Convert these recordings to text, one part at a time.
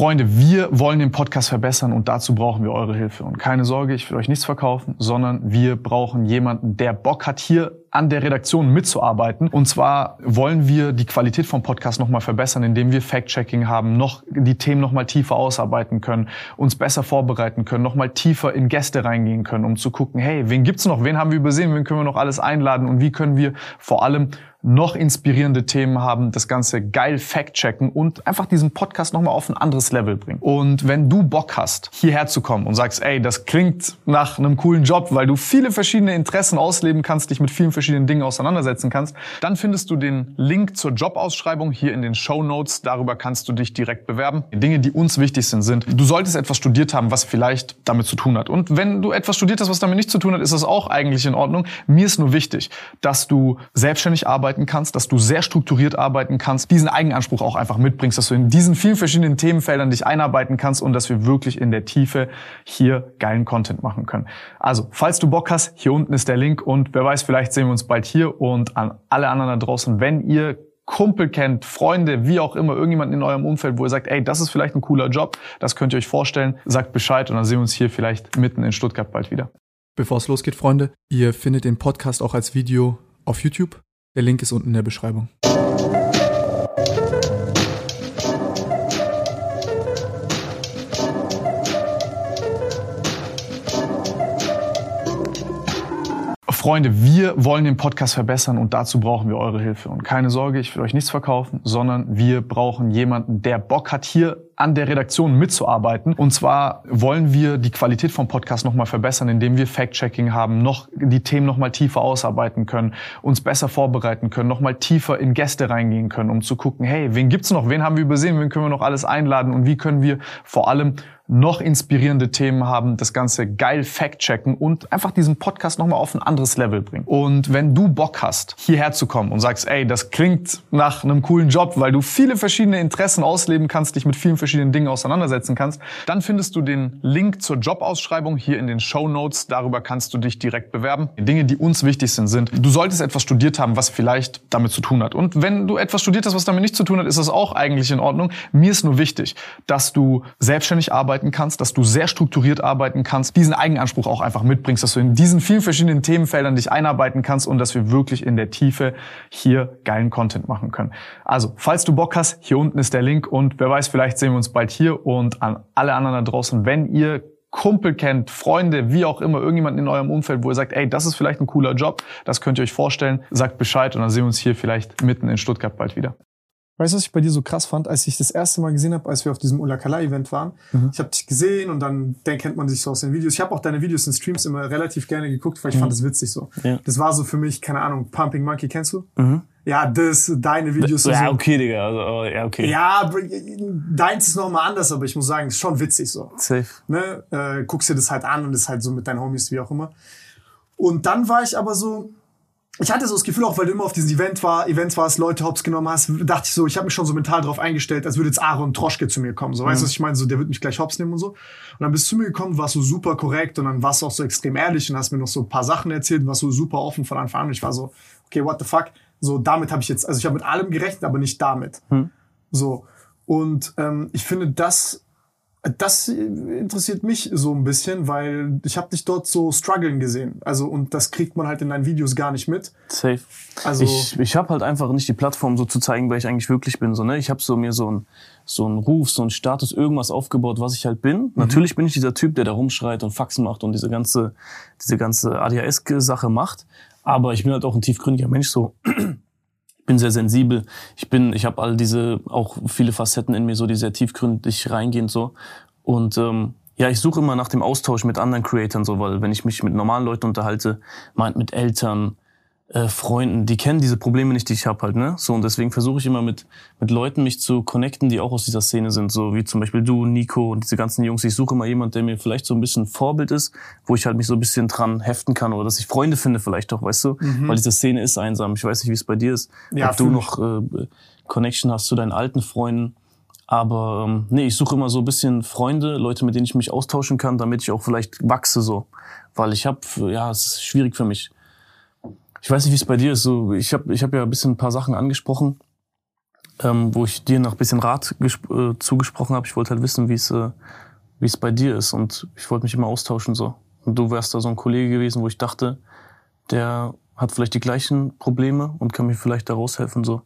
Freunde, wir wollen den Podcast verbessern und dazu brauchen wir eure Hilfe. Und keine Sorge, ich will euch nichts verkaufen, sondern wir brauchen jemanden, der Bock hat, hier an der Redaktion mitzuarbeiten. Und zwar wollen wir die Qualität vom Podcast nochmal verbessern, indem wir Fact-Checking haben, noch die Themen nochmal tiefer ausarbeiten können, uns besser vorbereiten können, nochmal tiefer in Gäste reingehen können, um zu gucken, hey, wen gibt's noch, wen haben wir übersehen, wen können wir noch alles einladen und wie können wir vor allem noch inspirierende Themen haben, das Ganze geil fact-checken und einfach diesen Podcast nochmal auf ein anderes Level bringen. Und wenn du Bock hast, hierher zu kommen und sagst, ey, das klingt nach einem coolen Job, weil du viele verschiedene Interessen ausleben kannst, dich mit vielen verschiedenen Dingen auseinandersetzen kannst, dann findest du den Link zur Jobausschreibung hier in den Show Notes. Darüber kannst du dich direkt bewerben. Die Dinge, die uns wichtig sind, sind, du solltest etwas studiert haben, was vielleicht damit zu tun hat. Und wenn du etwas studiert hast, was damit nicht zu tun hat, ist das auch eigentlich in Ordnung. Mir ist nur wichtig, dass du selbstständig arbeiten kannst, dass du sehr strukturiert arbeiten kannst, diesen Eigenanspruch auch einfach mitbringst, dass du in diesen vielen verschiedenen Themenfeldern dich einarbeiten kannst und dass wir wirklich in der Tiefe hier geilen Content machen können. Also, falls du Bock hast, hier unten ist der Link und wer weiß, vielleicht sehen wir uns bald hier und an alle anderen da draußen, wenn ihr Kumpel kennt, Freunde, wie auch immer, irgendjemanden in eurem Umfeld, wo ihr sagt, ey, das ist vielleicht ein cooler Job, das könnt ihr euch vorstellen, sagt Bescheid und dann sehen wir uns hier vielleicht mitten in Stuttgart bald wieder. Bevor es losgeht, Freunde, ihr findet den Podcast auch als Video auf YouTube. Der Link ist unten in der Beschreibung. Freunde, wir wollen den Podcast verbessern und dazu brauchen wir eure Hilfe. Und keine Sorge, ich will euch nichts verkaufen, sondern wir brauchen jemanden, der Bock hat, hier an der Redaktion mitzuarbeiten. Und zwar wollen wir die Qualität vom Podcast nochmal verbessern, indem wir Fact-Checking haben, noch die Themen nochmal tiefer ausarbeiten können, uns besser vorbereiten können, nochmal tiefer in Gäste reingehen können, um zu gucken, hey, wen gibt's noch, wen haben wir übersehen, wen können wir noch alles einladen und wie können wir vor allem noch inspirierende Themen haben, das Ganze geil fact-checken und einfach diesen Podcast nochmal auf ein anderes Level bringen. Und wenn du Bock hast, hierher zu kommen und sagst, ey, das klingt nach einem coolen Job, weil du viele verschiedene Interessen ausleben kannst, dich mit vielen verschiedenen Dingen auseinandersetzen kannst, dann findest du den Link zur Jobausschreibung hier in den Show Notes. Darüber kannst du dich direkt bewerben. Die Dinge, die uns wichtig sind, sind, du solltest etwas studiert haben, was vielleicht damit zu tun hat. Und wenn du etwas studiert hast, was damit nicht zu tun hat, ist das auch eigentlich in Ordnung. Mir ist nur wichtig, dass du selbstständig arbeitest arbeiten kannst, dass du sehr strukturiert arbeiten kannst, diesen Eigenanspruch auch einfach mitbringst, dass du in diesen vielen verschiedenen Themenfeldern dich einarbeiten kannst und dass wir wirklich in der Tiefe hier geilen Content machen können. Also, falls du Bock hast, hier unten ist der Link und wer weiß, vielleicht sehen wir uns bald hier und an alle anderen da draußen, wenn ihr Kumpel kennt, Freunde, wie auch immer, irgendjemanden in eurem Umfeld, wo ihr sagt, ey, das ist vielleicht ein cooler Job, das könnt ihr euch vorstellen, sagt Bescheid und dann sehen wir uns hier vielleicht mitten in Stuttgart bald wieder. Weißt du, was ich bei dir so krass fand, als ich das erste Mal gesehen habe, als wir auf diesem Ulakala-Event waren? Mhm. Ich habe dich gesehen und dann, dann kennt man sich so aus den Videos. Ich habe auch deine Videos in Streams immer relativ gerne geguckt, weil ich mhm. fand das witzig so. Ja. Das war so für mich, keine Ahnung, Pumping Monkey, kennst du? Mhm. Ja, das, deine Videos. Ja, so. okay, Digga. Also, oh, ja, okay. Ja, deins ist nochmal anders, aber ich muss sagen, ist schon witzig so. Safe. Ne? Äh, guckst dir das halt an und ist halt so mit deinen Homies, wie auch immer. Und dann war ich aber so, ich hatte so das Gefühl, auch weil du immer auf diesen Event war, Events warst, Leute hops genommen hast, dachte ich so, ich habe mich schon so mental darauf eingestellt, als würde jetzt Aaron Troschke zu mir kommen. So, weißt du, was ich meine? So, der wird mich gleich hops nehmen und so. Und dann bist du zu mir gekommen, warst so super korrekt und dann warst du auch so extrem ehrlich und hast mir noch so ein paar Sachen erzählt und warst so super offen von Anfang an. Und ich war so, okay, what the fuck? So, damit habe ich jetzt, also ich habe mit allem gerechnet, aber nicht damit. Hm. So. Und ähm, ich finde, das das interessiert mich so ein bisschen, weil ich habe dich dort so strugglen gesehen. Also und das kriegt man halt in deinen Videos gar nicht mit. Safe. Also ich, ich habe halt einfach nicht die Plattform so zu zeigen, wer ich eigentlich wirklich bin. So ne, ich habe so mir so ein so ein Ruf, so ein Status, irgendwas aufgebaut, was ich halt bin. Mhm. Natürlich bin ich dieser Typ, der da rumschreit und Faxen macht und diese ganze diese ganze ADHS-Sache macht. Aber ich bin halt auch ein tiefgründiger Mensch so. Bin sehr sensibel. Ich bin, ich habe all diese auch viele Facetten in mir, so die sehr tiefgründig reingehen so. Und ähm, ja, ich suche immer nach dem Austausch mit anderen Creatoren so, weil wenn ich mich mit normalen Leuten unterhalte, meint mit Eltern, äh, Freunden, die kennen diese Probleme nicht, die ich habe halt, ne? So und deswegen versuche ich immer mit mit Leuten mich zu connecten, die auch aus dieser Szene sind, so wie zum Beispiel du, Nico und diese ganzen Jungs. Ich suche immer jemand, der mir vielleicht so ein bisschen Vorbild ist, wo ich halt mich so ein bisschen dran heften kann oder dass ich Freunde finde vielleicht doch, weißt du? Mhm. Weil diese Szene ist einsam. Ich weiß nicht, wie es bei dir ist, ja, ob du noch äh, Connection hast zu deinen alten Freunden. Aber ähm, nee, ich suche immer so ein bisschen Freunde, Leute, mit denen ich mich austauschen kann, damit ich auch vielleicht wachse so, weil ich habe ja, es ist schwierig für mich ich weiß nicht, wie es bei dir ist. So, ich habe ich hab ja ein bisschen ein paar Sachen angesprochen. ähm, wo ich dir noch ein bisschen Rat äh, zugesprochen habe. Ich wollte halt wissen, wie es äh, wie es bei dir ist und ich wollte mich immer austauschen so. Und du wärst da so ein Kollege gewesen, wo ich dachte, der hat vielleicht die gleichen Probleme und kann mir vielleicht da raushelfen so.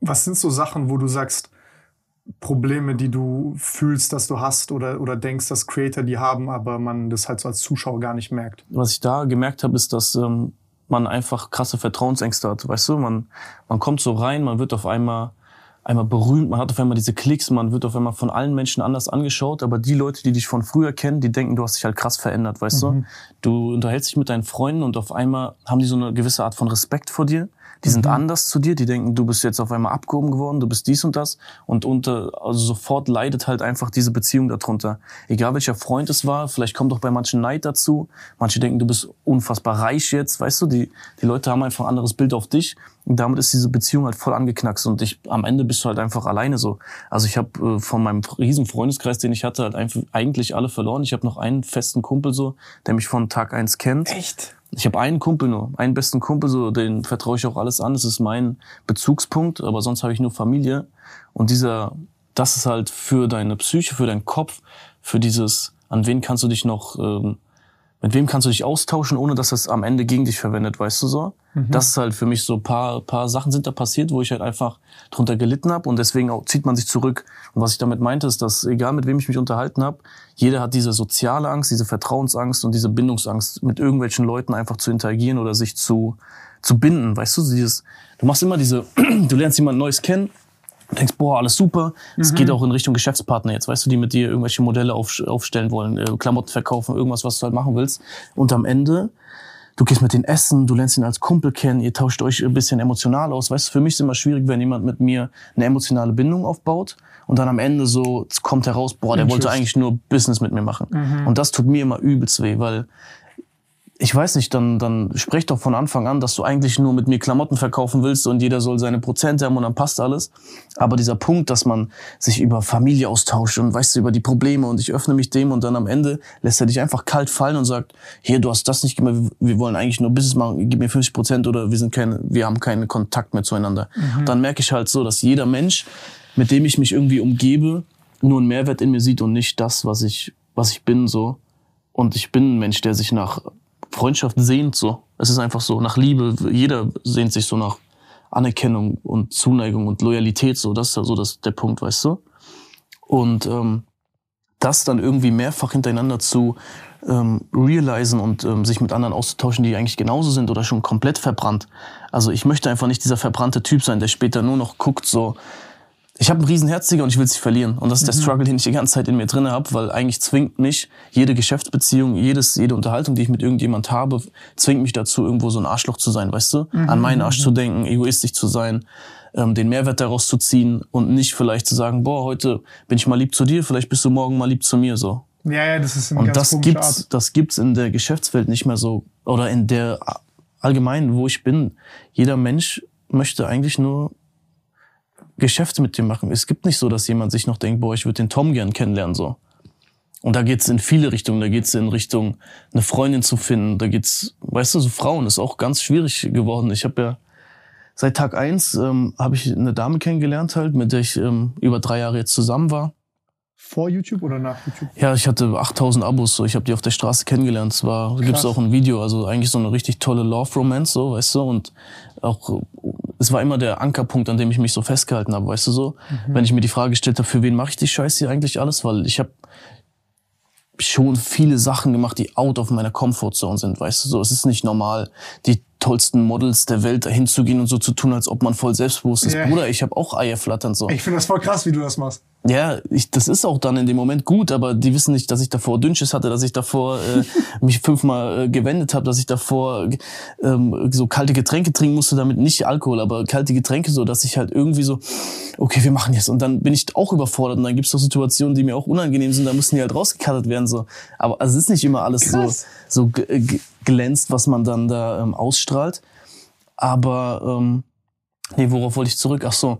Was sind so Sachen, wo du sagst, Probleme, die du fühlst, dass du hast oder, oder denkst, dass Creator die haben, aber man das halt so als Zuschauer gar nicht merkt? Was ich da gemerkt habe, ist, dass ähm, man einfach krasse Vertrauensängste hat. Weißt du, man, man kommt so rein, man wird auf einmal einmal berühmt, man hat auf einmal diese Klicks, man wird auf einmal von allen Menschen anders angeschaut, aber die Leute, die dich von früher kennen, die denken, du hast dich halt krass verändert, weißt mhm. du? Du unterhältst dich mit deinen Freunden und auf einmal haben die so eine gewisse Art von Respekt vor dir die sind mhm. anders zu dir, die denken, du bist jetzt auf einmal abgehoben geworden, du bist dies und das und unter, also sofort leidet halt einfach diese Beziehung darunter. Egal welcher Freund es war, vielleicht kommt auch bei manchen Neid dazu. Manche denken, du bist unfassbar reich jetzt, weißt du, die, die Leute haben einfach ein anderes Bild auf dich und damit ist diese Beziehung halt voll angeknackst und ich, am Ende bist du halt einfach alleine so. Also ich habe äh, von meinem riesen Freundeskreis, den ich hatte, halt einfach, eigentlich alle verloren. Ich habe noch einen festen Kumpel so, der mich von Tag eins kennt. Echt? Ich habe einen Kumpel nur, einen besten Kumpel, so den vertraue ich auch alles an. Das ist mein Bezugspunkt, aber sonst habe ich nur Familie. Und dieser, das ist halt für deine Psyche, für deinen Kopf, für dieses, an wen kannst du dich noch ähm, mit wem kannst du dich austauschen, ohne dass es am Ende gegen dich verwendet, weißt du so? Mhm. Das ist halt für mich so paar, paar Sachen sind da passiert, wo ich halt einfach drunter gelitten habe und deswegen auch zieht man sich zurück. Und was ich damit meinte, ist, dass egal mit wem ich mich unterhalten habe, jeder hat diese soziale Angst, diese Vertrauensangst und diese Bindungsangst, mit irgendwelchen Leuten einfach zu interagieren oder sich zu, zu binden, weißt du? Dieses, du machst immer diese, du lernst jemand Neues kennen denkst, boah, alles super. Es mhm. geht auch in Richtung Geschäftspartner jetzt, weißt du, die mit dir irgendwelche Modelle auf, aufstellen wollen, äh, Klamotten verkaufen, irgendwas, was du halt machen willst. Und am Ende, du gehst mit denen essen, du lernst ihn als Kumpel kennen, ihr tauscht euch ein bisschen emotional aus. Weißt du, für mich ist immer schwierig, wenn jemand mit mir eine emotionale Bindung aufbaut und dann am Ende so kommt heraus, boah, der wollte eigentlich nur Business mit mir machen. Mhm. Und das tut mir immer übelst weh, weil ich weiß nicht, dann, dann sprech doch von Anfang an, dass du eigentlich nur mit mir Klamotten verkaufen willst und jeder soll seine Prozente haben und dann passt alles. Aber dieser Punkt, dass man sich über Familie austauscht und weißt du, über die Probleme und ich öffne mich dem und dann am Ende lässt er dich einfach kalt fallen und sagt, hier, du hast das nicht gemacht, wir wollen eigentlich nur Business machen, gib mir 50 Prozent oder wir sind keine, wir haben keinen Kontakt mehr zueinander. Mhm. Dann merke ich halt so, dass jeder Mensch, mit dem ich mich irgendwie umgebe, nur einen Mehrwert in mir sieht und nicht das, was ich, was ich bin, so. Und ich bin ein Mensch, der sich nach Freundschaft sehnt so. Es ist einfach so, nach Liebe, jeder sehnt sich so nach Anerkennung und Zuneigung und Loyalität, so, das ist ja so das, der Punkt, weißt du? Und ähm, das dann irgendwie mehrfach hintereinander zu ähm, realisen und ähm, sich mit anderen auszutauschen, die eigentlich genauso sind oder schon komplett verbrannt. Also ich möchte einfach nicht dieser verbrannte Typ sein, der später nur noch guckt, so, ich habe ein Riesenherz, Digga, und ich will es nicht verlieren. Und das ist der mhm. Struggle, den ich die ganze Zeit in mir drinne habe, weil eigentlich zwingt mich jede Geschäftsbeziehung, jedes, jede Unterhaltung, die ich mit irgendjemand habe, zwingt mich dazu, irgendwo so ein Arschloch zu sein, weißt du? Mhm. An meinen Arsch zu denken, egoistisch zu sein, ähm, den Mehrwert daraus zu ziehen und nicht vielleicht zu sagen, boah, heute bin ich mal lieb zu dir, vielleicht bist du morgen mal lieb zu mir, so. Ja, ja, das ist eine Und das gibt's, Art. das gibt's in der Geschäftswelt nicht mehr so, oder in der allgemeinen, wo ich bin. Jeder Mensch möchte eigentlich nur Geschäfte mit dir machen. Es gibt nicht so, dass jemand sich noch denkt, boah, ich würde den Tom gern kennenlernen, so. Und da geht's in viele Richtungen. Da geht's in Richtung, eine Freundin zu finden. Da geht's, weißt du, so Frauen ist auch ganz schwierig geworden. Ich habe ja seit Tag eins ähm, habe ich eine Dame kennengelernt halt, mit der ich ähm, über drei Jahre jetzt zusammen war. Vor YouTube oder nach YouTube? Ja, ich hatte 8000 Abos, so. Ich habe die auf der Straße kennengelernt. Es war, Krass. gibt's auch ein Video, also eigentlich so eine richtig tolle Love Romance, so, weißt du, und auch es war immer der Ankerpunkt, an dem ich mich so festgehalten habe, weißt du so? Mhm. Wenn ich mir die Frage gestellt habe, für wen mache ich die Scheiße hier eigentlich alles, weil ich habe schon viele Sachen gemacht, die out of meiner Comfortzone sind, weißt du so? Es ist nicht normal, die tollsten Models der Welt dahin zu gehen und so zu tun, als ob man voll selbstbewusst ist. Yeah. Bruder, ich habe auch Eier flattern so. Ich finde das voll krass, wie du das machst. Ja, ich, das ist auch dann in dem Moment gut, aber die wissen nicht, dass ich davor Dünnschiss hatte, dass ich davor äh, mich fünfmal äh, gewendet habe, dass ich davor ähm, so kalte Getränke trinken musste, damit nicht Alkohol, aber kalte Getränke so, dass ich halt irgendwie so, okay, wir machen jetzt. Und dann bin ich auch überfordert und dann gibt's doch Situationen, die mir auch unangenehm sind, da müssen die halt rausgekattet werden so. Aber also es ist nicht immer alles Krass. so so glänzt, was man dann da ähm, ausstrahlt. Aber ähm, nee, worauf wollte ich zurück? Ach so,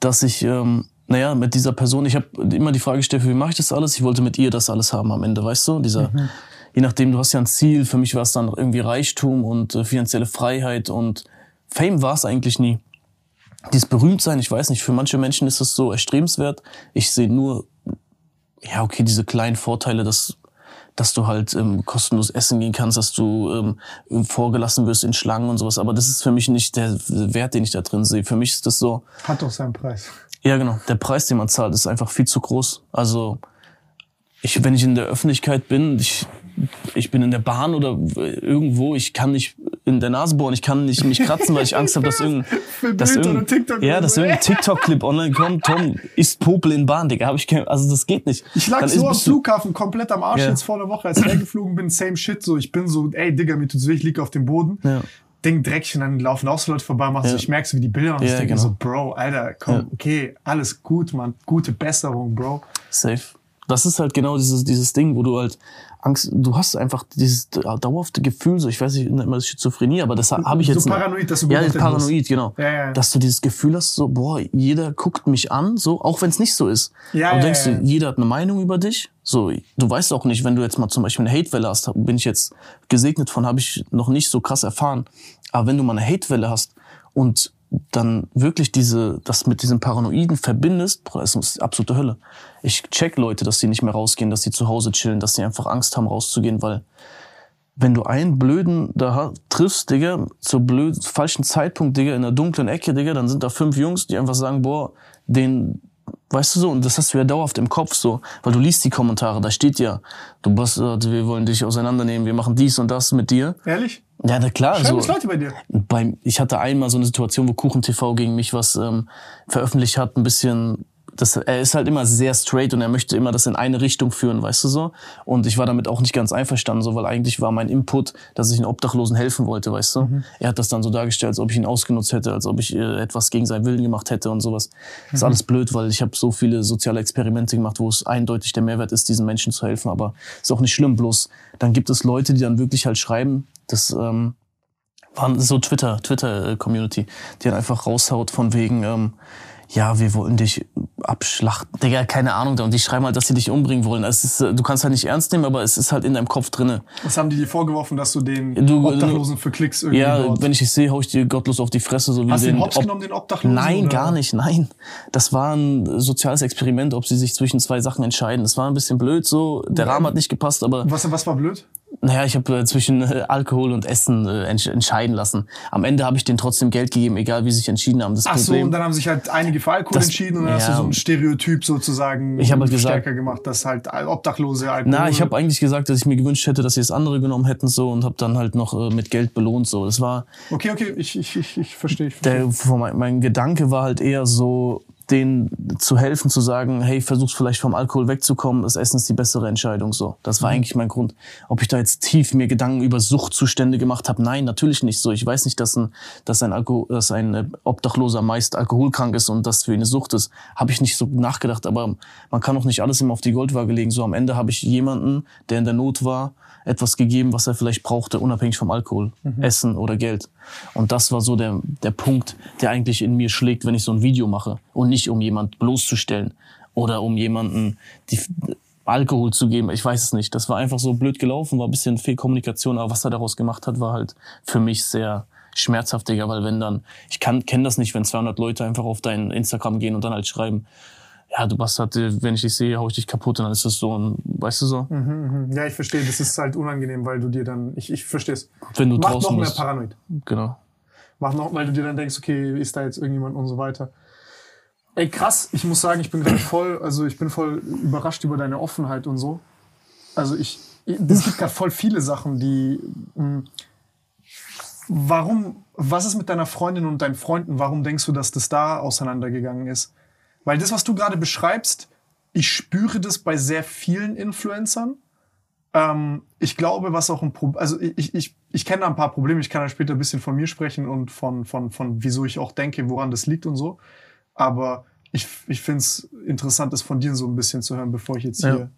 dass ich ähm, naja, mit dieser Person, ich habe immer die Frage gestellt, wie mache ich das alles? Ich wollte mit ihr das alles haben am Ende, weißt du? Dieser, mhm. je nachdem, du hast ja ein Ziel. Für mich war es dann irgendwie Reichtum und äh, finanzielle Freiheit und Fame war es eigentlich nie. dieses Berühmtsein, ich weiß nicht, für manche Menschen ist das so erstrebenswert. Ich sehe nur, ja, okay, diese kleinen Vorteile, dass dass du halt ähm, kostenlos essen gehen kannst, dass du ähm, vorgelassen wirst in Schlangen und sowas. Aber das ist für mich nicht der Wert, den ich da drin sehe. Für mich ist das so. Hat doch seinen Preis. Ja, genau. Der Preis, den man zahlt, ist einfach viel zu groß. Also ich, wenn ich in der Öffentlichkeit bin, ich, ich bin in der Bahn oder irgendwo, ich kann nicht in der Nase bohren, ich kann nicht mich kratzen, weil ich Angst habe, dass irgendein, dass irgendein, ja, dass irgendein TikTok-Clip online kommt. Tom isst Popel in Bahn, Digga, hab ich kein, also das geht nicht. Ich lag Dann so am Flughafen komplett am Arsch ja. jetzt vor einer Woche, als ich hergeflogen bin, same shit, so ich bin so, ey Digga, mir tut's weh, ich lieg auf dem Boden. Ja. Ding dreckig und dann laufen auch so Leute vorbei, machst ja. ich merke so wie die Bilder und ja, ich denke genau. so, Bro, Alter, komm, ja. okay, alles gut, man, gute Besserung, Bro. Safe. Das ist halt genau dieses, dieses Ding, wo du halt Angst, du hast einfach dieses dauerhafte Gefühl, so ich weiß nicht, immer Schizophrenie, aber das habe ich jetzt. So paranoid, dass du Ja, paranoid, genau. Ja, ja. Dass du dieses Gefühl hast, so, boah, jeder guckt mich an, so, auch wenn es nicht so ist. Ja, und du denkst, ja, ja. jeder hat eine Meinung über dich. So, du weißt auch nicht, wenn du jetzt mal zum Beispiel eine Hatewelle hast, bin ich jetzt gesegnet von, habe ich noch nicht so krass erfahren. Aber wenn du mal eine Hatewelle hast und dann wirklich diese, das mit diesem Paranoiden verbindest, boah, das ist absolute Hölle. Ich check Leute, dass sie nicht mehr rausgehen, dass sie zu Hause chillen, dass sie einfach Angst haben, rauszugehen, weil wenn du einen Blöden da triffst, Digga, zur blöden, falschen Zeitpunkt, Digga, in der dunklen Ecke, Digga, dann sind da fünf Jungs, die einfach sagen, boah, den, weißt du so, und das hast du ja dauerhaft im Kopf so, weil du liest die Kommentare, da steht ja, du Bastard, wir wollen dich auseinandernehmen, wir machen dies und das mit dir. Ehrlich? Ja, na klar. Schreiben so, Leute bei dir? Beim, ich hatte einmal so eine Situation, wo Kuchen TV gegen mich was ähm, veröffentlicht hat, ein bisschen das, er ist halt immer sehr straight und er möchte immer das in eine Richtung führen, weißt du so? Und ich war damit auch nicht ganz einverstanden, so, weil eigentlich war mein Input, dass ich den Obdachlosen helfen wollte, weißt du? Mhm. Er hat das dann so dargestellt, als ob ich ihn ausgenutzt hätte, als ob ich äh, etwas gegen seinen Willen gemacht hätte und sowas. Das ist mhm. alles blöd, weil ich habe so viele soziale Experimente gemacht, wo es eindeutig der Mehrwert ist, diesen Menschen zu helfen. Aber ist auch nicht schlimm, bloß dann gibt es Leute, die dann wirklich halt schreiben, das ähm, waren so Twitter, Twitter-Community, die dann einfach raushaut von wegen, ähm, ja, wir wollen dich abschlachten. Digga, keine Ahnung. Und die schreiben halt, dass sie dich umbringen wollen. Es ist, äh, du kannst halt nicht ernst nehmen, aber es ist halt in deinem Kopf drinne. Was haben die dir vorgeworfen, dass du den du, Obdachlosen für Klicks irgendwie Ja, dort? wenn ich dich sehe, hau ich dir gottlos auf die Fresse. So wie Hast du den Hops Ob genommen, den Obdachlosen? Nein, oder? gar nicht, nein. Das war ein soziales Experiment, ob sie sich zwischen zwei Sachen entscheiden. Das war ein bisschen blöd so. Der ja. Rahmen hat nicht gepasst, aber... Was, was war blöd? Naja, ich habe äh, zwischen äh, Alkohol und Essen äh, entsch entscheiden lassen. Am Ende habe ich denen trotzdem Geld gegeben, egal wie sie sich entschieden haben. Das Ach Problem, so, und dann haben sich halt einige für Alkohol das, entschieden und dann ja, hast du so ein Stereotyp sozusagen ich halt stärker gesagt, gemacht, dass halt Obdachlose Alkohol... Na, ich habe eigentlich gesagt, dass ich mir gewünscht hätte, dass sie das andere genommen hätten so und habe dann halt noch äh, mit Geld belohnt so. Das war... Okay, okay, ich, ich, ich, ich verstehe. Ich versteh. Der, mein, mein Gedanke war halt eher so, denen zu helfen, zu sagen, hey, versuch's vielleicht vom Alkohol wegzukommen, das Essen ist die bessere Entscheidung. So, das war mhm. eigentlich mein Grund. Ob ich da jetzt tief mir Gedanken über Suchtzustände gemacht habe, nein, natürlich nicht so. Ich weiß nicht, dass ein, dass ein, Alkohol, dass ein äh, Obdachloser meist alkoholkrank ist und das für ihn eine Sucht ist. Habe ich nicht so nachgedacht, aber man kann auch nicht alles immer auf die Goldwaage legen. So am Ende habe ich jemanden, der in der Not war, etwas gegeben, was er vielleicht brauchte, unabhängig vom Alkohol, mhm. Essen oder Geld. Und das war so der, der Punkt, der eigentlich in mir schlägt, wenn ich so ein Video mache. Und nicht um jemand bloßzustellen oder um jemanden die Alkohol zu geben. Ich weiß es nicht. Das war einfach so blöd gelaufen, war ein bisschen viel Kommunikation, aber was er daraus gemacht hat, war halt für mich sehr schmerzhaft, Digga, weil wenn dann, ich kann, kenne das nicht, wenn 200 Leute einfach auf dein Instagram gehen und dann halt schreiben, ja, du Bastard, wenn ich dich sehe, hau ich dich kaputt und dann ist das so ein, weißt du so? Mhm, mh. Ja, ich verstehe, das ist halt unangenehm, weil du dir dann, ich, ich verstehe es. Wenn du Mach draußen noch bist. mehr paranoid. Genau. Mach noch, weil du dir dann denkst, okay, ist da jetzt irgendjemand und so weiter. Ey, krass, ich muss sagen, ich bin gerade voll, also ich bin voll überrascht über deine Offenheit und so. Also ich, es gibt gerade voll viele Sachen, die, mh, hm, warum, was ist mit deiner Freundin und deinen Freunden? Warum denkst du, dass das da auseinandergegangen ist? Weil das, was du gerade beschreibst, ich spüre das bei sehr vielen Influencern. Ähm, ich glaube, was auch ein Problem, also ich, ich, ich kenne da ein paar Probleme, ich kann da später ein bisschen von mir sprechen und von, von, von wieso ich auch denke, woran das liegt und so. Aber ich, ich finde es interessant, das von dir so ein bisschen zu hören, bevor ich jetzt hier.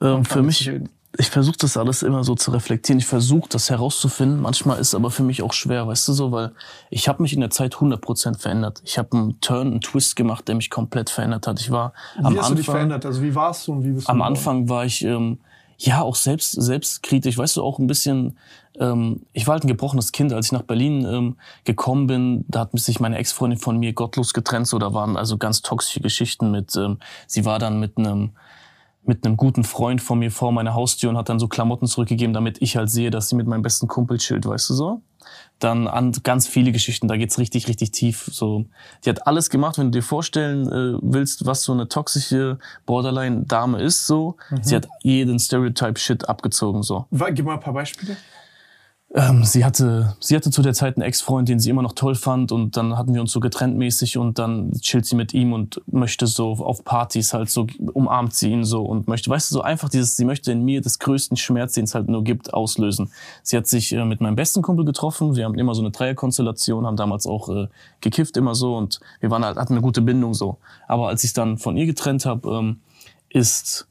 Ja. Ähm, für mich, ich versuche das alles immer so zu reflektieren. Ich versuche das herauszufinden. Manchmal ist es aber für mich auch schwer, weißt du so, weil ich habe mich in der Zeit 100% verändert. Ich habe einen Turn, einen Twist gemacht, der mich komplett verändert hat. Ich war wie am hast Anfang. Du dich verändert? Also wie warst du und wie bist du? Am Anfang war ich ähm, ja, auch selbst, selbstkritisch, weißt du, auch ein bisschen, ähm, ich war halt ein gebrochenes Kind, als ich nach Berlin ähm, gekommen bin, da hat sich meine Ex-Freundin von mir gottlos getrennt, so, da waren also ganz toxische Geschichten mit, ähm, sie war dann mit einem, mit einem guten Freund von mir vor meiner Haustür und hat dann so Klamotten zurückgegeben, damit ich halt sehe, dass sie mit meinem besten Kumpel chillt, weißt du so? Dann an ganz viele Geschichten, da geht's richtig, richtig tief. So, die hat alles gemacht, wenn du dir vorstellen äh, willst, was so eine toxische Borderline-Dame ist. So, mhm. sie hat jeden Stereotype-Shit abgezogen. So. Gib mal ein paar Beispiele. Ähm, sie hatte, sie hatte zu der Zeit einen Ex-Freund, den sie immer noch toll fand und dann hatten wir uns so getrennt mäßig und dann chillt sie mit ihm und möchte so auf Partys halt so, umarmt sie ihn so und möchte, weißt du, so einfach dieses, sie möchte in mir das größten Schmerz, den es halt nur gibt, auslösen. Sie hat sich äh, mit meinem besten Kumpel getroffen, wir haben immer so eine Dreierkonstellation, haben damals auch äh, gekifft immer so und wir waren halt, hatten eine gute Bindung so. Aber als ich dann von ihr getrennt habe, ähm, ist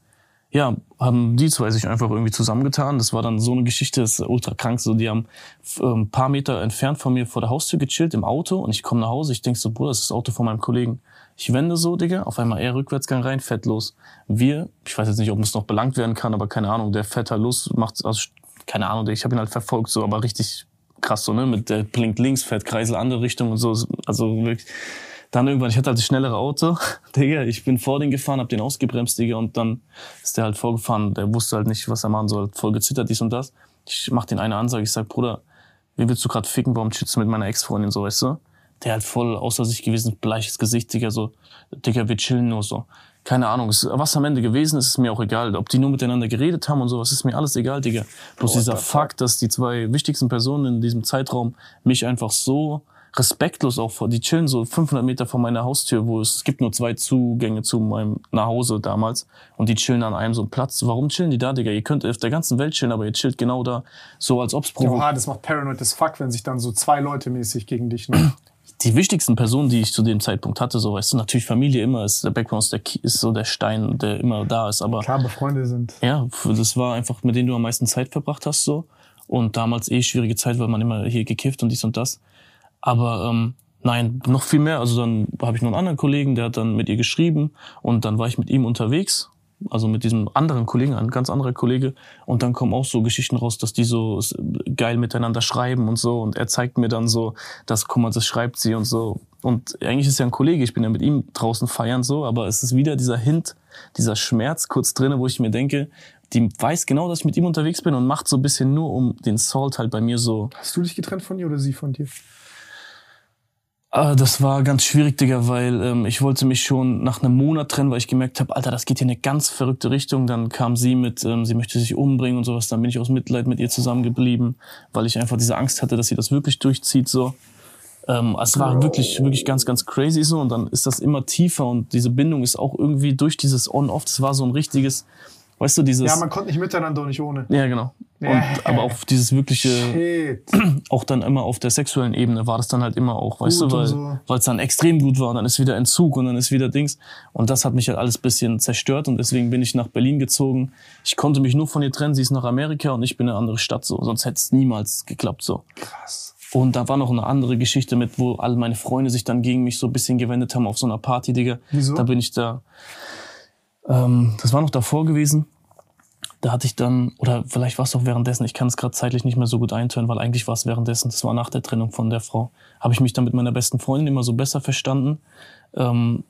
ja, haben die zwei sich einfach irgendwie zusammengetan. Das war dann so eine Geschichte, das ist ultra krank. So, die haben ein ähm, paar Meter entfernt von mir vor der Haustür gechillt im Auto und ich komme nach Hause. Ich denk so, Bruder, das ist das Auto von meinem Kollegen. Ich wende so, Digga, auf einmal er Rückwärtsgang rein, fährt los. Wir, ich weiß jetzt nicht, ob es noch belangt werden kann, aber keine Ahnung, der fährt halt los, macht, also keine Ahnung, ich habe ihn halt verfolgt, so, aber richtig krass so, ne, mit der blinkt links, fährt Kreisel andere Richtung und so, also wirklich dann irgendwann, ich hatte halt das schnellere Auto, Digga, ich bin vor den gefahren, hab den ausgebremst, Digga, und dann ist der halt vorgefahren, der wusste halt nicht, was er machen soll, voll gezittert, dies und das. Ich mach den eine Ansage, ich sag, Bruder, wie willst du gerade ficken, warum chillst du mit meiner Ex-Freundin so, weißt du? Der halt voll außer sich gewesen, bleiches Gesicht, Digga, so, Digga, wir chillen nur so. Keine Ahnung, was am Ende gewesen ist, ist mir auch egal. Ob die nur miteinander geredet haben und sowas, ist mir alles egal, Digga. Bloß dieser Fakt, dass die zwei wichtigsten Personen in diesem Zeitraum mich einfach so respektlos auch vor. Die chillen so 500 Meter vor meiner Haustür, wo es, es gibt nur zwei Zugänge zu meinem Nachhause damals und die chillen an einem so einem Platz. Warum chillen die da, Digga? Ihr könnt auf der ganzen Welt chillen, aber ihr chillt genau da, so als ob's provo Oha, das macht paranoid as fuck, wenn sich dann so zwei Leute mäßig gegen dich ne? Die wichtigsten Personen, die ich zu dem Zeitpunkt hatte, so weißt du, natürlich Familie immer ist der Background ist, der, ist so der Stein, der immer da ist, aber klar, Freunde sind. Ja, das war einfach mit denen du am meisten Zeit verbracht hast so und damals eh schwierige Zeit, weil man immer hier gekifft und dies und das. Aber ähm, nein, noch viel mehr. Also dann habe ich noch einen anderen Kollegen, der hat dann mit ihr geschrieben und dann war ich mit ihm unterwegs. Also mit diesem anderen Kollegen, ein ganz anderer Kollege. Und dann kommen auch so Geschichten raus, dass die so geil miteinander schreiben und so. Und er zeigt mir dann so, dass, guck mal, das schreibt sie und so. Und eigentlich ist ja ein Kollege, ich bin ja mit ihm draußen feiern so, aber es ist wieder dieser Hint, dieser Schmerz kurz drinne, wo ich mir denke, die weiß genau, dass ich mit ihm unterwegs bin und macht so ein bisschen nur um den Salt halt bei mir so. Hast du dich getrennt von ihr oder sie von dir? Ah, das war ganz schwierig, Digga, weil ähm, ich wollte mich schon nach einem Monat trennen, weil ich gemerkt habe, Alter, das geht hier in eine ganz verrückte Richtung. Dann kam sie mit, ähm, sie möchte sich umbringen und sowas. Dann bin ich aus Mitleid mit ihr zusammengeblieben, weil ich einfach diese Angst hatte, dass sie das wirklich durchzieht so. Ähm, es war wirklich, wirklich ganz, ganz crazy so. Und dann ist das immer tiefer und diese Bindung ist auch irgendwie durch dieses On-Off. Das war so ein richtiges, weißt du, dieses. Ja, man konnte nicht miteinander und nicht ohne. Ja, genau. Und, aber auch dieses wirkliche, Shit. auch dann immer auf der sexuellen Ebene war das dann halt immer auch, weißt gut du, weil so. weil es dann extrem gut war und dann ist wieder Entzug und dann ist wieder Dings. Und das hat mich halt alles bisschen zerstört und deswegen bin ich nach Berlin gezogen. Ich konnte mich nur von ihr trennen, sie ist nach Amerika und ich bin in eine andere Stadt so, sonst hätte es niemals geklappt so. Krass. Und da war noch eine andere Geschichte mit, wo alle meine Freunde sich dann gegen mich so ein bisschen gewendet haben auf so einer Party, Digga. Wieso? Da bin ich da. Ähm, das war noch davor gewesen da hatte ich dann, oder vielleicht war es auch währenddessen, ich kann es gerade zeitlich nicht mehr so gut eintören, weil eigentlich war es währenddessen, das war nach der Trennung von der Frau, habe ich mich dann mit meiner besten Freundin immer so besser verstanden. Ähm,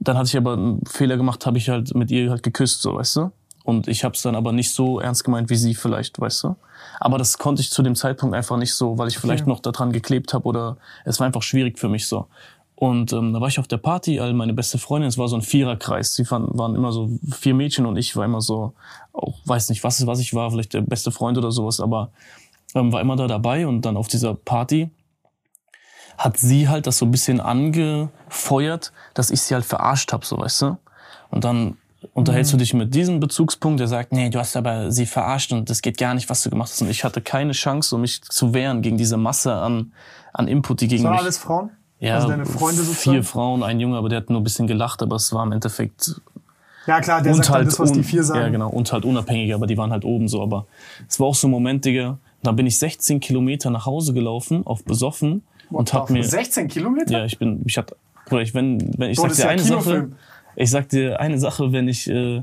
dann hatte ich aber einen Fehler gemacht, habe ich halt mit ihr halt geküsst, so, weißt du? Und ich habe es dann aber nicht so ernst gemeint wie sie vielleicht, weißt du? Aber das konnte ich zu dem Zeitpunkt einfach nicht so, weil ich vielleicht okay. noch daran geklebt habe oder es war einfach schwierig für mich so. Und ähm, da war ich auf der Party, all meine beste Freundin, es war so ein Viererkreis. Sie waren, waren immer so vier Mädchen und ich war immer so, auch weiß nicht, was, was ich war, vielleicht der beste Freund oder sowas, aber ähm, war immer da dabei und dann auf dieser Party hat sie halt das so ein bisschen angefeuert, dass ich sie halt verarscht habe, so weißt du. Und dann unterhältst mhm. du dich mit diesem Bezugspunkt, der sagt, nee, du hast aber sie verarscht und das geht gar nicht, was du gemacht hast. Und ich hatte keine Chance, um mich zu wehren gegen diese Masse an, an Input, die gegen das mich... alles Frauen? Ja, also deine Freunde sozusagen? vier Frauen, ein Junge, aber der hat nur ein bisschen gelacht, aber es war im Endeffekt ja, klar, der sagt halt das, was die vier sagen. Ja, genau, und halt unabhängig, aber die waren halt oben so. Aber es war auch so ein Moment, Digga, da bin ich 16 Kilometer nach Hause gelaufen, auf besoffen. What und hab mir. 16 Kilometer? Ja, ich bin, ich hatte, oder ich, wenn, wenn, ich sag dir eine Sache, ich sag dir eine Sache, wenn ich, äh,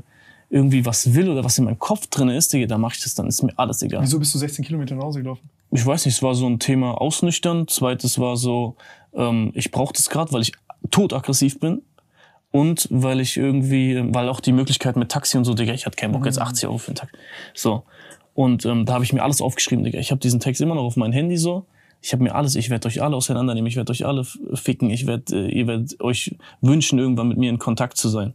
irgendwie was will oder was in meinem Kopf drin ist, Digga, dann mache ich das, dann ist mir alles egal. Wieso bist du 16 Kilometer nach Hause gelaufen? Ich weiß nicht, es war so ein Thema ausnüchtern. Zweites war so, ähm, ich brauche das gerade, weil ich todaggressiv bin. Und weil ich irgendwie, weil auch die Möglichkeit mit Taxi und so, Digga, ich hatte keinen Bock, jetzt 80 Euro für den Tag. So. Und ähm, da habe ich mir alles aufgeschrieben, Digga. Ich habe diesen Text immer noch auf mein Handy so. Ich habe mir alles, ich werde euch alle auseinandernehmen, ich werde euch alle ficken, ich werde, äh, ihr werdet euch wünschen, irgendwann mit mir in Kontakt zu sein.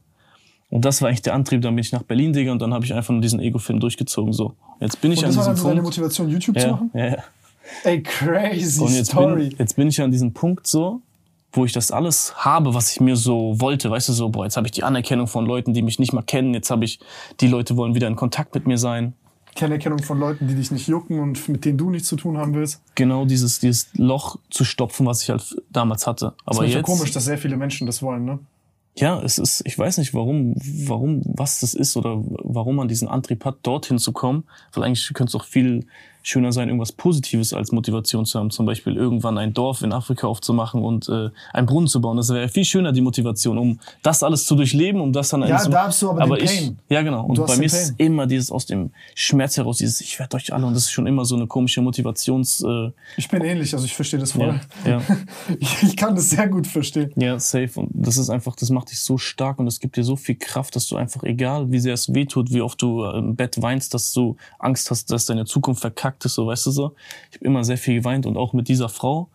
Und das war eigentlich der Antrieb. Dann bin ich nach Berlin, Digga, und dann habe ich einfach nur diesen Ego-Film durchgezogen. So, jetzt bin ich Und an das war diesem dann so deine Punkt. Motivation, YouTube zu Ja, machen? ja, ja. Ey, crazy Und jetzt Story. bin, jetzt bin ich an diesem Punkt so, wo ich das alles habe, was ich mir so wollte. Weißt du, so, boah, jetzt habe ich die Anerkennung von Leuten, die mich nicht mal kennen. Jetzt habe ich, die Leute wollen wieder in Kontakt mit mir sein. Kennerkennung von Leuten, die dich nicht jucken und mit denen du nichts zu tun haben willst. Genau dieses, dieses Loch zu stopfen, was ich halt damals hatte. Das Aber ist ja jetzt, komisch, dass sehr viele Menschen das wollen, ne? ja, es ist, ich weiß nicht, warum, warum, was das ist oder warum man diesen Antrieb hat, dorthin zu kommen. Weil eigentlich könnte es auch viel schöner sein, irgendwas Positives als Motivation zu haben. Zum Beispiel irgendwann ein Dorf in Afrika aufzumachen und äh, einen Brunnen zu bauen. Das wäre viel schöner, die Motivation, um das alles zu durchleben, um das dann Ja, zu da hast du aber den ich, Pain. Ja, genau. Und bei mir ist immer dieses aus dem Schmerz heraus, dieses Ich werde euch alle, und das ist schon immer so eine komische Motivations... Äh, Ich bin ähnlich, also ich verstehe das voll. ja, ja. Ich, kann das sehr gut verstehen. Ja, safe. Und das ist einfach, das macht dich so stark und es gibt dir so viel Kraft, dass du einfach, egal wie sehr es wehtut, wie oft du äh, im Bett weinst, dass du Angst hast, dass deine Zukunft verkackt ist, so weißt du so. Ich habe immer sehr viel geweint und auch mit dieser Frau,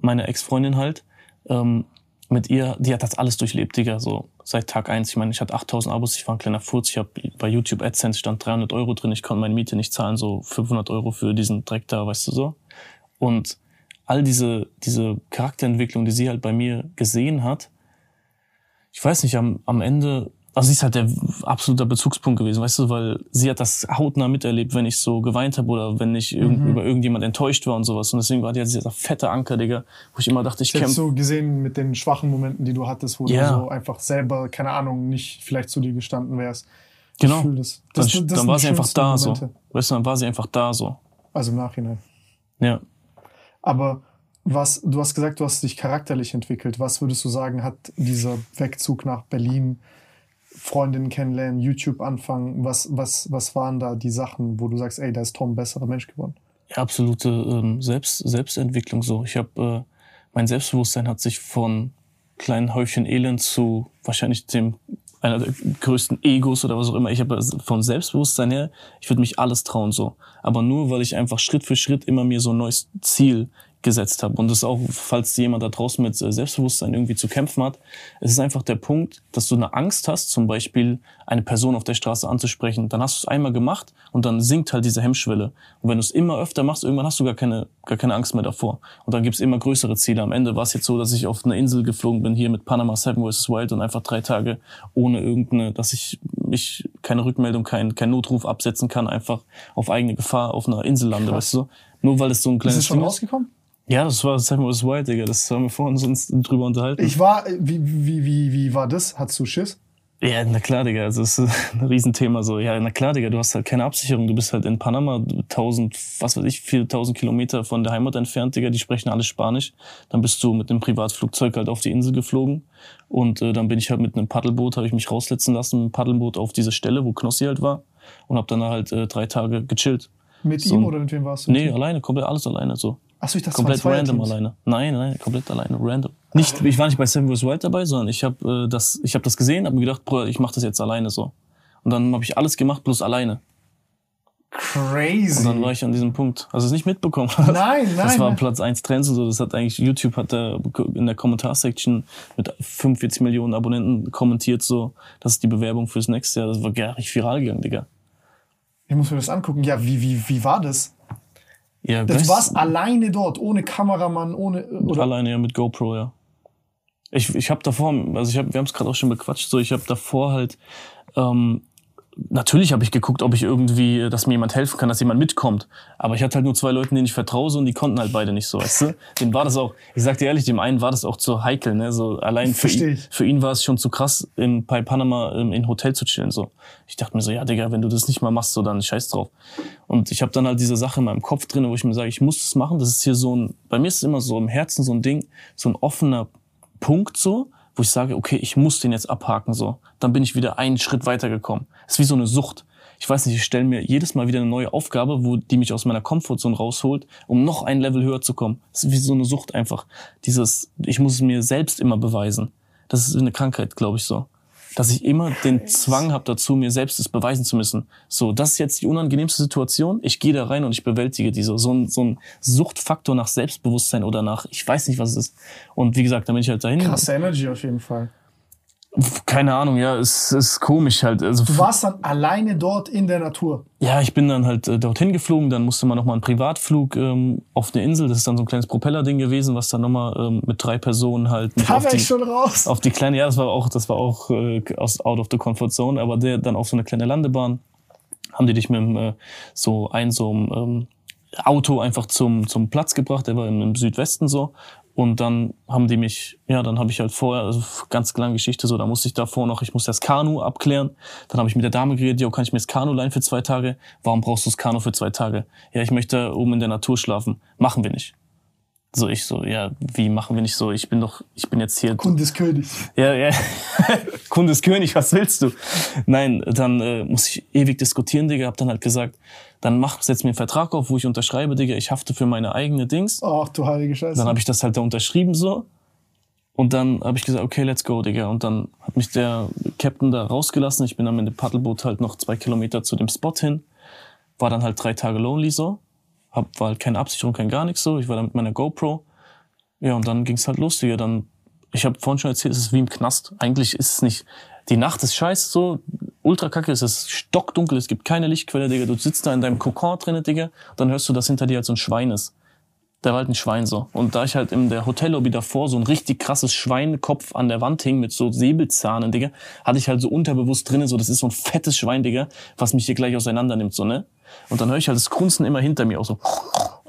meine Ex-Freundin halt, ähm, mit ihr, die hat das alles durchlebt, Digga, so seit Tag eins. Ich meine, ich hatte 8000 Abos, ich war ein kleiner Furz, ich habe bei YouTube AdSense stand 300 Euro drin, ich konnte meine Miete nicht zahlen, so 500 Euro für diesen Dreck da, weißt du so. Und all diese, diese Charakterentwicklung, die sie halt bei mir gesehen hat, ich weiß nicht, am, am Ende, also sie ist halt der absolute Bezugspunkt gewesen, weißt du, weil sie hat das hautnah miterlebt, wenn ich so geweint habe oder wenn ich irgend, über irgendjemand enttäuscht war und sowas. Und deswegen war die halt dieser fette Anker, Digga, wo ich immer dachte, ich kämpfe. so gesehen mit den schwachen Momenten, die du hattest, wo Ja. du so einfach selber, keine Ahnung, nicht vielleicht zu dir gestanden wärst. Genau. Fühl das. Dann, Das- das dann war sie einfach da so. Momente. Weißt du, dann war sie einfach da so. Also im Nachhinein. Ja. Aber was, du hast gesagt, du hast dich charakterlich entwickelt. Was würdest du sagen, hat dieser Wegzug nach Berlin, Freundinnen kennenlernen, YouTube anfangen, was, was, was waren da die Sachen, wo du sagst, ey, da ist Tom ein besserer Mensch geworden? Ja, absolute ähm, Selbst, Selbstentwicklung so. Ich habe äh, mein Selbstbewusstsein hat sich von kleinen Häufchen Elend zu wahrscheinlich dem einer der größten Egos oder was auch immer. Ich habe vom Selbstbewusstsein her, ich würde mich alles trauen so, aber nur weil ich einfach Schritt für Schritt immer mir so ein neues Ziel gesetzt habe. Und das ist auch, falls jemand da draußen mit äh, Selbstbewusstsein irgendwie zu kämpfen hat, es ist einfach der Punkt, dass du eine Angst hast, zum Beispiel eine Person auf der Straße anzusprechen. Dann hast du es einmal gemacht und dann sinkt halt diese Hemmschwelle. Und wenn du es immer öfter machst, irgendwann hast du gar keine, gar keine Angst mehr davor. Und dann gibt's immer größere Ziele. Am Ende war es jetzt so, dass ich auf eine Insel geflogen bin, hier mit Panama Seven vs. Wild und einfach drei Tage ohne irgendeine, dass ich mich keine Rückmeldung, kein, kein Notruf absetzen kann, einfach auf eigene Gefahr auf einer Insel lande, weißt du? Nur weil es so ein Ist kleines es schon Ding rausgekommen? Ja, das war Seven vs. Wild, Digga. Das haben wir vorhin uns drüber unterhalten. Ich war, wie, wie, wie, wie war das? Hattest du Schiss? Ja, na klar, Digga. Also, das ist ein Riesenthema so. Ja, na klar, Digga. Du hast halt keine Absicherung. Du bist halt in Panama 1000, was weiß ich, 4000 Kilometer von der Heimat entfernt, Digga. Die sprechen alle Spanisch. Dann bist du mit einem Privatflugzeug halt auf die Insel geflogen. Und äh, dann bin ich halt mit einem Paddelboot, habe ich mich raussetzen lassen, mit einem Paddelboot auf diese Stelle, wo Knossi halt war. Und habe dann halt äh, drei Tage gechillt. Mit So ihm oder mit wem warst du? Nee, alleine, komplett alles alleine so. Achso, ich dachte, Komplett zwei random Teams. alleine. Nein, nein, komplett alleine, random. Nicht, ich war nicht bei Seven vs. Wild dabei, sondern ich habe äh, das, ich habe das gesehen, habe mir gedacht, Bruder, ich mache das jetzt alleine so. Und dann habe ich alles gemacht, bloß alleine. Crazy. Und dann war ich an diesem Punkt. Also es nicht mitbekommen. Nein, nein. Das war nein. Platz 1 Trends und so. Das hat eigentlich, YouTube hat da in der Kommentarsection mit 45 Millionen Abonnenten kommentiert so, das ist die Bewerbung fürs nächste Jahr. Das war gar nicht viral gegangen, Digga. Ich muss mir das angucken. Ja, wie, wie, wie war das? Ja, Du weißt- warst alleine dort, ohne Kameramann, ohne. Oder? Alleine ja mit GoPro, ja. Ich, ich habe davor, also ich hab, wir haben es gerade auch schon bequatscht, so ich habe davor halt, ähm, natürlich habe ich geguckt, ob ich irgendwie, äh, dass mir jemand helfen kann, dass jemand mitkommt. Aber ich hatte halt nur zwei Leute, denen ich vertraue so, und die konnten halt beide nicht so, weißt du? Dem war das auch, ich sag dir ehrlich, dem einen war das auch zu heikel, ne? So allein für ihn, für ihn war es schon zu krass, in, bei Panama im, in Hotel zu chillen. So. Ich dachte mir so, ja, Digga, wenn du das nicht mal machst, so dann scheiß drauf. Und ich habe dann halt diese Sache in meinem Kopf drin, wo ich mir sage, ich muss das machen. Das ist hier so ein, bei mir ist es immer so im Herzen so ein Ding, so ein offener Punkt so, wo ich sage, okay, ich muss den jetzt abhaken, so. Dann bin ich wieder einen Schritt weitergekommen. Es ist wie so eine Sucht. Ich weiß nicht, ich stelle mir jedes Mal wieder eine neue Aufgabe, wo die mich aus meiner Komfortzone rausholt, um noch ein Level höher zu kommen. Ist wie so eine Sucht einfach. Dieses, ich muss es mir selbst immer beweisen. Das ist eine Krankheit, glaube ich so dass ich immer den Zwang habe dazu, mir selbst es beweisen zu müssen. So, das ist jetzt die unangenehmste Situation. Ich gehe da rein und ich bewältige diese. So ein, so ein Suchtfaktor nach Selbstbewusstsein oder nach, ich weiß nicht, was es ist. Und wie gesagt, da bin ich halt dahin. Krasse Energy auf jeden Fall. Keine Ahnung, ja, es ist komisch halt. Also du warst dann alleine dort in der Natur. Ja, ich bin dann halt äh, dorthin geflogen, dann musste man nochmal einen Privatflug ähm, auf eine Insel. Das ist dann so ein kleines Propellerding gewesen, was dann nochmal ähm, mit drei Personen halt. Da war ich schon raus. Auf die kleine, ja, das war auch, das war auch äh, aus out of the comfort zone, aber der dann auf so eine kleine Landebahn haben die dich mit dem, äh, so ein so einem ähm, Auto einfach zum zum Platz gebracht. Der war im, im Südwesten so und dann haben die mich, ja, dann habe ich halt vorher, also ganz lange Geschichte so, da musste ich davor noch, ich musste das Kanu abklären. Dann habe ich mit der Dame geredet, ja, kann ich mir das Kanu leihen für zwei Tage? Warum brauchst du das Kanu für zwei Tage? Ja, ich möchte oben in der Natur schlafen. Machen wir nicht. So, ich so, ja, wie machen wir nicht so? Ich bin doch, ich bin jetzt hier. Kunde des Königs. Ja, ja. Kunde des Königs, was willst du? Nein, dann äh, muss ich ewig diskutieren, Digga. Hab dann halt gesagt, dann mach, setz mir einen Vertrag auf, wo ich unterschreibe, Digga, ich hafte für meine eigene Dings. Ach du heilige Scheiße. Dann habe ich das halt da unterschrieben so. Und dann habe ich gesagt, okay, let's go, Digga. Und dann hat mich der Captain da rausgelassen. Ich bin dann mit dem Paddelboot halt noch zwei Kilometer zu dem Spot hin. War dann halt drei Tage lonely so hab, war halt keine Absicherung, kein gar nichts so. Ich war da mit meiner GoPro. Ja, und dann ging's halt los, Digga. Dann, ich habe vorhin schon erzählt, es ist wie im Knast. Eigentlich ist es nicht. Die Nacht ist scheiße so, ultra kacke, es ist stockdunkel, es gibt keine Lichtquelle, Digga. Du sitzt da in deinem Kokon drinne, Digga. Dann hörst du, dass hinter dir halt so ein Schwein ist. Der war halt ein Schwein so. Und da ich halt in der Hotellobby davor so ein richtig krasses Schweinkopf an der Wand hing mit so Säbelzahnen, Digga, hatte ich halt so unterbewusst drinnen, so, das ist so ein fettes Schwein, Digga, was mich hier gleich auseinander nimmt, so, ne? Und dann höre ich halt das Grunzen immer hinter mir auch so.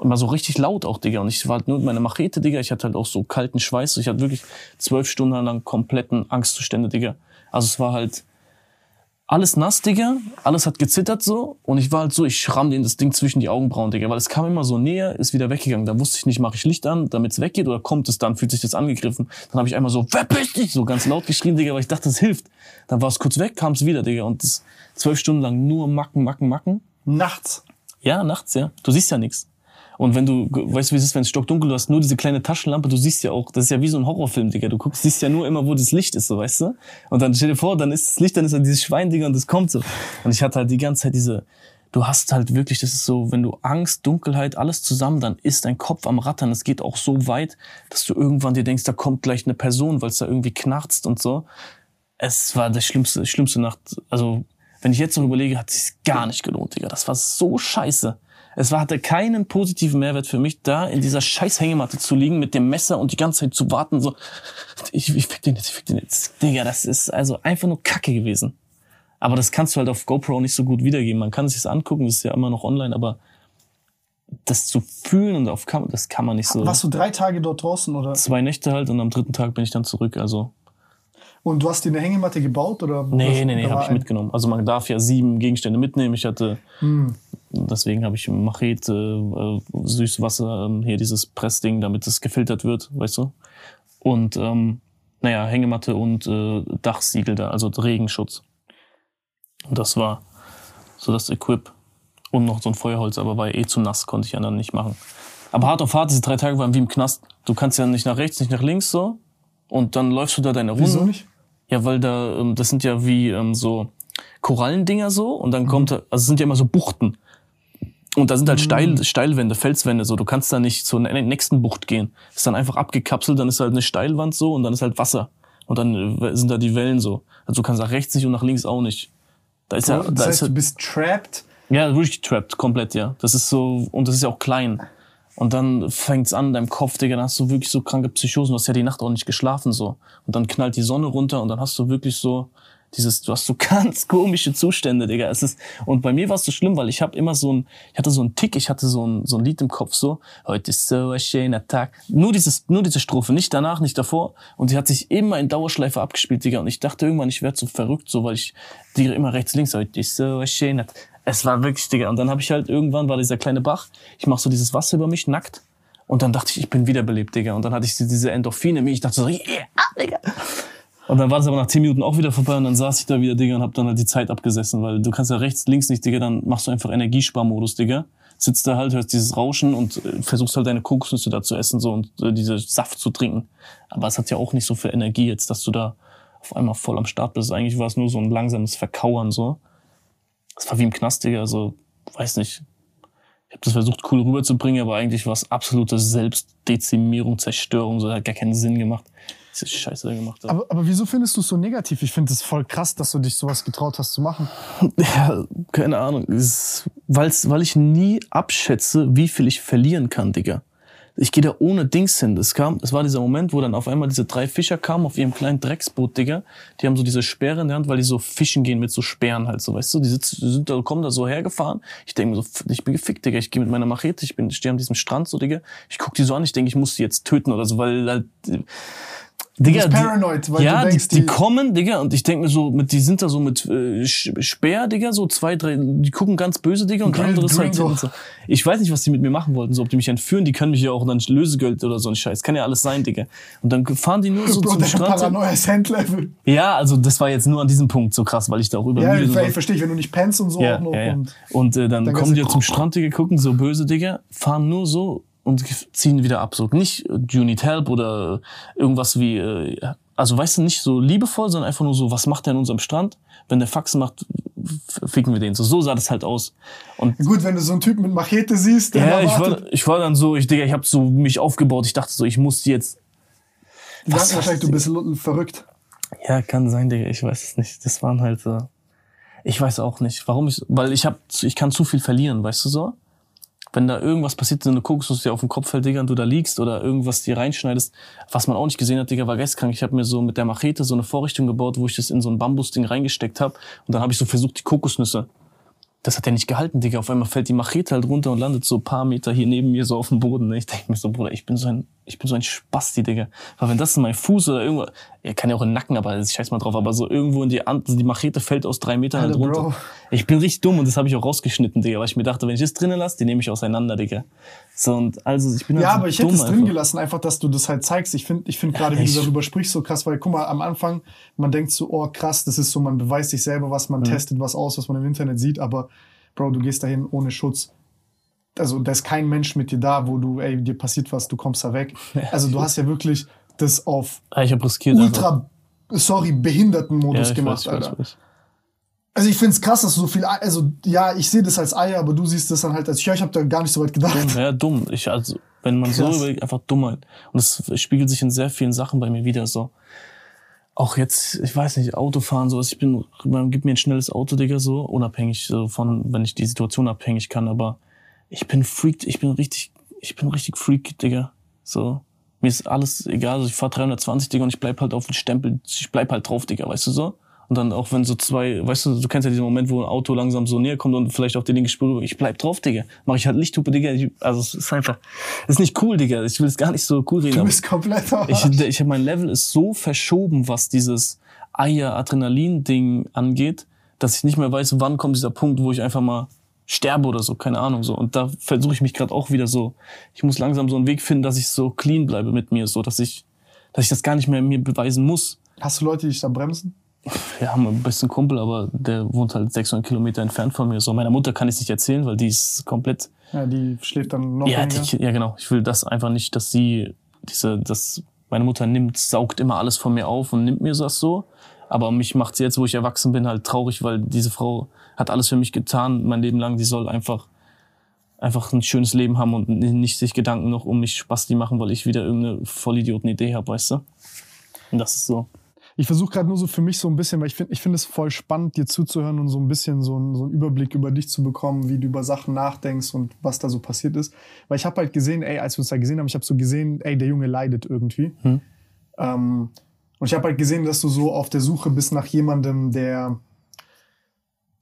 Immer so richtig laut auch, Digga. Und ich war halt nur mit meiner Machete, Digga. Ich hatte halt auch so kalten Schweiß. Ich hatte wirklich zwölf Stunden lang kompletten Angstzustände, Digga. Also es war halt alles nass, Digga. Alles hat gezittert so. Und ich war halt so, ich schramm den das Ding zwischen die Augenbrauen, Digga. Weil es kam immer so näher, ist wieder weggegangen. Da wusste ich nicht, mache ich Licht an, damit es weggeht oder kommt es dann, fühlt sich das angegriffen. Dann habe ich einmal so, verpiss dich, so ganz laut geschrien, Digga, weil ich dachte, das hilft. Dann war es kurz weg, kam es wieder, Digga. Und das zwölf Stunden lang nur Macken, Macken, Macken. Nachts. Ja, nachts, ja. Du siehst ja nichts. Und wenn du, weißt du, wie es ist, wenn es stockdunkel, du hast nur diese kleine Taschenlampe, du siehst ja auch, das ist ja wie so ein Horrorfilm, Digga. Du guckst, siehst ja nur immer, wo das Licht ist, so, weißt du? Und dann stell dir vor, dann ist das Licht, dann ist da dieses Schwein, Digga, und das kommt so. Und ich hatte halt die ganze Zeit diese, du hast halt wirklich, das ist so, wenn du Angst, Dunkelheit, alles zusammen, dann ist dein Kopf am Rattern. Es geht auch so weit, dass du irgendwann dir denkst, da kommt gleich eine Person, weil es da irgendwie knarzt und so. Es war das schlimmste, schlimmste Nacht, also, wenn ich jetzt noch überlege, hat es sich gar nicht gelohnt, Digga. Das war so scheiße. Es war, hatte keinen positiven Mehrwert für mich, da in dieser scheiß Hängematte zu liegen mit dem Messer und die ganze Zeit zu warten, so, ich, ich fick den jetzt, ich fick den jetzt. Digga, das ist also einfach nur Kacke gewesen. Aber das kannst du halt auf GoPro nicht so gut wiedergeben. Man kann sich das angucken, das ist ja immer noch online, aber das zu fühlen und auf Kamera, das kann man nicht so. Warst du drei Tage dort draußen oder? Zwei Nächte halt und am dritten Tag bin ich dann zurück, also. Und du hast dir eine Hängematte gebaut oder? Nee, nee, nee, habe ich mitgenommen. Also man darf ja sieben Gegenstände mitnehmen. Ich hatte hm. Deswegen habe ich Machete, äh, Süßwasser, äh, hier dieses Pressding, damit es gefiltert wird, weißt du? Und ähm, naja, Hängematte und äh, Dachsiegel da, also Regenschutz. Und das war so das Equip. Und noch so ein Feuerholz, aber war eh zu nass, konnte ich ja dann nicht machen. Aber hart auf hart, diese drei Tage waren wie im Knast. Du kannst ja nicht nach rechts, nicht nach links so. Und dann läufst du da deine Runde. Wieso nicht? Ja, weil da, ähm, das sind ja wie ähm, so Korallendinger so. Und dann kommt, mhm. also es sind ja immer so Buchten. Und da sind halt Steil, mhm. Steilwände, Felswände, so. Du kannst da nicht zur nächsten Bucht gehen. ist dann einfach abgekapselt, dann ist halt eine Steilwand so und dann ist halt Wasser. Und dann äh, sind da die Wellen so. Also du kannst nach rechts nicht und nach links auch nicht. Da ist ja, das da heißt, ist halt, du bist trapped. Ja, wirklich trapped, komplett, ja. Das ist so, und das ist ja auch klein. Und dann fängt's an, deinem Kopf, Digga, dann hast du wirklich so kranke Psychosen. Du hast ja die Nacht auch nicht geschlafen, so. Und dann knallt die Sonne runter und dann hast du wirklich so, dieses, du hast so ganz komische Zustände, Digga. Es ist, und bei mir war es so schlimm, weil ich habe immer so ein, ich hatte so einen Tick, ich hatte so ein, so ein Lied im Kopf, so, heute ist so ein schöner Tag. Nur dieses, nur diese Strophe, nicht danach, nicht davor. Und die hat sich immer in Dauerschleife abgespielt, Digga. Und ich dachte irgendwann, ich werde so verrückt, so, weil ich die immer rechts, links, heute ist so ein schöner Tag. Es war wirklich, Digga. Und dann habe ich halt irgendwann, war dieser kleine Bach, ich mach so dieses Wasser über mich, nackt. Und dann dachte ich, ich bin wiederbelebt, Digga. Und dann hatte ich diese Endorphine in mir. Ich dachte so, yeah, Digga. Und dann war das aber nach 10 Minuten auch wieder vorbei und dann saß ich da wieder, Digga, und hab dann halt die Zeit abgesessen, weil du kannst ja rechts, links nicht, Digga, dann machst du einfach Energiesparmodus, Digga. Sitzt da halt, hörst dieses Rauschen und äh, versuchst halt deine Kokosnüsse da zu essen so und äh, diese Saft zu trinken. Aber es hat ja auch nicht so viel Energie jetzt, dass du da auf einmal voll am Start bist. Eigentlich war es nur so ein langsames Verkauern so. Es war wie im Knast, Digga, also weiß nicht. Ich habe das versucht cool rüberzubringen, aber eigentlich war es absolute Selbstdezimierung, Zerstörung, so hat gar keinen Sinn gemacht. Diese Scheiße gemacht. Aber, aber wieso findest du es so negativ? Ich finde es voll krass, dass du dich sowas getraut hast zu machen. Ja, keine Ahnung. Weil's, weil ich nie abschätze, wie viel ich verlieren kann, Digga. Ich gehe da ohne Dings hin. Es kam, es war dieser Moment, wo dann auf einmal diese drei Fischer kamen auf ihrem kleinen Drecksboot, Digga. Die haben so diese Speere in der Hand, weil die so fischen gehen mit so Speeren halt, so, weißt du? Die sitzen, die sind da, kommen da so hergefahren. Ich denke mir so, ich bin gefickt, Digga. Ich gehe mit meiner Machete, ich bin, stehe an diesem Strand, so, Digga. Ich guck die so an, ich denke, ich muss die jetzt töten oder so, weil halt, Digga, bist paranoid, weil ja, du denkst, die, die die- kommen, Digga, und ich denke mir so, mit, die sind da so mit äh, Speer, Digga, so zwei, drei, die gucken ganz böse, Digga, und der andere ist halt so. Ich weiß nicht, was die mit mir machen wollten, so ob die mich entführen, die können mich ja auch dann Lösegeld oder so ein Scheiß. Kann ja alles sein, Digga. Und dann fahren die nur so Bro, zum Strand. Paranoia ist Handlevel. Ja, also das war jetzt nur an diesem Punkt so krass, weil ich da auch über Ja, ich, ich verstehe, wenn du nicht pennst und so Ja, auch noch. ja, ja. Und Und äh, dann, Dann kommen die ja du- zum Strand, Digga, gucken so böse, Digga, fahren nur so und ziehen wieder ab. So nicht äh, Do you need help oder irgendwas wie, äh, also weißt du, nicht so liebevoll, sondern einfach nur so, was macht der an unserem Strand? Wenn der Faxen macht, ficken wir den. So, so sah das halt aus. Und gut, wenn du so einen Typen mit Machete siehst, der ja, ich war, ich war dann so, ich, Digga, ich habe so mich aufgebaut. Ich dachte so, ich muss jetzt. die was- wahrscheinlich, du bist verrückt. Ja, kann sein, Digga. Ich weiß es nicht. Das waren halt so. Ich weiß auch nicht, warum ich, weil ich hab, ich kann zu viel verlieren, weißt du so? Wenn da irgendwas passiert, so eine Kokosnuss dir auf den Kopf fällt, Digga, und du da liegst oder irgendwas dir reinschneidest, was man auch nicht gesehen hat, Digga, war geistkrank. Ich habe mir so mit der Machete so eine Vorrichtung gebaut, wo ich das in so ein Bambusding reingesteckt habe und dann habe ich so versucht, die Kokosnüsse. Das hat ja nicht gehalten, Digga. Auf einmal fällt die Machete halt runter und landet so ein paar Meter hier neben mir so auf dem Boden. Ich denke mir so, Bruder, ich bin so ein, ich bin so ein Spasti, Digga. Weil wenn das in mein Fuß oder irgendwo, er kann ja auch in den Nacken, aber ich scheiß mal drauf, aber so irgendwo in die Hand, also die Machete fällt aus drei Metern halt Alter, runter. Bro. Ich bin richtig dumm und das habe ich auch rausgeschnitten, Digga, weil ich mir dachte, wenn ich das drinnen lasse, die nehme ich auseinander, Digga. So und also ich bin halt Ja, so aber ich hätte es drin einfach. gelassen, einfach, dass du das halt zeigst. Ich finde ich find gerade, wie du darüber sprichst, so krass, weil guck mal, am Anfang, man denkt so, oh krass, das ist so, man beweist sich selber was, Mhm. man testet was aus, was man im Internet sieht, aber Bro, du gehst dahin ohne Schutz. Also da ist kein Mensch mit dir da, wo du, ey, dir passiert was, du kommst da weg. Also du hast ja wirklich das auf Ja, ich habe riskiert. einfach. ultra, sorry, Behindertenmodus ja, gemacht, weiß, ich weiß, Alter. ich weiß. Also ich find's krass, dass du so viel, also ja, ich sehe das als Eier, aber du siehst das dann halt als, ja, ich habe da gar nicht so weit gedacht. Dumm, ja, dumm. Ich, also, wenn man so Krass. überlegt, einfach Dummheit. Und das spiegelt sich in sehr vielen Sachen bei mir wieder so. Auch jetzt, ich weiß nicht, Autofahren, sowas. Ich bin, man gibt mir ein schnelles Auto, Digga, so, unabhängig so von, wenn ich die Situation abhängig kann, aber ich bin freaked, ich bin richtig, ich bin richtig freak, Digga. So. Mir ist alles egal, also ich fahr 320, Digga, und ich bleib halt auf den Stempel, ich bleib halt drauf, Digga, weißt du so? Und dann auch wenn so zwei, weißt du, du kennst ja diesen Moment, wo ein Auto langsam so näher kommt und vielleicht auf die linke Spur, rüber, ich bleib drauf, Digga. Mach ich halt Lichthupe, Digga. Ich, also es ist einfach, es ist nicht cool, Digga. Ich will es gar nicht so cool reden. Du bist komplett ich, ich, mein Level ist so verschoben, was dieses Eier-Adrenalin-Ding angeht, dass ich nicht mehr weiß, wann kommt dieser Punkt, wo ich einfach mal sterbe oder so, keine Ahnung so. Und da versuche ich mich gerade auch wieder so. Ich muss langsam so einen Weg finden, dass ich so clean bleibe mit mir, so dass ich, dass ich das gar nicht mehr mir beweisen muss. Hast du Leute, die dich da bremsen? Wir haben einen besten Kumpel, aber der wohnt halt 600 Kilometer entfernt von mir. So meiner Mutter kann ich es nicht erzählen, weil die ist komplett Ja, die schläft dann noch ja, die, ja, genau. Ich will das einfach nicht, dass sie diese, dass meine Mutter nimmt, saugt immer alles von mir auf und nimmt mir das so. Aber mich macht sie jetzt, wo ich erwachsen bin, halt traurig, weil diese Frau hat alles für mich getan, mein Leben lang. Die soll einfach, einfach ein schönes Leben haben und nicht sich Gedanken noch um mich Spasti machen, weil ich wieder irgendeine Vollidioten-Idee habe, weißt du? Und das ist so. Ich versuche gerade nur so für mich so ein bisschen, weil ich finde ich finde es voll spannend, dir zuzuhören und so ein bisschen so, ein, so einen Überblick über dich zu bekommen, wie du über Sachen nachdenkst und was da so passiert ist. Weil ich habe halt gesehen, ey, als wir uns da gesehen haben, ich habe so gesehen, ey, der Junge leidet irgendwie. Hm. Ähm, und ich habe halt gesehen, dass du so auf der Suche bist nach jemandem, der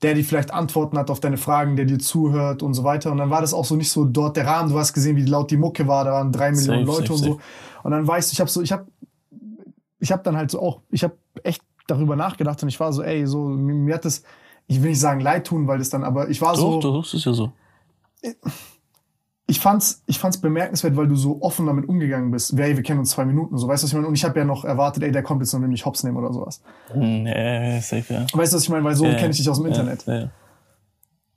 der dir vielleicht Antworten hat auf deine Fragen, der dir zuhört und so weiter. Und dann war das auch so nicht so dort der Rahmen. Du hast gesehen, wie laut die Mucke war. Da waren drei Millionen Safe, Leute safe, und so. Und dann weißt du, ich habe so, ich habe ich habe dann halt so auch, ich habe echt darüber nachgedacht und ich war so, ey, so, mir, mir hat das, ich will nicht sagen leid tun, weil das dann, aber ich war Doch, so, doch, das ist ja so. Ich fand's, ich fand's bemerkenswert, weil du so offen damit umgegangen bist. Ey, wir kennen uns zwei Minuten, so weißt du, was ich meine? Und ich habe ja noch erwartet, ey, der kommt jetzt noch nämlich Hops nehmen oder sowas. Nee, safe, ja. Weißt du, was ich meine? Weil so Ja, kenne ich dich aus dem Internet. Ja, ja.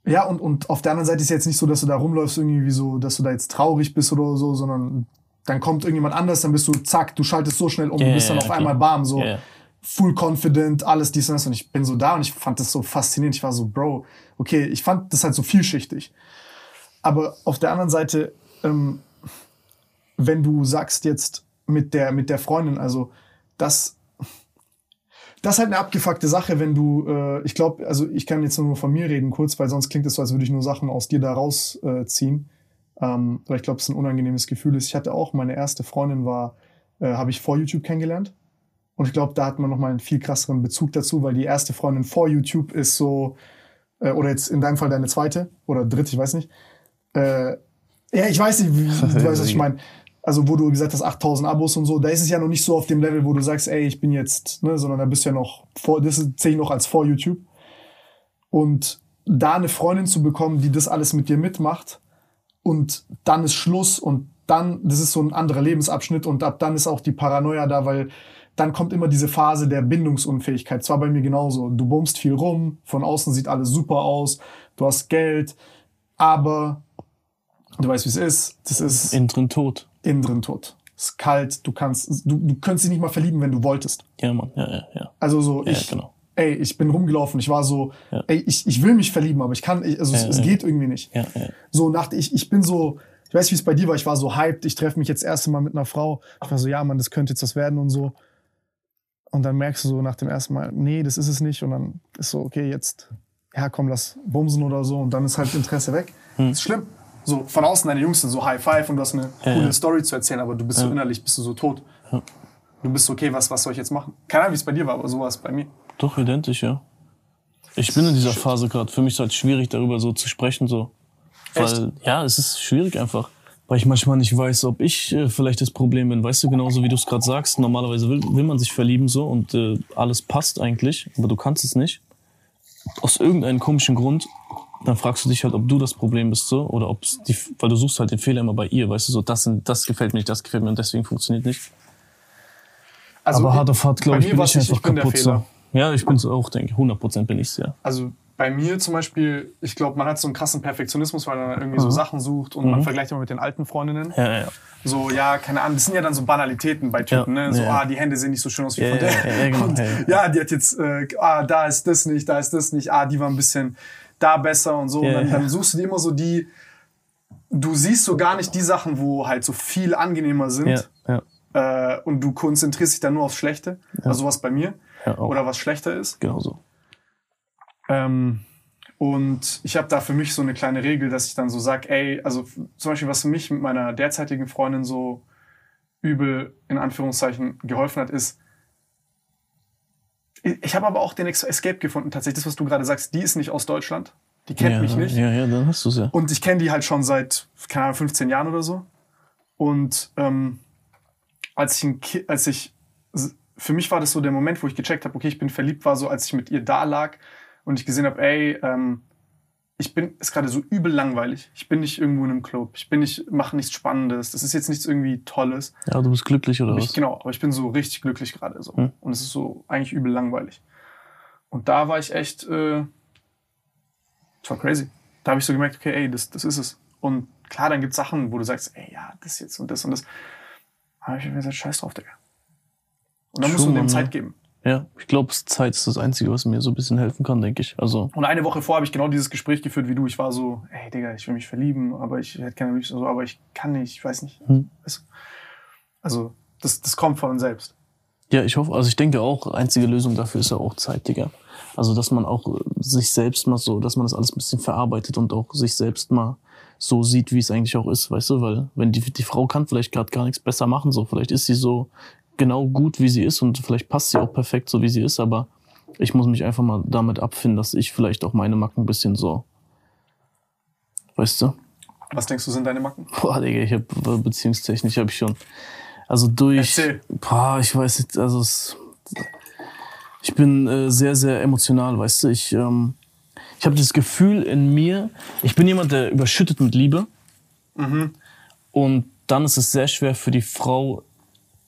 Ja, und, und auf der anderen Seite ist jetzt nicht so, dass du da rumläufst, irgendwie wie so, dass du da jetzt traurig bist oder so, sondern dann kommt irgendjemand anders, dann bist du, zack, du schaltest so schnell um, Ja, du bist ja, dann ja, auf einmal bam, so Ja, ja. full confident, alles dies und das. Und ich bin so da und ich fand das so faszinierend. Ich war so, Bro, okay, ich fand das halt so vielschichtig. Aber auf der anderen Seite, ähm, wenn du sagst jetzt mit der, mit der Freundin, also das, das ist halt eine abgefuckte Sache, wenn du, äh, ich glaube, also ich kann jetzt nur von mir reden kurz, weil sonst klingt es so, als würde ich nur Sachen aus dir da rausziehen. Äh, ähm, weil ich glaube, es ein unangenehmes Gefühl ist. Ich hatte auch, meine erste Freundin war, äh, habe ich vor YouTube kennengelernt. Und ich glaube, da hat man nochmal einen viel krasseren Bezug dazu, weil die erste Freundin vor YouTube ist so, äh, oder jetzt in deinem Fall deine zweite oder dritte, ich weiß nicht. Äh, ja, ich weiß nicht, wie, du weißt, was ich meine. Also, wo du gesagt hast, 8000 Abos und so, da ist es ja noch nicht so auf dem Level, wo du sagst, ey, ich bin jetzt, ne, sondern da bist du ja noch vor, das zähle ich noch als vor YouTube. Und da eine Freundin zu bekommen, die das alles mit dir mitmacht und dann ist Schluss und dann, das ist so ein anderer Lebensabschnitt und ab dann ist auch die Paranoia da, weil dann kommt immer diese Phase der Bindungsunfähigkeit. Zwar bei mir genauso. Du bummst viel rum, von außen sieht alles super aus, du hast Geld, aber du weißt, wie es ist. Das ist Innen drin tot. innen drin tot. Es ist kalt, du kannst, du, du könntest dich nicht mal verlieben, wenn du wolltest. Ja, Mann, ja, ja, ja. Also so, Ja, ich, genau. ey, ich bin rumgelaufen, ich war so, Ja. ey, ich, ich will mich verlieben, aber ich kann, ich, also es, Ja, es ja. geht irgendwie nicht. Ja, ja. So nach, ich, ich bin so, ich weiß, wie es bei dir war, ich war so hyped, ich treffe mich jetzt das erste Mal mit einer Frau. Ich war so, ja, Mann, das könnte jetzt was werden und so. Und dann merkst du so nach dem ersten Mal, nee, das ist es nicht. Und dann ist so, okay, jetzt, ja, komm, lass bumsen oder so. Und dann ist halt Interesse weg. Hm. Ist schlimm. So, von außen deine Jungs sind so High Five und du hast eine Ja, coole ja. Story zu erzählen, aber du bist so innerlich, bist du so tot. Du bist so, okay, was, was soll ich jetzt machen? Keine Ahnung, wie es bei dir war, aber so war es bei mir. Doch, identisch, ja. Ich bin in dieser Phase gerade. Für mich ist halt schwierig, darüber so zu sprechen, so. Weil, Echt? ja, es ist schwierig einfach. Weil ich manchmal nicht weiß, ob ich äh, vielleicht das Problem bin. Weißt du, genauso wie du es gerade sagst. Normalerweise will, will man sich verlieben so und äh, alles passt eigentlich, aber du kannst es nicht. Aus irgendeinem komischen Grund. Dann fragst du dich halt, ob du das Problem bist so oder ob die, weil du suchst halt den Fehler immer bei ihr, weißt du, so das, sind- das gefällt mir nicht, das gefällt mir und deswegen funktioniert nicht. aber hart auf hart, glaube Also bei ich, mir bin ich nicht, einfach ich bin der kaputt Fehler. so. Ja, ich bin's auch, denke ich. 100% bin ich's, ja. Also bei mir zum Beispiel, ich glaube, man hat so einen krassen Perfektionismus, weil man irgendwie so Sachen sucht und man vergleicht immer mit den alten Freundinnen. Ja, ja, ja. So, ja, keine Ahnung, das sind ja dann so Banalitäten bei Typen, Ja, ne? So, ja. ah, die Hände sehen nicht so schön aus wie Ja, von der. ja, ja, genau, und, ja, die hat jetzt, äh, ah, da ist das nicht, da ist das nicht, ah, die war ein bisschen da besser und so. Ja, und dann, dann suchst du dir immer so die, du siehst so gar nicht die Sachen, wo halt so viel angenehmer sind. Äh, und du konzentrierst dich dann nur aufs Schlechte. Also was bei mir. Oder was schlechter ist. Genau so. Ähm, und ich habe da für mich so eine kleine Regel, dass ich dann so sag, ey, also zum Beispiel, was für mich mit meiner derzeitigen Freundin so übel in Anführungszeichen geholfen hat, ist, ich, habe aber auch den Escape gefunden, tatsächlich, das, was du gerade sagst, die ist nicht aus Deutschland, die kennt ja, mich nicht. Ja, ja, dann hast du's ja. Und ich kenne die halt schon seit, keine Ahnung, 15 Jahren oder so. Und ähm, als ich, ein Ki als ich, für mich war das so der Moment, wo ich gecheckt habe, okay, ich bin verliebt, war so, als ich mit ihr da lag und ich gesehen habe, ey, ähm, ich bin, ist gerade so übel langweilig. Ich bin nicht irgendwo in einem Club. Ich bin nicht, mache nichts Spannendes. Das ist jetzt nichts irgendwie Tolles. Ja, du bist glücklich oder Ich, was? genau, aber ich bin so richtig glücklich gerade so. Hm. Und es ist so eigentlich übel langweilig. Und da war ich echt, äh, das war crazy. Da habe ich so gemerkt, okay, ey, das, das ist es. Und klar, dann gibt es Sachen, wo du sagst, ey, ja, das jetzt und das und das. Aber ich hab mir gesagt, scheiß drauf, Digga. Und dann musst du dem Mann, Zeit ne? geben. Ja, ich glaube, Zeit ist das Einzige, was mir so ein bisschen helfen kann, denke ich. Also, Und eine Woche vor habe ich genau dieses Gespräch geführt wie du. Ich war so, ey, Digga, ich will mich verlieben, aber ich hätte keine Lust, so, aber ich kann nicht, ich weiß nicht. Hm. Also, das, das kommt von selbst. ja, ich hoffe, also ich denke auch, einzige Lösung dafür ist ja auch Zeit, Digga. Also, dass man auch äh, sich selbst mal so, dass man das alles ein bisschen verarbeitet und auch sich selbst mal so sieht, wie es eigentlich auch ist, weißt du? Weil, wenn die, die Frau kann vielleicht gerade gar nichts besser machen, so, vielleicht ist sie so genau gut, wie sie ist und vielleicht passt sie auch perfekt, so wie sie ist, aber ich muss mich einfach mal damit abfinden, dass ich vielleicht auch meine Macken ein bisschen so, weißt du? Was denkst du, sind deine Macken? Boah, Digga, ich hab beziehungstechnisch habe ich schon. Also durch. Erzähl. Boah, ich weiß nicht, also es, ich bin äh, sehr, sehr emotional, weißt du. Ich, ähm, ich habe das Gefühl in mir, ich bin jemand, der überschüttet mit Liebe. Und dann ist es sehr schwer für die Frau,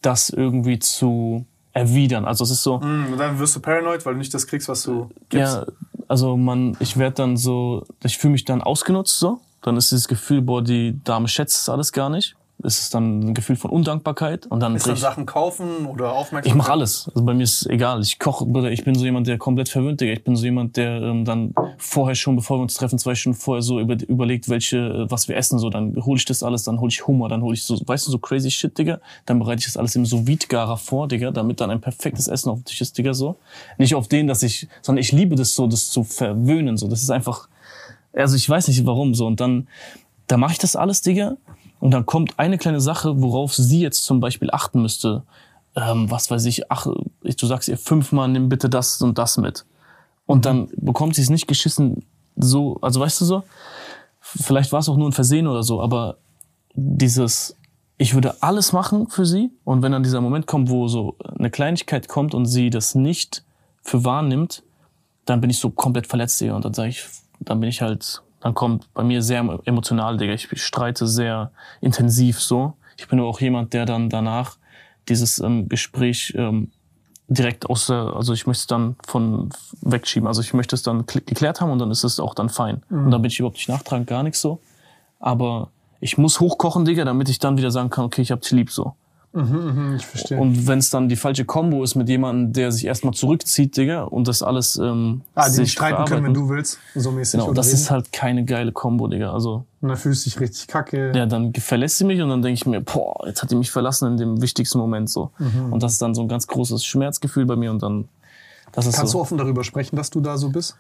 das irgendwie zu erwidern. Also es ist so, und dann wirst du paranoid, weil du nicht das kriegst, was du gibst. ja, also man, ich werde dann so, ich fühle mich dann ausgenutzt so. Dann ist dieses Gefühl, boah, die Dame schätzt das alles gar nicht. Es ist dann ein Gefühl von Undankbarkeit und dann Ist dann Sachen kaufen oder Aufmerksamkeit? ich mache alles. Also bei mir ist egal. Ich koche, ich bin so jemand, der komplett verwöhnt, Digga. Ich bin so jemand, der ähm, dann vorher schon, bevor wir uns treffen, zwei Stunden vorher so über, überlegt, welche, äh, was wir essen. So, dann hole ich das alles, dann hole ich Hummer, dann hole ich so, weißt du, so crazy shit, Digga. Dann bereite ich das alles im sous garer vor, Digga, damit dann ein perfektes Essen auf dem Tisch ist, Digga, so. Nicht auf den, dass ich, sondern ich liebe das so, das zu verwöhnen, so. Das ist einfach, also ich weiß nicht warum, so. Und dann, da mache ich das alles, Digga. Und dann kommt eine kleine Sache, worauf sie jetzt zum Beispiel achten müsste. Ähm, was weiß ich, ach, du sagst ihr fünfmal, nimm bitte das und das mit. Und dann bekommt sie es nicht geschissen so, also weißt du so, vielleicht war es auch nur ein Versehen oder so, aber dieses, ich würde alles machen für sie und wenn dann dieser Moment kommt, wo so eine Kleinigkeit kommt und sie das nicht für wahr nimmt, dann bin ich so komplett verletzt, Digga. Und dann sage ich, dann bin ich halt, dann kommt bei mir sehr emotional, Digga. Ich streite sehr intensiv so. Ich bin aber auch jemand, der dann danach dieses ähm, Gespräch ähm, direkt aus der, also ich möchte es dann von wegschieben. Also ich möchte es dann kl- geklärt haben und dann ist es auch dann fein. Und dann bin ich überhaupt nicht nachtragend, gar nichts so. Aber ich muss hochkochen, Digga, damit ich dann wieder sagen kann, okay, ich hab dich lieb so. Ich verstehe. Und wenn es dann die falsche Kombo ist mit jemandem, der sich erstmal zurückzieht, Digga, und das alles ähm, ah, die sich nicht streiten können, wenn du willst. So mäßig. Genau, das reden. ist halt keine geile Kombo, Digga. Also, Und dann fühlst du dich richtig kacke. ja, dann verlässt sie mich und dann denke ich mir, boah, jetzt hat die mich verlassen in dem wichtigsten Moment so. Mhm. Und das ist dann so ein ganz großes Schmerzgefühl bei mir und dann, das ist Kannst so. du offen darüber sprechen, dass du da so bist?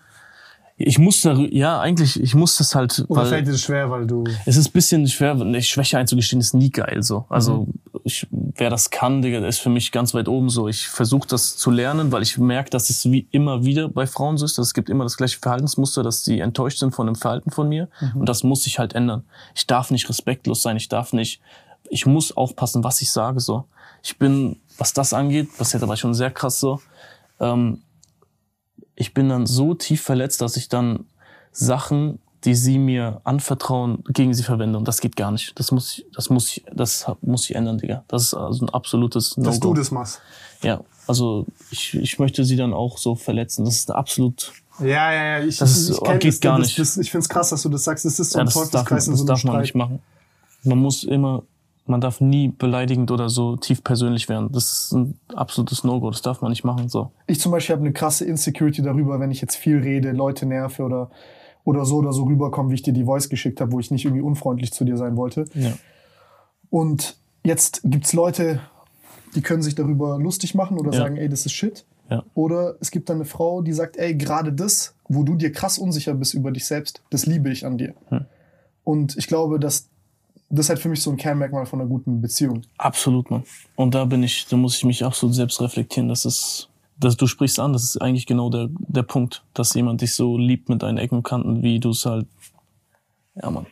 Ich muss da, ja, eigentlich, ich muss das halt, Oder weil fällt dir das schwer, weil du. es ist ein bisschen schwer, eine Schwäche einzugestehen, ist nie geil so. Also Mhm. Ich, wer das kann, Digga, der ist für mich ganz weit oben so. Ich versuche das zu lernen, weil ich merke, dass es wie immer wieder bei Frauen so ist. dass Es gibt immer das gleiche Verhaltensmuster, dass sie enttäuscht sind von dem Verhalten von mir. Mhm. Und das muss sich halt ändern. Ich darf nicht respektlos sein. Ich darf nicht, ich muss aufpassen, was ich sage so. Ich bin, was das angeht, das hätte aber schon sehr krass so. Ähm, ich bin dann so tief verletzt, dass ich dann Sachen, die sie mir anvertrauen, gegen sie verwende. Und das geht gar nicht. Das muss ich, das muss ich, das muss ich ändern, Digga. Das ist also ein absolutes No-Go. Dass du das machst. Ja, also ich, ich möchte sie dann auch so verletzen. Das ist absolut, Ja, ja, ja. Ich, Das ist- ich geht das, gar das, nicht. Das, ich find's krass, dass du das sagst. Das ist so ja, ein das man, Teufelskreis in das so einem darf man Streit. nicht machen. Man muss immer, man darf nie beleidigend oder so tief persönlich werden. Das ist ein absolutes No-Go. Das darf man nicht machen, so. Ich zum Beispiel habe eine krasse Insecurity darüber, wenn ich jetzt viel rede, Leute nerve oder, oder so oder so rüberkomme, wie ich dir die Voice geschickt habe, wo ich nicht irgendwie unfreundlich zu dir sein wollte. Ja. Und jetzt gibt's Leute, die können sich darüber lustig machen oder Ja. sagen, ey, das ist Shit. Ja. Oder es gibt dann eine Frau, die sagt, ey, gerade das, wo du dir krass unsicher bist über dich selbst, das liebe ich an dir. Hm. Und ich glaube, dass das ist halt für mich so ein Kernmerkmal von einer guten Beziehung. Absolut, Mann. Und da bin ich, da muss ich mich absolut selbst reflektieren. Das ist, das, du sprichst an, das ist eigentlich genau der, der Punkt, dass jemand dich so liebt mit deinen Ecken und Kanten, wie du es halt, ja, Mann.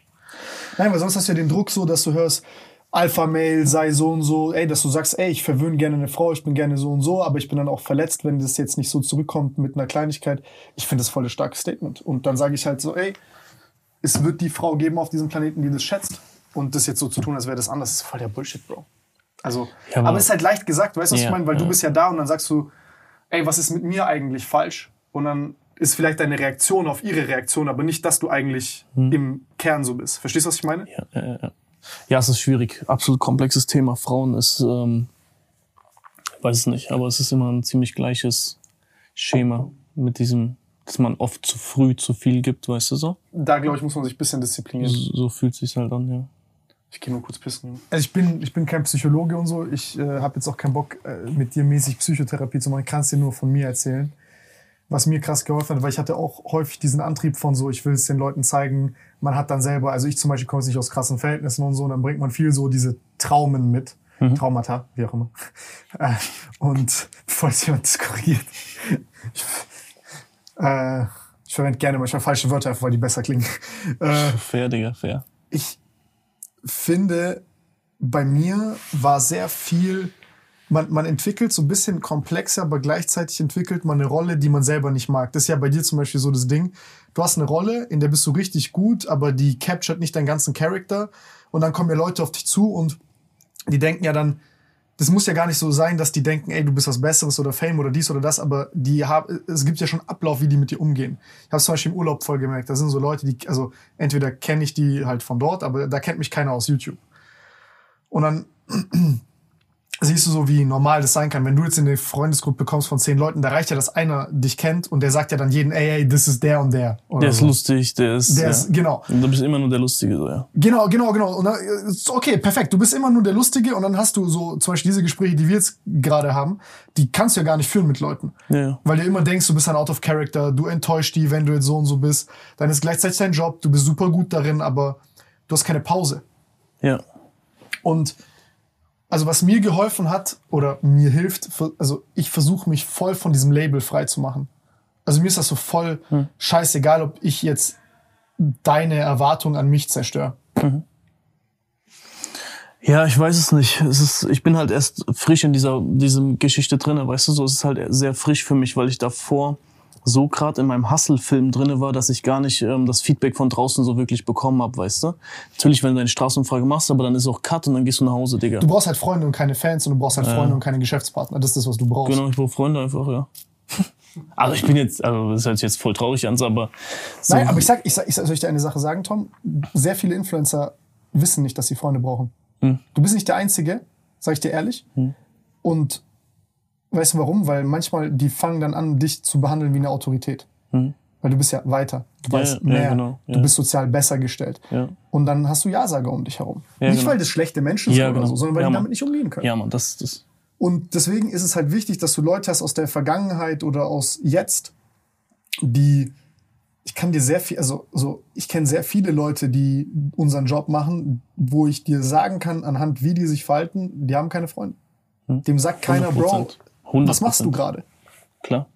Nein, weil sonst hast du ja den Druck so, dass du hörst, Alpha-Mail sei so und so, ey, dass du sagst, ey, ich verwöhne gerne eine Frau, ich bin gerne so und so, aber ich bin dann auch verletzt, wenn das jetzt nicht so zurückkommt mit einer Kleinigkeit. Ich finde das voll ein starkes Statement. Und dann sage ich halt so, ey, es wird die Frau geben auf diesem Planeten, die das schätzt. Und das jetzt so zu tun, als wäre das anders, ist voll der Bullshit, Bro. Also, Ja, aber, es ist halt leicht gesagt, weißt du, was Ja, ich meine? Weil du ja. bist ja da und dann sagst du, ey, was ist mit mir eigentlich falsch? Und dann ist vielleicht deine Reaktion auf ihre Reaktion, aber nicht, dass du eigentlich Hm. im Kern so bist. Verstehst du, was ich meine? Ja, ja, ja. ja, es ist schwierig. Absolut komplexes Thema. Frauen ist, ähm, weiß es nicht, aber es ist immer ein ziemlich gleiches Schema mit diesem, dass man oft zu früh zu viel gibt, weißt du so? Da, glaube ich, muss man sich ein bisschen disziplinieren. So, so fühlt sich's halt an, ja. Ich gehe nur kurz pissen. Also ich bin, ich bin kein Psychologe und so. Ich äh, habe jetzt auch keinen Bock, äh, mit dir mäßig Psychotherapie zu machen. Ich kann es dir nur von mir erzählen. Was mir krass geholfen hat, weil ich hatte auch häufig diesen Antrieb von so, ich will es den Leuten zeigen. Man hat dann selber, also ich zum Beispiel komme jetzt nicht aus krassen Verhältnissen und so, und dann bringt man viel so diese Traumen mit. Traumata, wie auch immer. Äh, und bevor jetzt jemand das korrigiert. Ich, äh, ich verwende gerne manchmal falsche Wörter, einfach weil die besser klingen. Äh, Fair, Digga, fair. ich finde, bei mir war sehr viel, man, man entwickelt so ein bisschen komplexer, aber gleichzeitig entwickelt man eine Rolle, die man selber nicht mag. Das ist ja bei dir zum Beispiel so das Ding. du hast eine Rolle, in der bist du richtig gut, aber die captured nicht deinen ganzen Charakter. Und dann kommen ja Leute auf dich zu und die denken ja dann, das muss ja gar nicht so sein, dass die denken, ey, du bist was Besseres oder Fame oder dies oder das, aber die haben, es gibt ja schon Ablauf, wie die mit dir umgehen. Ich habe zum Beispiel im Urlaub voll gemerkt, da sind so Leute, die, also entweder kenne ich die halt von dort, aber da kennt mich keiner aus YouTube. Und dann siehst du so, wie normal das sein kann. Wenn du jetzt in eine Freundesgruppe bekommst von zehn Leuten, da reicht ja, dass einer dich kennt und der sagt ja dann jeden, ey, ey, das ist der und der. Oder Der ist so. lustig, der ist. Der ja. ist, genau. Und du bist immer nur der Lustige, so, ja. Genau, genau, genau. Und dann, äh, ist okay, perfekt. Du bist immer nur der Lustige und dann hast du so zum Beispiel diese Gespräche, die wir jetzt gerade haben, die kannst du ja gar nicht führen mit Leuten. Ja, ja. Weil du immer denkst, du bist ein out of character, du enttäuscht die, wenn du jetzt so und so bist. Dann ist gleichzeitig dein Job, du bist super gut darin, aber du hast keine Pause. Ja. Und also was mir geholfen hat oder mir hilft, also ich versuche mich voll von diesem Label frei zu machen. Also mir ist das so voll scheißegal, ob ich jetzt deine Erwartung an mich zerstöre. Ja, ich weiß es nicht. Es ist, ich bin halt erst frisch in dieser diesem Geschichte drinne, weißt du, so es ist halt sehr frisch für mich, weil ich davor so gerade in meinem Hustle-Film drinne war, dass ich gar nicht ähm, das Feedback von draußen so wirklich bekommen habe, weißt du. Natürlich, wenn du deine Straßenumfrage machst, aber dann ist auch Cut und dann gehst du nach Hause, Digga. Du brauchst halt Freunde und keine Fans und du brauchst halt Freunde und keine Geschäftspartner. Das ist das, was du brauchst. Genau, ich brauche Freunde einfach, ja. Also ich bin jetzt, also das hört sich jetzt voll traurig an, aber so, Nein, aber ich sag, ich sag, ich sag, soll ich dir eine Sache sagen, Tom? Sehr viele Influencer wissen nicht, dass sie Freunde brauchen. Hm. Du bist nicht der Einzige, sag ich dir ehrlich. Und weißt du warum? Weil manchmal die fangen dann an, dich zu behandeln wie eine Autorität. Weil du bist ja weiter. Du Hm. Ja, weißt ja, mehr. genau, Du ja. bist sozial besser gestellt. Ja. Und dann hast du Ja-Sager um dich herum. Ja, nicht, genau. weil das schlechte Menschen sind Ja, oder genau. so, sondern weil Ja, die Mann. damit nicht umgehen können. ja, man, das, das, Und deswegen ist es halt wichtig, dass du Leute hast aus der Vergangenheit oder aus jetzt, die ich kann dir sehr viel, also so, ich kenne sehr viele Leute, die unseren Job machen, wo ich dir sagen kann, anhand wie die sich verhalten, die haben keine Freunde. Dem sagt keiner, Bro, 100%. was machst du gerade? klar.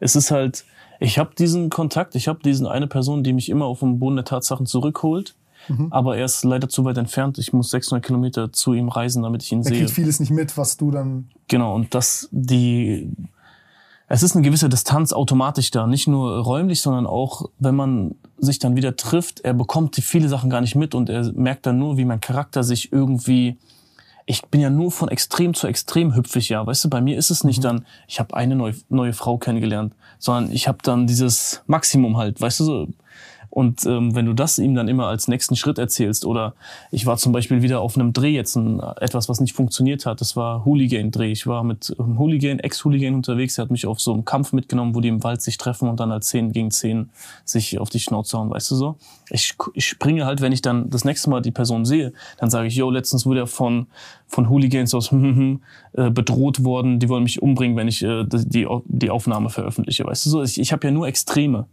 Es ist halt, ich habe diesen Kontakt, ich habe diesen eine Person, die mich immer auf den Boden der Tatsachen zurückholt, Mhm. aber er ist leider zu weit entfernt. Ich muss 600 Kilometer zu ihm reisen, damit ich ihn Er sehe. kriegt vieles nicht mit, was du dann. Genau, und das, die, es ist eine gewisse Distanz automatisch da. Nicht nur räumlich, sondern auch, wenn man sich dann wieder trifft, er bekommt die viele Sachen gar nicht mit und er merkt dann nur, wie mein Charakter sich irgendwie, ich bin ja nur von extrem zu extrem hüpfig, ja. Weißt du, bei mir ist es nicht dann, ich habe eine neue, neue Frau kennengelernt, sondern ich habe dann dieses Maximum halt, weißt du, so. Und ähm, wenn du das ihm dann immer als nächsten Schritt erzählst, oder ich war zum Beispiel wieder auf einem Dreh jetzt, ein, etwas, was nicht funktioniert hat, das war Hooligan-Dreh. Ich war mit einem Hooligan, Ex-Hooligan unterwegs, der hat mich auf so einem Kampf mitgenommen, wo die im Wald sich treffen und dann als 10 gegen 10 sich auf die Schnauze hauen, weißt du so? Ich, ich springe halt, wenn ich dann das nächste Mal die Person sehe, dann sage ich, yo, letztens wurde er von, von Hooligans aus äh, bedroht worden, die wollen mich umbringen, wenn ich äh, die, die Aufnahme veröffentliche, weißt du so? Ich, ich habe ja nur Extreme.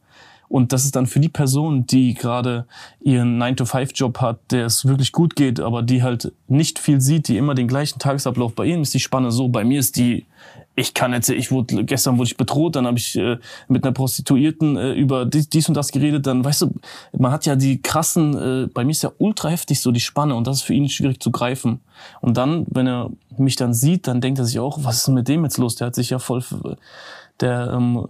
Und das ist dann für die Person, die gerade ihren 9-to-5-Job hat, der es wirklich gut geht, aber die halt nicht viel sieht, die immer den gleichen Tagesablauf. Bei ihnen ist die Spanne so, bei mir ist die, ich kann jetzt, ich wurde, gestern wurde ich bedroht, dann habe ich äh, mit einer Prostituierten äh, über dies, dies und das geredet, dann, weißt du, man hat ja die krassen, äh, bei mir ist ja ultra heftig so die Spanne und das ist für ihn schwierig zu greifen. Und dann, wenn er mich dann sieht, dann denkt er sich auch, was ist denn mit dem jetzt los? Der hat sich ja voll, der, ähm,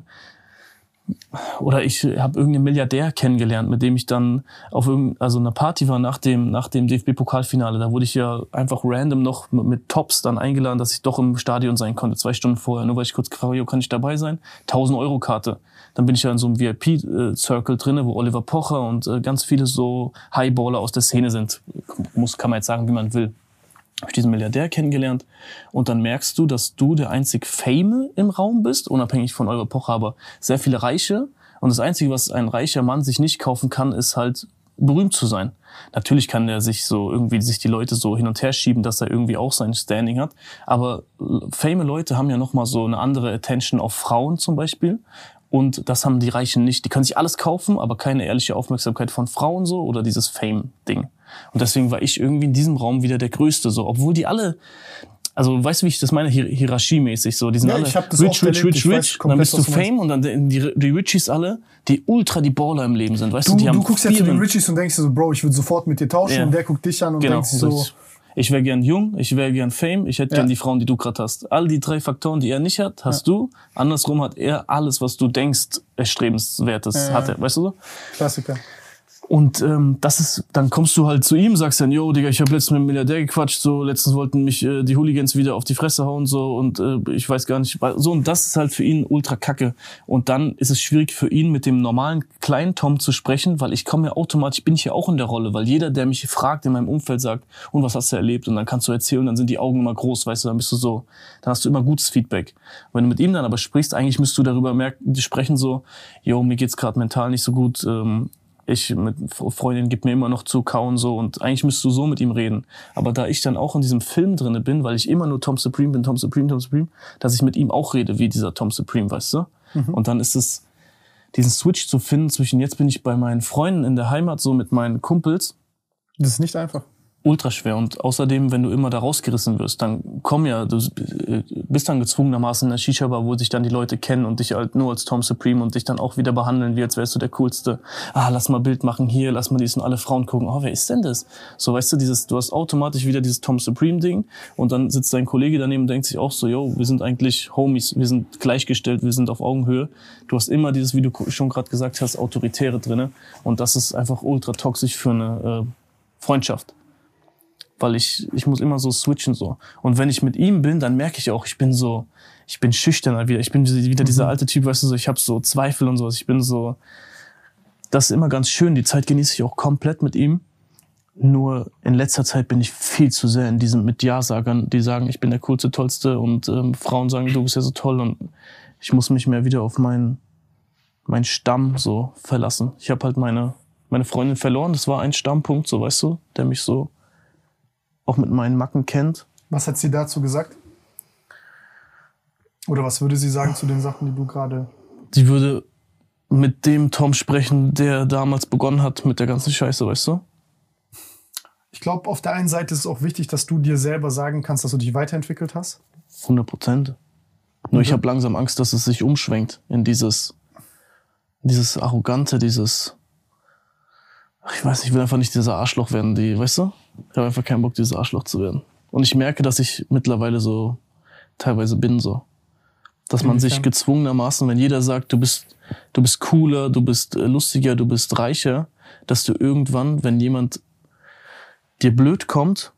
oder ich habe irgendeinen Milliardär kennengelernt, mit dem ich dann auf also einer Party war nach dem nach dem DFB-Pokalfinale. Da wurde ich ja einfach random noch mit, mit Tops dann eingeladen, dass ich doch im Stadion sein konnte, zwei Stunden vorher. Nur weil ich kurz gefragt habe, kann ich dabei sein? 1000 Euro Karte. Dann bin ich ja in so einem VIP-Circle drinne, wo Oliver Pocher und äh, ganz viele so Highballer aus der Szene sind. Muss kann man jetzt sagen, wie man will habe ich diesen Milliardär kennengelernt und dann merkst du, dass du der einzig Fame im Raum bist, unabhängig von eurer Epoche, aber sehr viele Reiche und das Einzige, was ein reicher Mann sich nicht kaufen kann, ist halt berühmt zu sein. Natürlich kann er sich so irgendwie sich die Leute so hin und her schieben, dass er irgendwie auch sein Standing hat, aber fame Leute haben ja noch mal so eine andere Attention auf Frauen zum Beispiel und das haben die Reichen nicht. Die können sich alles kaufen, aber keine ehrliche Aufmerksamkeit von Frauen so oder dieses Fame-Ding. Und deswegen war ich irgendwie in diesem Raum wieder der Größte, so, obwohl die alle, also weißt du, wie ich das meine, Hier Hierarchiemäßig so, die sind Ja, alle ich hab das rich, rich, erlebt, rich, ich rich, und dann bist du du. Fame und dann die, die Richies alle, die ultra die Baller im Leben sind, weißt du, Du, die haben du guckst ja zu den. Richies und denkst dir so, Bro, ich würde sofort mit dir tauschen Ja. und der guckt dich an und Genau, denkt sich so. Ich wäre gern jung, ich wäre gern Fame, ich hätte Ja. gern die Frauen, die du gerade hast. All die drei Faktoren, die er nicht hat, hast du. Andersrum hat er alles, was du denkst, erstrebenswertes Ja. hat er. Weißt du so? Klassiker. Und ähm, das ist, dann kommst du halt zu ihm, sagst dann, yo, Digga, ich habe letztens mit einem Milliardär gequatscht, so letztens wollten mich äh, die Hooligans wieder auf die Fresse hauen, so und äh, ich weiß gar nicht, so und das ist halt für ihn ultra kacke. Und dann ist es schwierig für ihn mit dem normalen kleinen Tom zu sprechen, weil ich komme ja automatisch, bin ich ja auch in der Rolle, weil jeder, der mich fragt in meinem Umfeld, sagt, und was hast du erlebt? Und dann kannst du erzählen, dann sind die Augen immer groß, weißt du, dann bist du so, dann hast du immer gutes Feedback. Wenn du mit ihm dann aber sprichst, eigentlich müsst du darüber merken, die sprechen so, yo, mir geht's gerade mental nicht so gut, ähm, ich mit Freundin gibt mir immer noch zu kauen so und eigentlich müsstest du so mit ihm reden. Aber da ich dann auch in diesem Film drinne bin, weil ich immer nur Tom Supreme bin, Tom Supreme, Tom Supreme, dass ich mit ihm auch rede wie dieser Tom Supreme, weißt du? Und dann ist es diesen Switch zu finden zwischen jetzt bin ich bei meinen Freunden in der Heimat so mit meinen Kumpels Das ist nicht einfach. Ultra schwer und außerdem, wenn du immer da rausgerissen wirst, dann komm ja, du bist dann gezwungenermaßen in der Shisha-Bar, wo sich dann die Leute kennen und dich halt nur als Tom Supreme und dich dann auch wieder behandeln, wie als wärst du der Coolste. Ah, lass mal Bild machen hier, lass mal dies und alle Frauen gucken. Oh, wer ist denn das? So, weißt du, dieses, du hast automatisch wieder dieses Tom Supreme-Ding und dann sitzt dein Kollege daneben und denkt sich auch so, yo, wir sind eigentlich Homies, wir sind gleichgestellt, wir sind auf Augenhöhe. Du hast immer dieses, wie du schon gerade gesagt hast, Autoritäre drinne und das ist einfach ultra toxisch für eine äh, Freundschaft weil ich, ich muss immer so switchen so. Und wenn ich mit ihm bin, dann merke ich auch, ich bin so, ich bin schüchterner wieder. Ich bin wieder dieser alte Typ, weißt du, so, ich habe so Zweifel und sowas. Ich bin so, das ist immer ganz schön. Die Zeit genieße ich auch komplett mit ihm. Nur in letzter Zeit bin ich viel zu sehr in diesem mit Ja-Sagern, die sagen, ich bin der coolste, tollste und ähm, Frauen sagen, du bist ja so toll und ich muss mich mehr wieder auf meinen mein Stamm so verlassen. Ich habe halt meine meine Freundin verloren. Das war ein Stammpunkt, so weißt du, der mich so auch mit meinen Macken kennt. Was hat sie dazu gesagt? Oder was würde sie sagen zu den Sachen, die du gerade. Die würde mit dem Tom sprechen, der damals begonnen hat mit der ganzen Scheiße, weißt du? Ich glaube, auf der einen Seite ist es auch wichtig, dass du dir selber sagen kannst, dass du dich weiterentwickelt hast. 100 Prozent. Nur ich habe langsam Angst, dass es sich umschwenkt in dieses, dieses arrogante, dieses, ich weiß, ich will einfach nicht dieser Arschloch werden, die, weißt du? Ich habe einfach keinen Bock, dieses Arschloch zu werden. Und ich merke, dass ich mittlerweile so teilweise bin so. Dass man sich gezwungenermaßen, wenn jeder sagt, du bist, du bist cooler, du bist äh, lustiger, du bist reicher, dass du irgendwann, wenn jemand dir blöd kommt,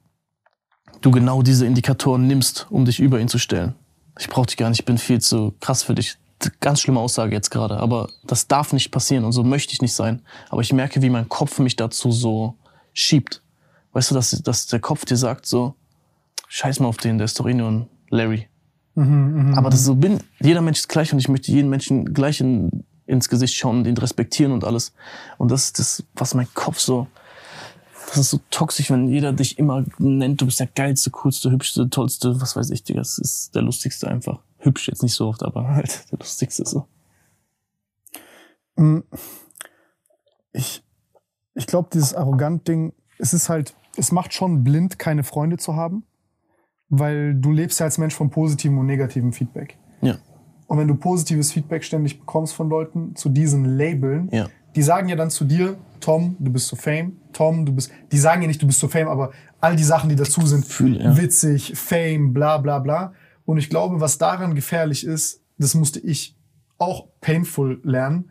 du genau diese Indikatoren nimmst, um dich über ihn zu stellen. Ich brauche dich gar nicht, ich bin viel zu krass für dich. Ganz schlimme Aussage jetzt gerade, aber das darf nicht passieren und so möchte ich nicht sein. Aber ich merke, wie mein Kopf mich dazu so schiebt. Weißt du, dass, dass der Kopf dir sagt so, scheiß mal auf den, der ist doch eh nur ein Larry. Aber das so bin, jeder Mensch ist gleich und ich möchte jeden Menschen gleich in, ins Gesicht schauen und ihn respektieren und alles. Und das ist das, was mein Kopf so, das ist so toxisch, wenn jeder dich immer nennt, du bist der geilste, coolste, hübschste, tollste, was weiß ich, Digga, das ist der lustigste einfach. Hübsch jetzt nicht so oft, aber halt der lustigste so. Mm, Ich, ich glaube, dieses Arrogant-Ding, es ist halt, es macht schon blind, keine Freunde zu haben, weil du lebst ja als Mensch von positivem und negativem Feedback. Ja, Und wenn du positives Feedback ständig bekommst von Leuten zu diesen Labeln, ja, die sagen ja dann zu dir, Tom, du bist so Fame, Tom, du bist, die sagen ja nicht, du bist so Fame, aber all die Sachen, die dazu sind, Gefühl, ja. witzig, Fame, bla bla bla. Und ich glaube, was daran gefährlich ist, das musste ich auch painful lernen.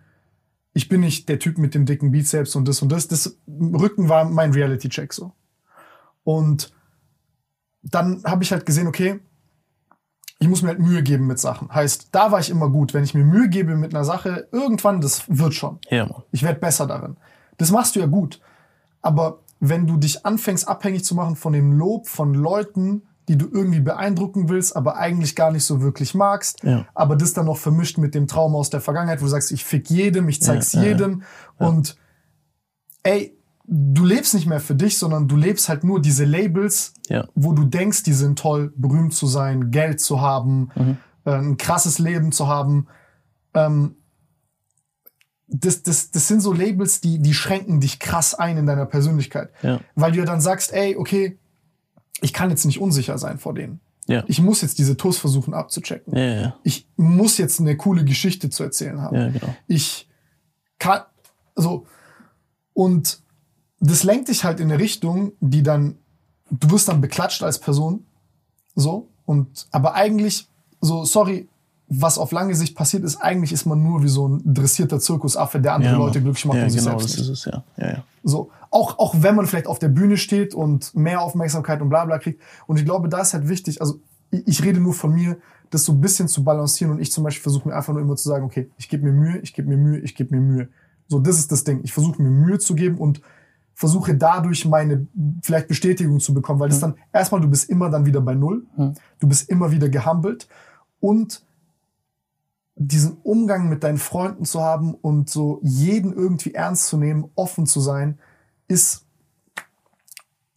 Ich bin nicht der Typ mit dem dicken Bizeps und das und das. Das Rücken war mein Reality-Check so. Und dann habe ich halt gesehen, okay, ich muss mir halt Mühe geben mit Sachen. Heißt, da war ich immer gut. Wenn ich mir Mühe gebe mit einer Sache, irgendwann, das wird schon. ja. Ich werde besser darin. Das machst du ja gut. Aber wenn du dich anfängst, abhängig zu machen von dem Lob von Leuten, die du irgendwie beeindrucken willst, aber eigentlich gar nicht so wirklich magst, Ja. aber das dann noch vermischt mit dem Traum aus der Vergangenheit, wo du sagst, ich fick jedem, ich zeig's ja. jedem und ey, du lebst nicht mehr für dich, sondern du lebst halt nur diese Labels, Ja. wo du denkst, die sind toll, berühmt zu sein, Geld zu haben, Mhm. äh, ein krasses Leben zu haben. Ähm, das, das, das sind so Labels, die, die schränken dich krass ein in deiner Persönlichkeit. Ja. Weil du ja dann sagst, ey, okay, ich kann jetzt nicht unsicher sein vor denen. Ja. Ich muss jetzt diese TUS versuchen abzuchecken. Ja, ja, Ich muss jetzt eine coole Geschichte zu erzählen haben. genau. Ich kann, so, und das lenkt dich halt in eine Richtung, die dann du wirst dann beklatscht als Person, so, und, aber eigentlich, so, sorry, was auf lange Sicht passiert ist, eigentlich ist man nur wie so ein dressierter Zirkusaffe, der andere Ja, Leute Mann. glücklich macht ja, und sich genau, selbst das nicht. ist es, ja. ja, ja. So, auch, auch wenn man vielleicht auf der Bühne steht und mehr Aufmerksamkeit und bla bla kriegt. Und ich glaube, da ist halt wichtig, also ich, ich rede nur von mir, das so ein bisschen zu balancieren und ich zum Beispiel versuche mir einfach nur immer zu sagen, okay, ich gebe mir Mühe, ich gebe mir Mühe, ich gebe mir Mühe. So, das ist das Ding. Ich versuche mir Mühe zu geben und versuche dadurch meine vielleicht Bestätigung zu bekommen, weil das dann erstmal, du bist immer dann wieder bei Null, Mhm. du bist immer wieder gehumbelt und diesen Umgang mit deinen Freunden zu haben und so jeden irgendwie ernst zu nehmen, offen zu sein, ist,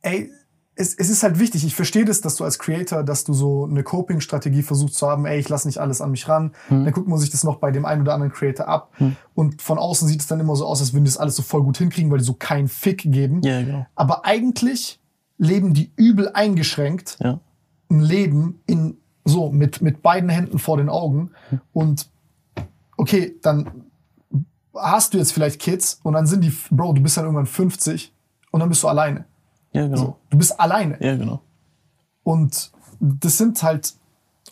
ey, es, es ist halt wichtig. Ich verstehe das, dass du als Creator, dass du so eine Coping-Strategie versuchst zu haben, ey, ich lasse nicht alles an mich ran. Hm. Dann guckt man sich das noch bei dem einen oder anderen Creator ab. Und von außen sieht es dann immer so aus, als würden die das alles so voll gut hinkriegen, weil die so keinen Fick geben. Ja, genau. Aber eigentlich leben die übel eingeschränkt Ja. ein Leben in so mit mit beiden Händen vor den Augen und okay, dann hast du jetzt vielleicht Kids und dann sind die Bro, du bist dann irgendwann 50 und dann bist du alleine. Ja, genau. So, du bist alleine Ja, genau. und das sind halt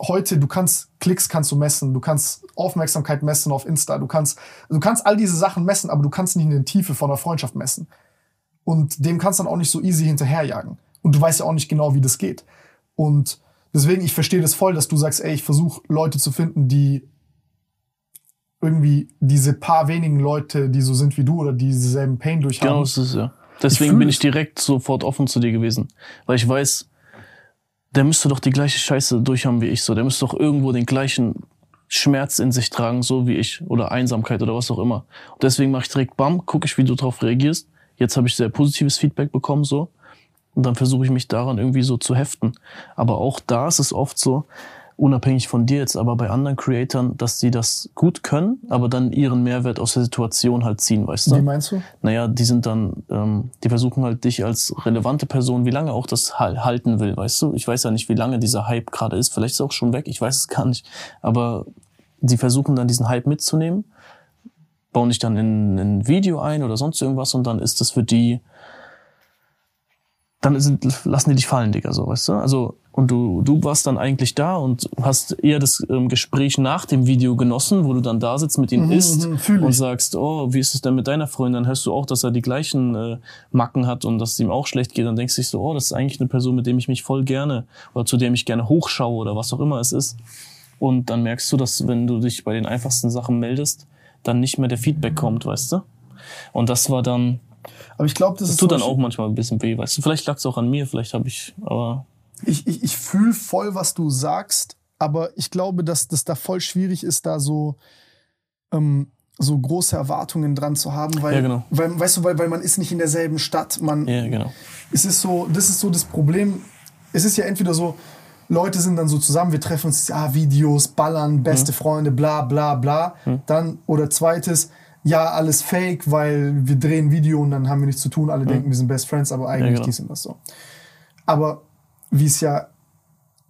heute, du kannst Klicks kannst du messen, du kannst Aufmerksamkeit messen auf Insta, du kannst du kannst all diese Sachen messen, aber du kannst nicht in der Tiefe von einer Freundschaft messen. Und dem kannst du dann auch nicht so easy hinterherjagen. Und du weißt ja auch nicht genau, wie das geht. Und deswegen, ich verstehe das voll, dass du sagst, ey, ich versuche Leute zu finden, die irgendwie diese paar wenigen Leute, die so sind wie du oder die dieselben Pain durchhaben. Genau, das ist es, ja. Deswegen fühl bin ich direkt sofort offen zu dir gewesen. Weil ich weiß, der müsste doch die gleiche Scheiße durchhaben wie ich so. Der müsste doch irgendwo den gleichen Schmerz in sich tragen, so wie ich. Oder Einsamkeit oder was auch immer. Und deswegen mache ich direkt Bam, gucke ich, wie du darauf reagierst. Jetzt habe ich sehr positives Feedback bekommen, so. Und dann versuche ich mich daran irgendwie so zu heften. Aber auch da ist es oft so, unabhängig von dir jetzt, aber bei anderen Creatoren, dass sie das gut können, aber dann ihren Mehrwert aus der Situation halt ziehen, weißt du? Wie meinst du? naja, die sind dann, ähm, die versuchen halt dich als relevante Person, wie lange auch das hal- halten will, weißt du? Ich weiß ja nicht, wie lange dieser Hype gerade ist. Vielleicht ist er auch schon weg, ich weiß es gar nicht. Aber die versuchen dann diesen Hype mitzunehmen, bauen dich dann in in ein Video ein oder sonst irgendwas und dann ist das für die, dann sind, lassen die dich fallen, Digga, so, weißt du? Also, und du, du warst dann eigentlich da und hast eher das ähm, Gespräch nach dem Video genossen, wo du dann da sitzt, mit ihm Mhm, isst mhm, und sagst, oh, wie ist es denn mit deiner Freundin? Dann hörst du auch, dass er die gleichen äh, Macken hat und dass es ihm auch schlecht geht. Dann denkst du dich so, oh, das ist eigentlich eine Person, mit dem ich mich voll gerne oder zu der ich gerne hochschaue oder was auch immer es ist. Und dann merkst du, dass wenn du dich bei den einfachsten Sachen meldest, dann nicht mehr der Feedback kommt, weißt du? Und das war dann, Aber ich glaube, das, das ist tut dann auch manchmal ein bisschen weh, weißt du? Vielleicht lag es auch an mir, vielleicht habe ich, aber ich, ich, ich fühle voll, was du sagst, aber ich glaube, dass das da voll schwierig ist, da so, ähm, so große Erwartungen dran zu haben, weil, Ja, genau. weil weißt du, weil, weil man ist nicht in derselben Stadt. Man, ja, genau. es ist so, das ist so das Problem. Es ist ja entweder so, Leute sind dann so zusammen, wir treffen uns, ah, Videos, ballern, beste Freunde, bla bla bla. Dann, oder zweites, ja, alles fake, weil wir drehen Video und dann haben wir nichts zu tun, alle denken, wir sind Best Friends, aber eigentlich genau. dies und das so. Aber wie es ja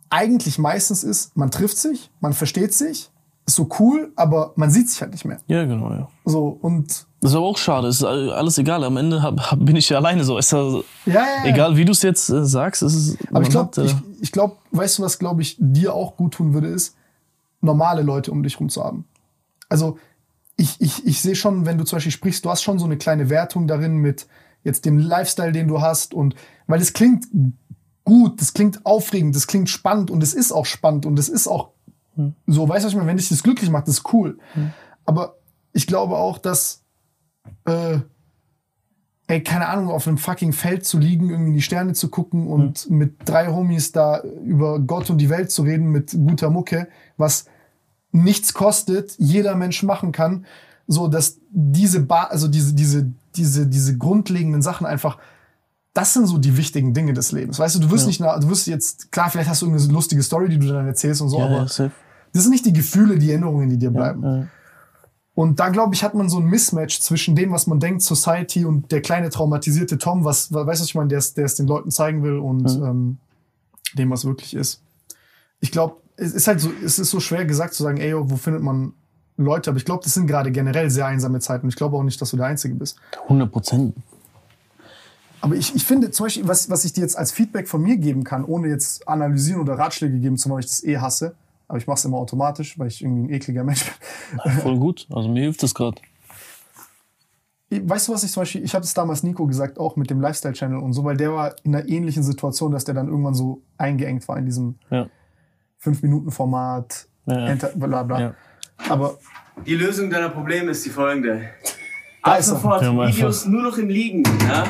eigentlich meistens ist, man trifft sich, man versteht sich, ist so cool, aber man sieht sich halt nicht mehr. Ja, genau, ja. So, und Das ist aber auch schade, es ist alles egal. Am Ende hab, hab, bin ich ja alleine so. Ist ja, ja, ja, ja. Egal wie du es jetzt äh, sagst, ist es. Aber ich glaube, äh, ich, ich glaube, weißt du, was glaube ich dir auch gut tun würde, ist normale Leute um dich rum zu haben. Also ich, ich, ich sehe schon, wenn du zum Beispiel sprichst, du hast schon so eine kleine Wertung darin mit jetzt dem Lifestyle, den du hast und weil es klingt gut, das klingt aufregend, das klingt spannend und es ist auch spannend und es ist auch so, weißt du, was ich meine, wenn dich das glücklich macht, das ist cool. Aber ich glaube auch, dass äh, ey, keine Ahnung, auf einem fucking Feld zu liegen, irgendwie in die Sterne zu gucken und mit drei Homies da über Gott und die Welt zu reden mit guter Mucke, was nichts kostet, jeder Mensch machen kann, so dass diese ba also diese diese diese diese grundlegenden Sachen einfach das sind so die wichtigen Dinge des Lebens. Weißt du, du wirst Ja. nicht nach, du wirst jetzt klar, vielleicht hast du irgendeine lustige Story, die du dann erzählst und so, ja, aber ja, das sind nicht die Gefühle, die Erinnerungen, die dir bleiben. Und da, glaube ich, hat man so ein Mismatch zwischen dem, was man denkt, Society und der kleine traumatisierte Tom, was, weißt du, was ich meine, der es der es den Leuten zeigen will und Mhm. ähm, dem, was wirklich ist. Ich glaube, es ist halt so, es ist so schwer gesagt zu sagen, ey, wo findet man Leute? Aber ich glaube, das sind gerade generell sehr einsame Zeiten. Und ich glaube auch nicht, dass du der Einzige bist. 100 Prozent. Aber ich, ich finde zum Beispiel, was, was ich dir jetzt als Feedback von mir geben kann, ohne jetzt analysieren oder Ratschläge geben zu wollen, weil ich das eh hasse, aber ich mache es immer automatisch, weil ich irgendwie ein ekliger Mensch bin. Voll gut. Also mir hilft das gerade. Weißt du, was ich zum Beispiel, ich habe es damals Nico gesagt, auch mit dem Lifestyle-Channel und so, weil der war in einer ähnlichen Situation, dass der dann irgendwann so eingeengt war in diesem Ja. 5-Minuten-Format, Ja, bla bla. Ja. Aber Die Lösung deiner Probleme ist die folgende. Da Ab sofort Wir Videos nur noch im Liegen. Ja?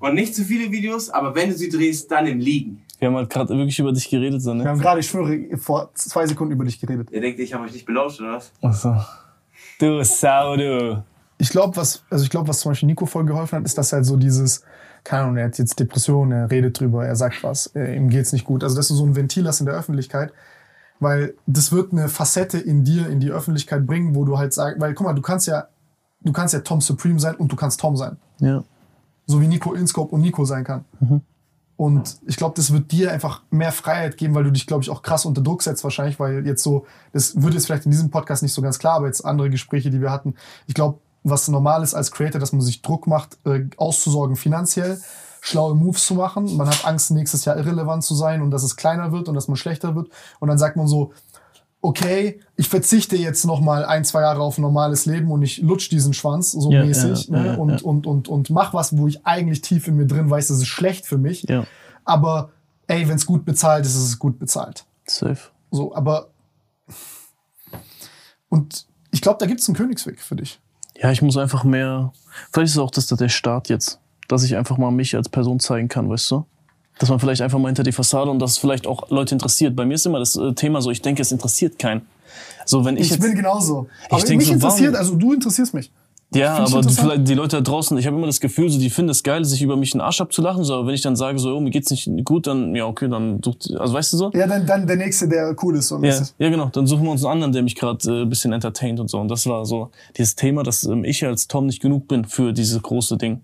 Und nicht zu viele Videos, aber wenn du sie drehst, dann im Liegen. Wir haben halt gerade wirklich über dich geredet, so, wir ne? haben gerade, ich schwöre, vor zwei Sekunden über dich geredet. Ihr denkt, ich habe euch nicht belauscht, oder was? Achso. Du Sau, du. ich glaube, was, also ich glaube, was zum Beispiel Nico voll geholfen hat, ist, dass halt so dieses, keine Ahnung, er hat jetzt Depressionen, er redet drüber, er sagt was, äh, ihm geht's nicht gut. Also, dass du so ein Ventil hast in der Öffentlichkeit, weil das wird eine Facette in dir, in die Öffentlichkeit bringen, wo du halt sagst, weil guck mal, du kannst ja, du kannst ja Tom Supreme sein und du kannst Tom sein. Ja. So wie Nico Inscope und Nico sein kann. Und ich glaube, das wird dir einfach mehr Freiheit geben, weil du dich, glaube ich, auch krass unter Druck setzt wahrscheinlich, weil jetzt so, das wird jetzt vielleicht in diesem Podcast nicht so ganz klar, aber jetzt andere Gespräche, die wir hatten, ich glaube, was normal ist als Creator, dass man sich Druck macht, äh, auszusorgen finanziell, schlaue Moves zu machen. Man hat Angst, nächstes Jahr irrelevant zu sein und dass es kleiner wird und dass man schlechter wird. Und dann sagt man so, okay, ich verzichte jetzt noch mal ein, zwei Jahre auf ein normales Leben und ich lutsch diesen Schwanz so Ja, mäßig ja, ne? ja, und, und, und, und mach was, wo ich eigentlich tief in mir drin weiß, das ist schlecht für mich. Aber ey, wenn es gut bezahlt ist, ist es gut bezahlt. Safe. So, aber und ich glaube, da gibt es einen Königsweg für dich. Ja, ich muss einfach mehr. Vielleicht ist auch das der Start jetzt, dass ich einfach mal mich als Person zeigen kann, weißt du? Dass man vielleicht einfach mal hinter die Fassade und dass es vielleicht auch Leute interessiert. Bei mir ist immer das äh, Thema so, ich denke, es interessiert keinen. So, wenn ich, Ich, jetzt, bin genauso. Aber denk mich so, interessiert, warum- also du interessierst mich. Ja, aber die Leute da draußen, ich habe immer das Gefühl, so die finden es geil, sich über mich einen Arsch abzulachen. So, aber wenn ich dann sage, so, oh, mir geht's nicht gut, dann ja, okay, dann sucht, also weißt du so? Ja, dann, dann der Nächste, der cool ist. So Ja, mäßig. ja, genau. Dann suchen wir uns einen anderen, der mich gerade äh, ein bisschen entertaint und so. Und das war so dieses Thema, dass ähm, ich als Tom nicht genug bin für dieses große Ding.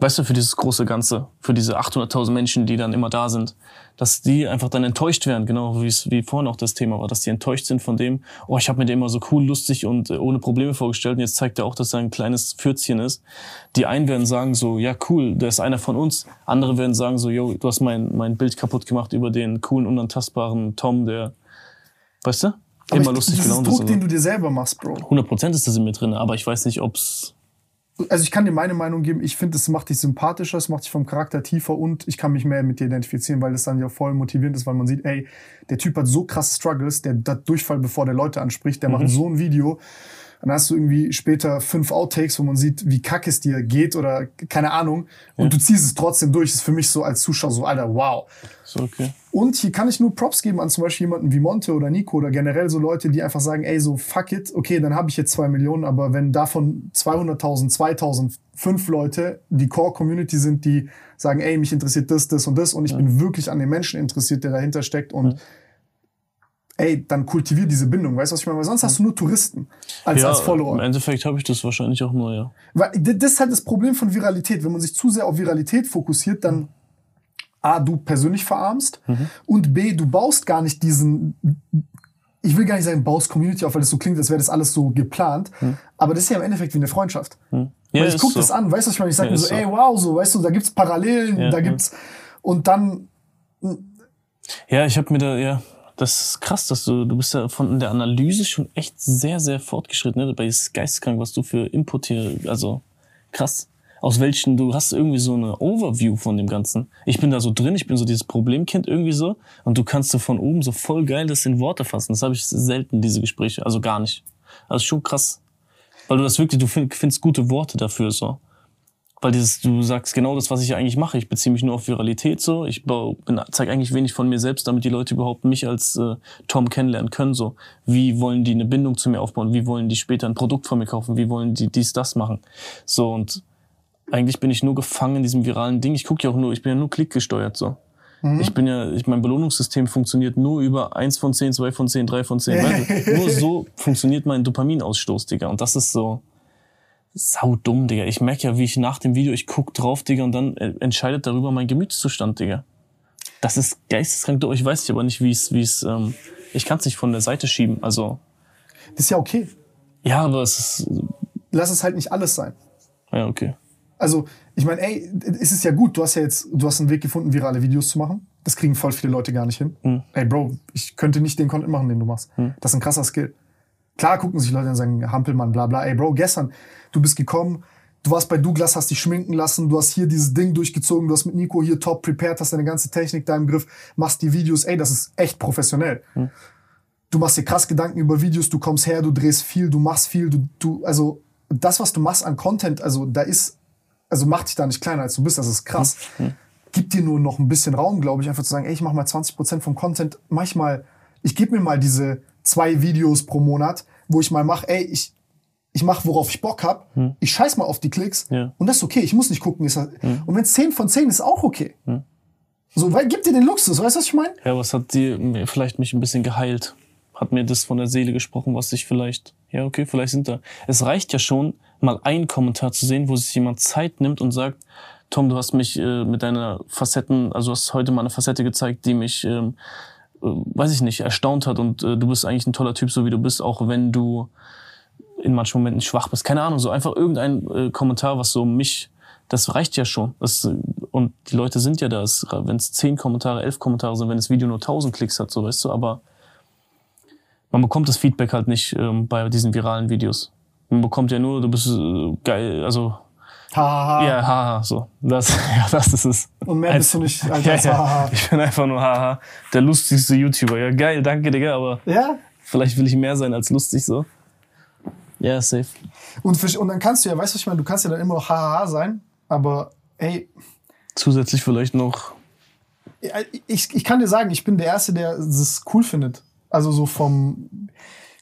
Weißt du, für dieses große Ganze, für diese 800.000 Menschen, die dann immer da sind, dass die einfach dann enttäuscht werden, genau wie es wie vorhin auch das Thema war, dass die enttäuscht sind von dem, oh, ich habe mir den immer so cool, lustig und äh, ohne Probleme vorgestellt und jetzt zeigt er auch, dass er ein kleines Pfürzchen ist. Die einen werden sagen so, ja cool, der ist einer von uns. Andere werden sagen so, yo, du hast mein, mein Bild kaputt gemacht über den coolen, unantastbaren Tom, der, weißt du? Aber immer ich, lustig das ist Druck, so. den du dir selber machst, Bro. 100% ist das in mir drin, aber ich weiß nicht, ob's Also ich kann dir meine Meinung geben. Ich finde, es macht dich sympathischer, es macht dich vom Charakter tiefer und ich kann mich mehr mit dir identifizieren, weil das dann ja voll motivierend ist, weil man sieht, ey, der Typ hat so krasse Struggles, der hat Durchfall, bevor der Leute anspricht, der Mhm. macht so ein Video. Dann hast du irgendwie später fünf Outtakes, wo man sieht, wie kack es dir geht oder keine Ahnung. Und du ziehst es trotzdem durch. Das ist für mich so als Zuschauer so, Alter, wow. so okay. Und hier kann ich nur Props geben an zum Beispiel jemanden wie Monte oder Nico oder generell so Leute, die einfach sagen, ey, so fuck it, okay, dann habe ich jetzt zwei Millionen, aber wenn davon 200.000, 2.000, fünf Leute die Core-Community sind, die sagen, ey, mich interessiert das, das und das und ich bin wirklich an den Menschen interessiert, der dahinter steckt und ey, dann kultivier diese Bindung, weißt du, was ich meine? Weil sonst hast du nur Touristen als, Ja, als im Follower. Endeffekt habe ich das wahrscheinlich auch nur, ja. Weil das ist halt das Problem von Viralität. Wenn man sich zu sehr auf Viralität fokussiert, dann A, du persönlich verarmst und B, du baust gar nicht diesen, ich will gar nicht sagen, baust Community auf, weil das so klingt, als wäre das alles so geplant. Aber das ist ja im Endeffekt wie eine Freundschaft. Ja, weil ich ist guck so. das an, weißt du, was ich meine? Ich sag Ja, mir so, so. ey, wow, so, weißt du, da gibt's Parallelen, Ja, da ja. gibt's, und dann, Ja, ich habe mir da, ja, das ist krass, dass du, du bist ja von der Analyse schon echt sehr, sehr fortgeschritten. Ne? Es geisteskrank, was du für Input hier, also krass. Aus welchen, du hast irgendwie so eine Overview von dem Ganzen. Ich bin da so drin, ich bin so dieses Problemkind irgendwie so. Und du kannst so von oben so voll geil das in Worte fassen. Das habe ich selten, diese Gespräche. Also gar nicht. Also schon krass. Weil du das wirklich, du find, findest gute Worte dafür so. Weil dieses, du sagst genau das, was ich eigentlich mache. Ich beziehe mich nur auf Viralität so. Ich zeige eigentlich wenig von mir selbst, damit die Leute überhaupt mich als äh, Tom kennenlernen können. So, wie wollen die eine Bindung zu mir aufbauen? Wie wollen die später ein Produkt von mir kaufen? Wie wollen die dies, das machen? So und eigentlich bin ich nur gefangen in diesem viralen Ding. Ich gucke ja auch nur, ich bin ja nur klickgesteuert so. Ich bin ja, ich, mein Belohnungssystem funktioniert nur über eins von zehn, zwei von zehn, drei von zehn. Nur so funktioniert mein Dopaminausstoß, Digga. Und das ist so, sau dumm, Digga. Ich merke ja, wie ich nach dem Video, ich guck drauf, Digga, und dann äh, entscheidet darüber mein Gemütszustand, Digga. Das ist geisteskrank. doch. Ich weiß nicht aber nicht, wie es, wie es, ähm, ich kann es nicht von der Seite schieben. Also, das ist ja okay. ja, aber es ist, Lass es halt nicht alles sein. ja, okay. Also, ich meine, ey, es ist ja gut, du hast ja jetzt, du hast einen Weg gefunden, virale Videos zu machen. Das kriegen voll viele Leute gar nicht hin. Mhm. Ey, Bro, ich könnte nicht den Content machen, den du machst. Das ist ein krasser Skill. Klar gucken sich Leute und sagen, Hampelmann, bla bla. Ey, Bro, gestern, du bist gekommen, du warst bei Douglas, hast dich schminken lassen, du hast hier dieses Ding durchgezogen, du hast mit Nico hier top prepared, hast deine ganze Technik da im Griff, machst die Videos, ey, das ist echt professionell. Du machst dir krass Gedanken über Videos, du kommst her, du drehst viel, du machst viel, du, du, also das, was du machst an Content, also da ist, also mach dich da nicht kleiner, als du bist, das ist krass. Gib dir nur noch ein bisschen Raum, glaube ich, einfach zu sagen, ey, ich mach mal 20% vom Content, manchmal, ich gebe mir mal diese zwei Videos pro Monat, wo ich mal mache, ey, ich, ich mache, worauf ich Bock hab. Ich scheiß mal auf die Klicks Ja. und das ist okay. Ich muss nicht gucken. Ist das, Und wenn es 10 von 10 ist, auch okay. So, weil gib dir den Luxus, weißt du, was ich meine? Ja, was hat dir vielleicht mich ein bisschen geheilt? Hat mir das von der Seele gesprochen, was ich vielleicht, ja, okay, vielleicht sind da. Es reicht ja schon, mal einen Kommentar zu sehen, wo sich jemand Zeit nimmt und sagt, Tom, du hast mich äh, mit deiner Facetten, also hast heute mal eine Facette gezeigt, die mich, ähm, äh, weiß ich nicht, erstaunt hat und äh, du bist eigentlich ein toller Typ, so wie du bist, auch wenn du in manchen Momenten schwach bist. Keine Ahnung, so einfach irgendein äh, Kommentar, was so mich, das reicht ja schon. Das, äh, und die Leute sind ja da, wenn es zehn Kommentare, elf Kommentare sind, wenn das Video nur tausend Klicks hat, so weißt du, aber man bekommt das Feedback halt nicht ähm, bei diesen viralen Videos. Man bekommt ja nur, du bist äh, geil, also Hahaha. ja, haha, so. Das, ja, das ist es. Und mehr bist du nicht als ja, als ja. Ich bin einfach nur haha, der lustigste YouTuber. Ja, geil, danke, Digga, aber Ja? vielleicht will ich mehr sein als lustig so. Ja, safe. Und, für, und dann kannst du ja, weißt du, was ich meine, du kannst ja dann immer noch hahaha sein, aber ey, Zusätzlich vielleicht noch ich, ich kann dir sagen, ich bin der Erste, der das cool findet. Also so vom,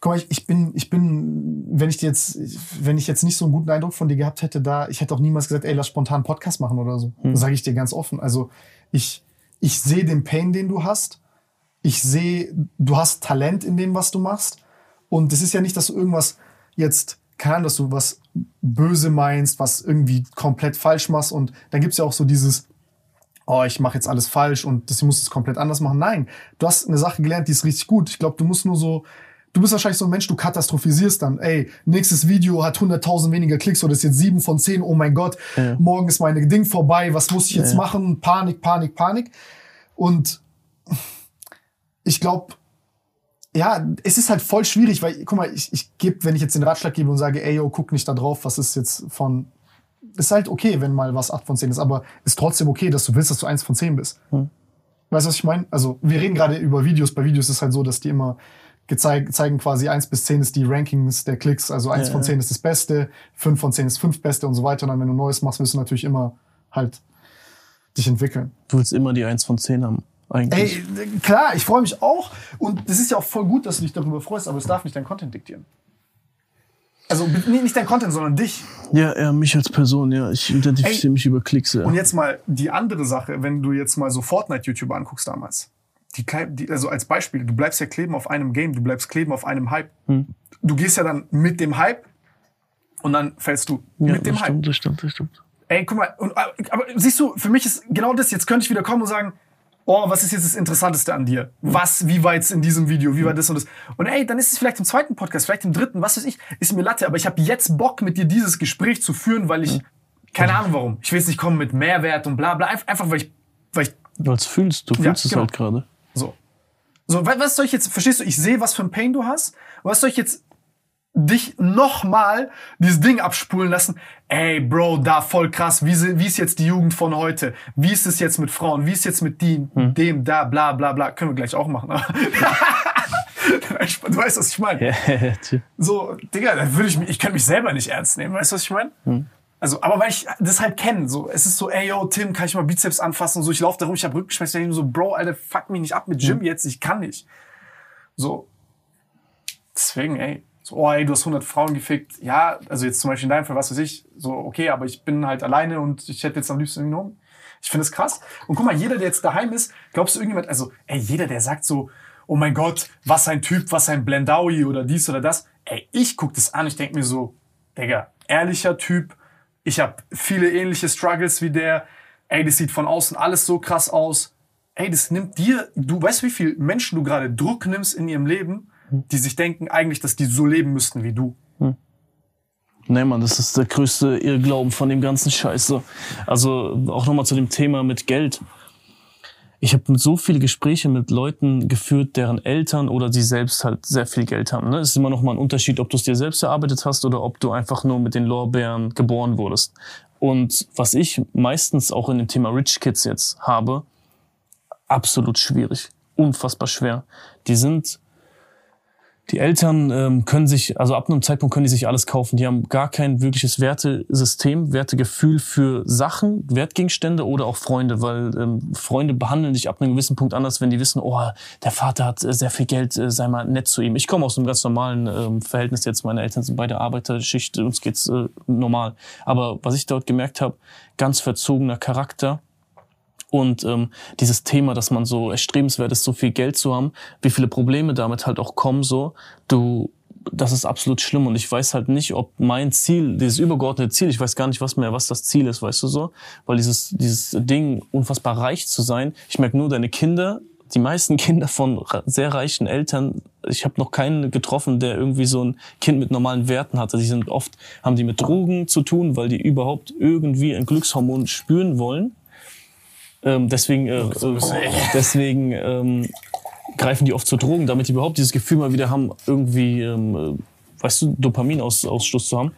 guck mal, ich, ich bin, ich bin, wenn ich dir jetzt, wenn ich jetzt nicht so einen guten Eindruck von dir gehabt hätte, da, ich hätte auch niemals gesagt, ey, lass spontan einen Podcast machen oder so. Das sage ich dir ganz offen. Also ich, ich sehe den Pain, den du hast. Ich sehe, du hast Talent in dem, was du machst. Und es ist ja nicht, dass du irgendwas jetzt, keine Ahnung, dass du was böse meinst, was irgendwie komplett falsch machst. Und dann gibt's ja auch so dieses, oh, ich mache jetzt alles falsch und das, ich muss es komplett anders machen. Nein, du hast eine Sache gelernt, die ist richtig gut. Ich glaube, du musst nur so, du bist wahrscheinlich so ein Mensch, du katastrophisierst dann. Ey, nächstes Video hat 100.000 weniger Klicks oder ist jetzt 7 von 10, oh mein Gott, morgen ist meine Ding vorbei, was muss ich jetzt machen? Panik, Panik, Panik. Und ich glaube, ja, es ist halt voll schwierig, weil, guck mal, ich, ich gebe, wenn ich jetzt den Ratschlag gebe und sage, ey, yo, guck nicht da drauf, was ist jetzt von, ist halt okay, wenn mal was 8 von 10 ist, aber ist trotzdem okay, dass du willst, dass du 1 von 10 bist. Weißt du, was ich meine? Also, wir reden gerade über Videos. Bei Videos ist es halt so, dass die immer gezeig, zeigen quasi 1 bis 10 ist die Rankings der Klicks. Also 1 von 10 ist das Beste, 5 von 10 ist 5 Beste und so weiter. Und dann, wenn du Neues machst, wirst du natürlich immer halt dich entwickeln. Du willst immer die 1 von 10 haben, eigentlich. Ey, klar, ich freue mich auch. Und das ist ja auch voll gut, dass du dich darüber freust, aber es darf nicht dein Content diktieren. Also nicht dein Content, sondern dich. Ja, ja, mich als Person, ja. Ich identifiziere Ey, mich über Klicks, ja. Und jetzt mal die andere Sache, wenn du jetzt mal so Fortnite-YouTuber anguckst damals. Die, die, also als Beispiel, du bleibst ja kleben auf einem Game, du bleibst kleben auf einem Hype. Du gehst ja dann mit dem Hype und dann fällst du ja, mit dem das Hype. stimmt, das stimmt, das stimmt. Ey, guck mal, und, aber siehst du, für mich ist genau das, jetzt könnte ich wieder kommen und sagen, oh, was ist jetzt das Interessanteste an dir? Was, wie war jetzt in diesem Video, wie war das und das? Und ey, dann ist es vielleicht im zweiten Podcast, vielleicht im dritten, was weiß ich, ist mir Latte, aber ich habe jetzt Bock, mit dir dieses Gespräch zu führen, weil ich, keine Ahnung warum, ich will jetzt nicht kommen mit Mehrwert und bla bla, einfach, weil ich, weil ich, Weil es fühlst, du Ja, fühlst es genau. halt gerade. So. So, wa- was soll ich jetzt, verstehst du, ich sehe, was für ein Pain du hast, was soll ich jetzt dich nochmal dieses Ding abspulen lassen. Ey, Bro, da voll krass. Wie, wie ist jetzt die Jugend von heute? Wie ist es jetzt mit Frauen? Wie ist jetzt mit die, dem, da, bla, bla, bla. Können wir gleich auch machen. du weißt, was ich meine. So, Digga, da würde ich mich, ich könnte mich selber nicht ernst nehmen. Weißt du, was ich meine? Also, aber weil ich das halt kenne, so, es ist so, ey, yo, Tim, kann ich mal Bizeps anfassen und so, ich laufe da rum, ich habe Rückenschmerzen, ich denk so, Bro, Alter, fuck mich nicht ab mit Gym jetzt, ich kann nicht. So, deswegen, ey, so, oh, ey, du hast 100 Frauen gefickt, ja, also jetzt zum Beispiel in deinem Fall, was weiß ich, so, okay, aber ich bin halt alleine und ich hätte jetzt am liebsten noch, ich finde es krass. Und guck mal, jeder, der jetzt daheim ist, glaubst du irgendjemand, also, ey, jeder, der sagt so, oh mein Gott, was ein Typ, was ein Blendaui oder dies oder das, ey, ich guck das an, ich denk mir so, Digga, ehrlicher Typ, ich habe viele ähnliche Struggles wie der, ey, das sieht von außen alles so krass aus, ey, das nimmt dir, du weißt, wie viel Menschen du gerade Druck nimmst in ihrem Leben, die sich denken eigentlich, dass die so leben müssten wie du. Nee, Mann, das ist der größte Irrglauben von dem ganzen Scheiße. Also auch nochmal zu dem Thema mit Geld. Ich habe so viele Gespräche mit Leuten geführt, deren Eltern oder sie selbst halt sehr viel Geld haben. Ne? Es ist immer noch mal ein Unterschied, ob du es dir selbst erarbeitet hast oder ob du einfach nur mit den Lorbeeren geboren wurdest. Und was ich meistens auch in dem Thema Rich Kids jetzt habe, absolut schwierig, unfassbar schwer. Die sind die Eltern ähm, können sich, also ab einem Zeitpunkt können die sich alles kaufen. Die haben gar kein wirkliches Wertesystem, Wertegefühl für Sachen, Wertgegenstände oder auch Freunde, weil ähm, Freunde behandeln dich ab einem gewissen Punkt anders, wenn die wissen, oh, der Vater hat äh, sehr viel Geld, äh, sei mal nett zu ihm. Ich komme aus einem ganz normalen ähm, Verhältnis jetzt. Meine Eltern sind beide Arbeiterschicht, uns geht's äh, normal. Aber was ich dort gemerkt habe, ganz verzogener Charakter und ähm, dieses Thema, dass man so erstrebenswert ist, so viel Geld zu haben, wie viele Probleme damit halt auch kommen, so, du, das ist absolut schlimm. Und ich weiß halt nicht, ob mein Ziel, dieses übergeordnete Ziel, ich weiß gar nicht was mehr, was das Ziel ist, weißt du so, weil dieses, dieses Ding, unfassbar reich zu sein, ich merke nur, deine Kinder, die meisten Kinder von sehr reichen Eltern, ich habe noch keinen getroffen, der irgendwie so ein Kind mit normalen Werten hatte. Die sind oft, haben die mit Drogen zu tun, weil die überhaupt irgendwie ein Glückshormon spüren wollen ähm, deswegen äh, deswegen ähm, greifen die oft zu Drogen, damit die überhaupt dieses Gefühl mal wieder haben, irgendwie, ähm, äh, weißt du, Dopaminausstoß zu haben.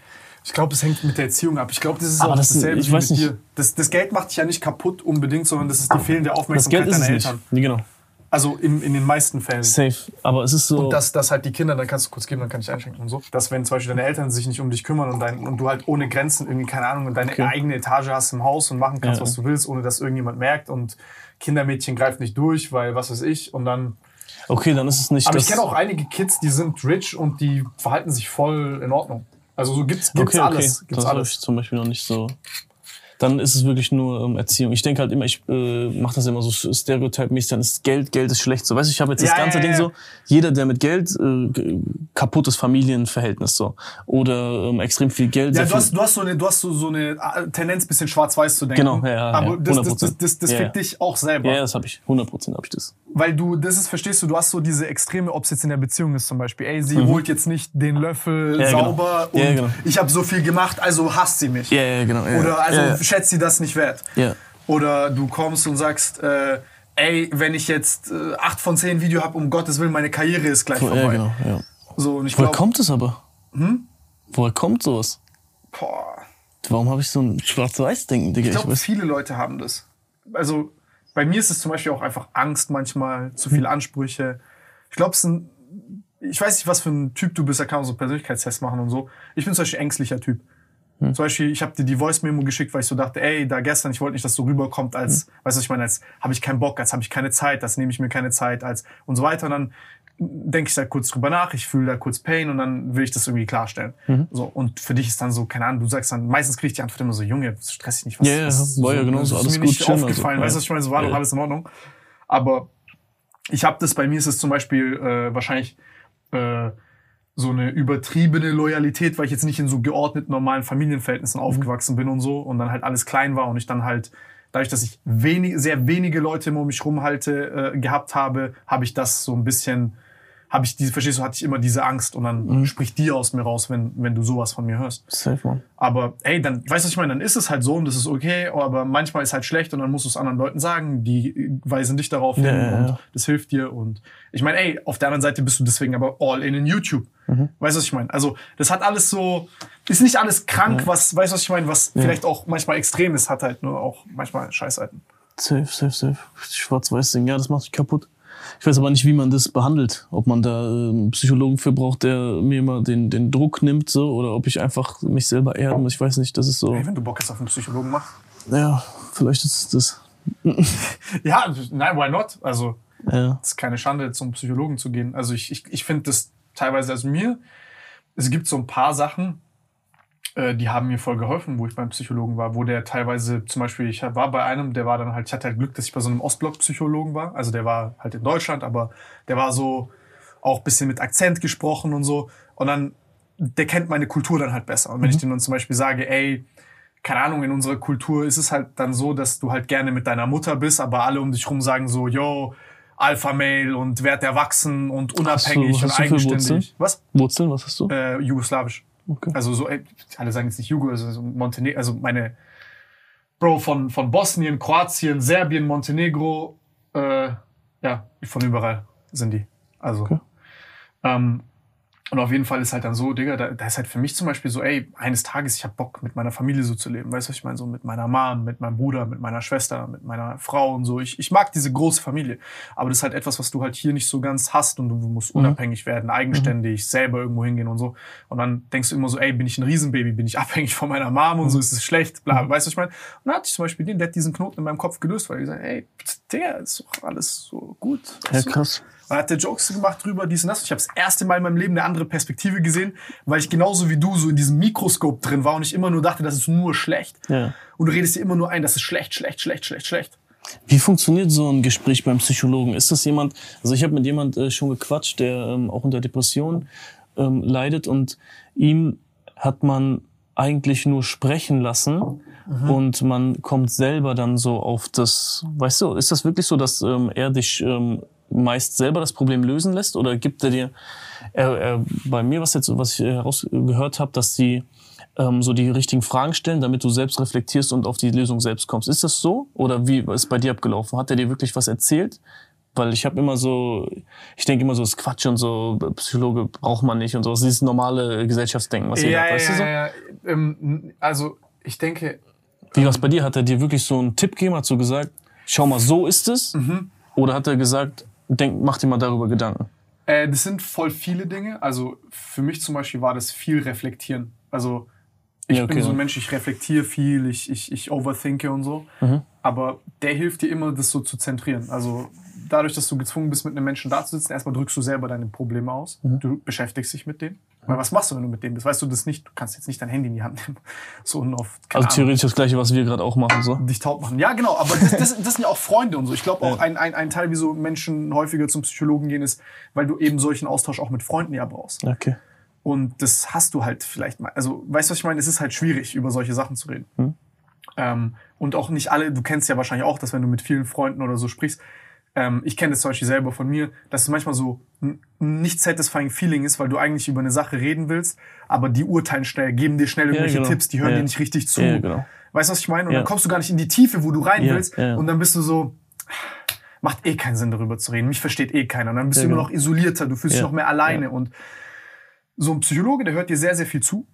Ich glaube, es hängt mit der Erziehung ab. Ich glaube, das ist Aber auch das- dasselbe ich wie weiß mit nicht. dir. Das, das Geld macht dich ja nicht kaputt unbedingt, sondern das ist die fehlende Das Aufmerksamkeit Geld ist es deiner nicht. Eltern. Nee, genau. Also in, in den meisten Fällen. Safe. Aber es ist so. Und dass, dass halt die Kinder, dann kannst du kurz geben, dann kann ich einschenken und so. Dass wenn zum Beispiel deine Eltern sich nicht um dich kümmern und, dein, und du halt ohne Grenzen irgendwie, keine Ahnung, und deine Okay. eigene Etage hast im Haus und machen kannst, Ja. was du willst, ohne dass irgendjemand merkt und Kindermädchen greift nicht durch, weil was weiß ich. Und dann. okay, dann ist es nicht Aber ich kenne auch einige Kids, die sind rich und die verhalten sich voll in Ordnung. Also so gibt's, gibt's okay, alles. okay. Gibt's das alles. ich zum Beispiel noch nicht so. Dann ist es wirklich nur ähm, Erziehung. Ich denke halt immer, ich äh, mache das immer so stereotypmäßig, dann ist Geld, Geld ist schlecht. So, weißt du, ich habe jetzt das Ja, ganze ja, Ding ja. so, jeder, der mit Geld äh, kaputtes Familienverhältnis so oder ähm, extrem viel Geld. Ja, du hast, du hast so eine, du hast so, so eine äh, Tendenz, bisschen schwarz-weiß zu denken. Genau, ja, ja, Aber das, das, 100%. das, das, das fickt dich auch selber. ja, das habe ich. 100 Prozent habe ich das. Weil du, das ist, verstehst du, du hast so diese Extreme, ob es jetzt in der Beziehung ist zum Beispiel. Ey, sie holt jetzt nicht den Löffel Mhm. Genau. sauber und Ja, genau. ich habe so viel gemacht, also hasst sie mich. Ja, ja, genau. Ja, Oder also. Schätzt sie das nicht wert. Ja. Oder du kommst und sagst, äh, ey, wenn ich jetzt äh, 8 von 10 Video habe, um Gottes Willen, meine Karriere ist gleich vorbei. ja, genau. Ja. So, und ich Woher glaube, kommt es aber? Hm? Woher kommt sowas? boah, Warum habe ich so ein Schwarz-Weiß-Denken, Digga? Ich glaube, viele Leute haben das. Also bei mir ist es zum Beispiel auch einfach Angst manchmal, zu viele Ansprüche. Ich glaube, es sind, ich weiß nicht, was für ein Typ du bist, da kann man so Persönlichkeitstests machen und so. Ich bin zum Beispiel ein ängstlicher Typ. Zum Beispiel, ich habe dir die Voice-Memo geschickt, weil ich so dachte, ey, da gestern, ich wollte nicht, dass so rüberkommt, als, weißt du, ich meine, als habe ich keinen Bock, als habe ich keine Zeit, als nehme ich mir keine Zeit, als und so weiter. Und dann denke ich da kurz drüber nach, ich fühle da kurz Pain und dann will ich das irgendwie klarstellen. So, und für dich ist dann so, keine Ahnung, du sagst dann, meistens kriege ich die Antwort immer so, Junge, stress dich nicht, was Ja, ja, was- war ja genauso, das alles ist mir gut, nicht chill mal so. aufgefallen, Ja. weißt du, was ich meine, so war Ja, doch ja. alles in Ordnung. Aber ich habe das, bei mir ist es zum Beispiel äh, wahrscheinlich äh, so eine übertriebene Loyalität, weil ich jetzt nicht in so geordneten, normalen Familienverhältnissen Mhm. aufgewachsen bin und so und dann halt alles klein war und ich dann halt, dadurch, dass ich wenig, sehr wenige Leute um mich rumhalte äh, gehabt habe, habe ich das so ein bisschen, habe ich diese, verstehst du, hatte ich immer diese Angst und dann Mhm. spricht die aus mir raus, wenn, wenn du sowas von mir hörst. Safe, man. Aber ey, dann, weißt du, was ich meine? Dann ist es halt so und das ist okay, aber manchmal ist halt schlecht und dann musst du es anderen Leuten sagen, die weisen dich darauf hin Ja, ja, und ja. das hilft dir. Und ich meine, ey, auf der anderen Seite bist du deswegen aber all in in YouTube. Mhm. Weißt du, was ich meine? Also, das hat alles so, ist nicht alles krank, was, weißt du, was ich meine, was vielleicht auch manchmal extrem ist, hat halt nur auch manchmal Scheißseiten. Safe, safe, safe. Schwarz-Weiß-Ding, ja, das macht mich kaputt. Ich weiß aber nicht, wie man das behandelt. Ob man da einen Psychologen für braucht, der mir immer den, den Druck nimmt, so, oder ob ich einfach mich selber erden muss. Ich weiß nicht, das ist so. Ey, wenn du Bock hast auf einen Psychologen, mach. Ja, vielleicht ist es das. Ja, nein, why not? Also, Ja. es ist keine Schande, zum Psychologen zu gehen. Also ich, ich, ich finde das teilweise, also mir, es gibt so ein paar Sachen, äh, die haben mir voll geholfen, wo ich beim Psychologen war, wo der teilweise, zum Beispiel, ich war bei einem, der war dann halt, ich hatte halt Glück, dass ich bei so einem Ostblock-Psychologen war. Also der war halt in Deutschland, aber der war so auch bisschen mit Akzent gesprochen und so. Und dann, der kennt meine Kultur dann halt besser. Und wenn ich dem dann zum Beispiel sage, ey, keine Ahnung, in unserer Kultur ist es halt dann so, dass du halt gerne mit deiner Mutter bist, aber alle um dich rum sagen so, yo, Alpha-Mail und werd erwachsen und unabhängig was und für Wurzeln? eigenständig. Was? Wurzeln, was hast du? Äh, jugoslawisch. Okay. Also so, alle sagen jetzt nicht Jugo, also so Montenegro, also meine Bro von, von Bosnien, Kroatien, Serbien, Montenegro, äh, ja, von überall sind die. Also, Okay. ähm, und auf jeden Fall ist halt dann so, Digga, da, da ist halt für mich zum Beispiel so, ey, eines Tages, ich hab Bock, mit meiner Familie so zu leben. Weißt du, was ich meine? So mit meiner Mom, mit meinem Bruder, mit meiner Schwester, mit meiner Frau und so. Ich, ich mag diese große Familie. Aber das ist halt etwas, was du halt hier nicht so ganz hast und du musst unabhängig werden, eigenständig, selber irgendwo hingehen und so. Und dann denkst du immer so, ey, bin ich ein Riesenbaby, bin ich abhängig von meiner Mom und so, ist es schlecht, bla, weißt du, was ich meine? Und dann hatte ich zum Beispiel den, der hat diesen Knoten in meinem Kopf gelöst, weil ich gesagt, ey, Digga, ist doch alles so gut. Ja, krass. Und hat der Jokes gemacht drüber, dies und das. Ich habe das erste Mal in meinem Leben eine andere Perspektive gesehen, weil ich genauso wie du so in diesem Mikroskop drin war und ich immer nur dachte, das ist nur schlecht. Ja. Und du redest dir immer nur ein, das ist schlecht, schlecht, schlecht, schlecht, schlecht. Wie funktioniert so ein Gespräch beim Psychologen? Ist das jemand, also ich habe mit jemand äh, schon gequatscht, der ähm, auch unter Depressionen ähm, leidet und ihm hat man eigentlich nur sprechen lassen und man kommt selber dann so auf das, weißt du, ist das wirklich so, dass ähm, er dich ähm, meist selber das Problem lösen lässt oder gibt er dir, er, er, bei mir, was jetzt, was ich herausgehört habe, dass sie ähm, so die richtigen Fragen stellen, damit du selbst reflektierst und auf die Lösung selbst kommst. Ist das so? Oder wie ist bei dir abgelaufen? Hat er dir wirklich was erzählt? Weil ich habe immer so, ich denke immer so, das ist Quatsch und so, Psychologe braucht man nicht und so. Das ist dieses normale Gesellschaftsdenken, was jeder hat, weißt du so? ja. Ähm, also ich denke, Wie war's bei dir? Hat er dir wirklich so einen Tipp gegeben? Hat so gesagt, schau mal, so ist es? Mhm. Oder hat er gesagt, denk, mach dir mal darüber Gedanken? Äh, das sind voll viele Dinge. Also für mich zum Beispiel war das viel reflektieren. Also ich Ja, okay. bin so ein Mensch, ich reflektiere viel, ich, ich, ich overthinke und so. Mhm. Aber der hilft dir immer, das so zu zentrieren. Also dadurch, dass du gezwungen bist, mit einem Menschen da zu sitzen, erstmal drückst du selber deine Probleme aus. Mhm. Du beschäftigst dich mit denen. Weil was machst du, wenn du mit dem bist? Weißt du das nicht? Du kannst jetzt nicht dein Handy in die Hand nehmen. So und auf, Also Ahnung, theoretisch das gleiche, was wir gerade auch machen, so. dich taub machen. Ja, genau. Aber das, das, das sind ja auch Freunde und so. Ich glaube auch ein, ein, ein Teil, wieso Menschen häufiger zum Psychologen gehen, ist, weil du eben solchen Austausch auch mit Freunden ja brauchst. Okay. Und das hast du halt vielleicht mal. Also, weißt du, was ich meine? Es ist halt schwierig, über solche Sachen zu reden. Mhm. Ähm, und auch nicht alle, du kennst ja wahrscheinlich auch, dass wenn du mit vielen Freunden oder so sprichst, ähm, ich kenne das zum Beispiel selber von mir, dass es manchmal so nicht satisfying Feeling ist, weil du eigentlich über eine Sache reden willst, aber die urteilen schnell, geben dir schnell irgendwelche genau. Tipps, die hören Ja. dir nicht richtig zu. Ja, genau. Weißt du, was ich meine? Und Ja. dann kommst du gar nicht in die Tiefe, wo du rein Ja, willst. ja. Und dann bist du so, macht eh keinen Sinn, darüber zu reden. Mich versteht eh keiner. Und dann bist Ja, du immer genau. noch isolierter, du fühlst dich Ja, noch mehr alleine. Und so ein Psychologe, der hört dir sehr, sehr viel zu.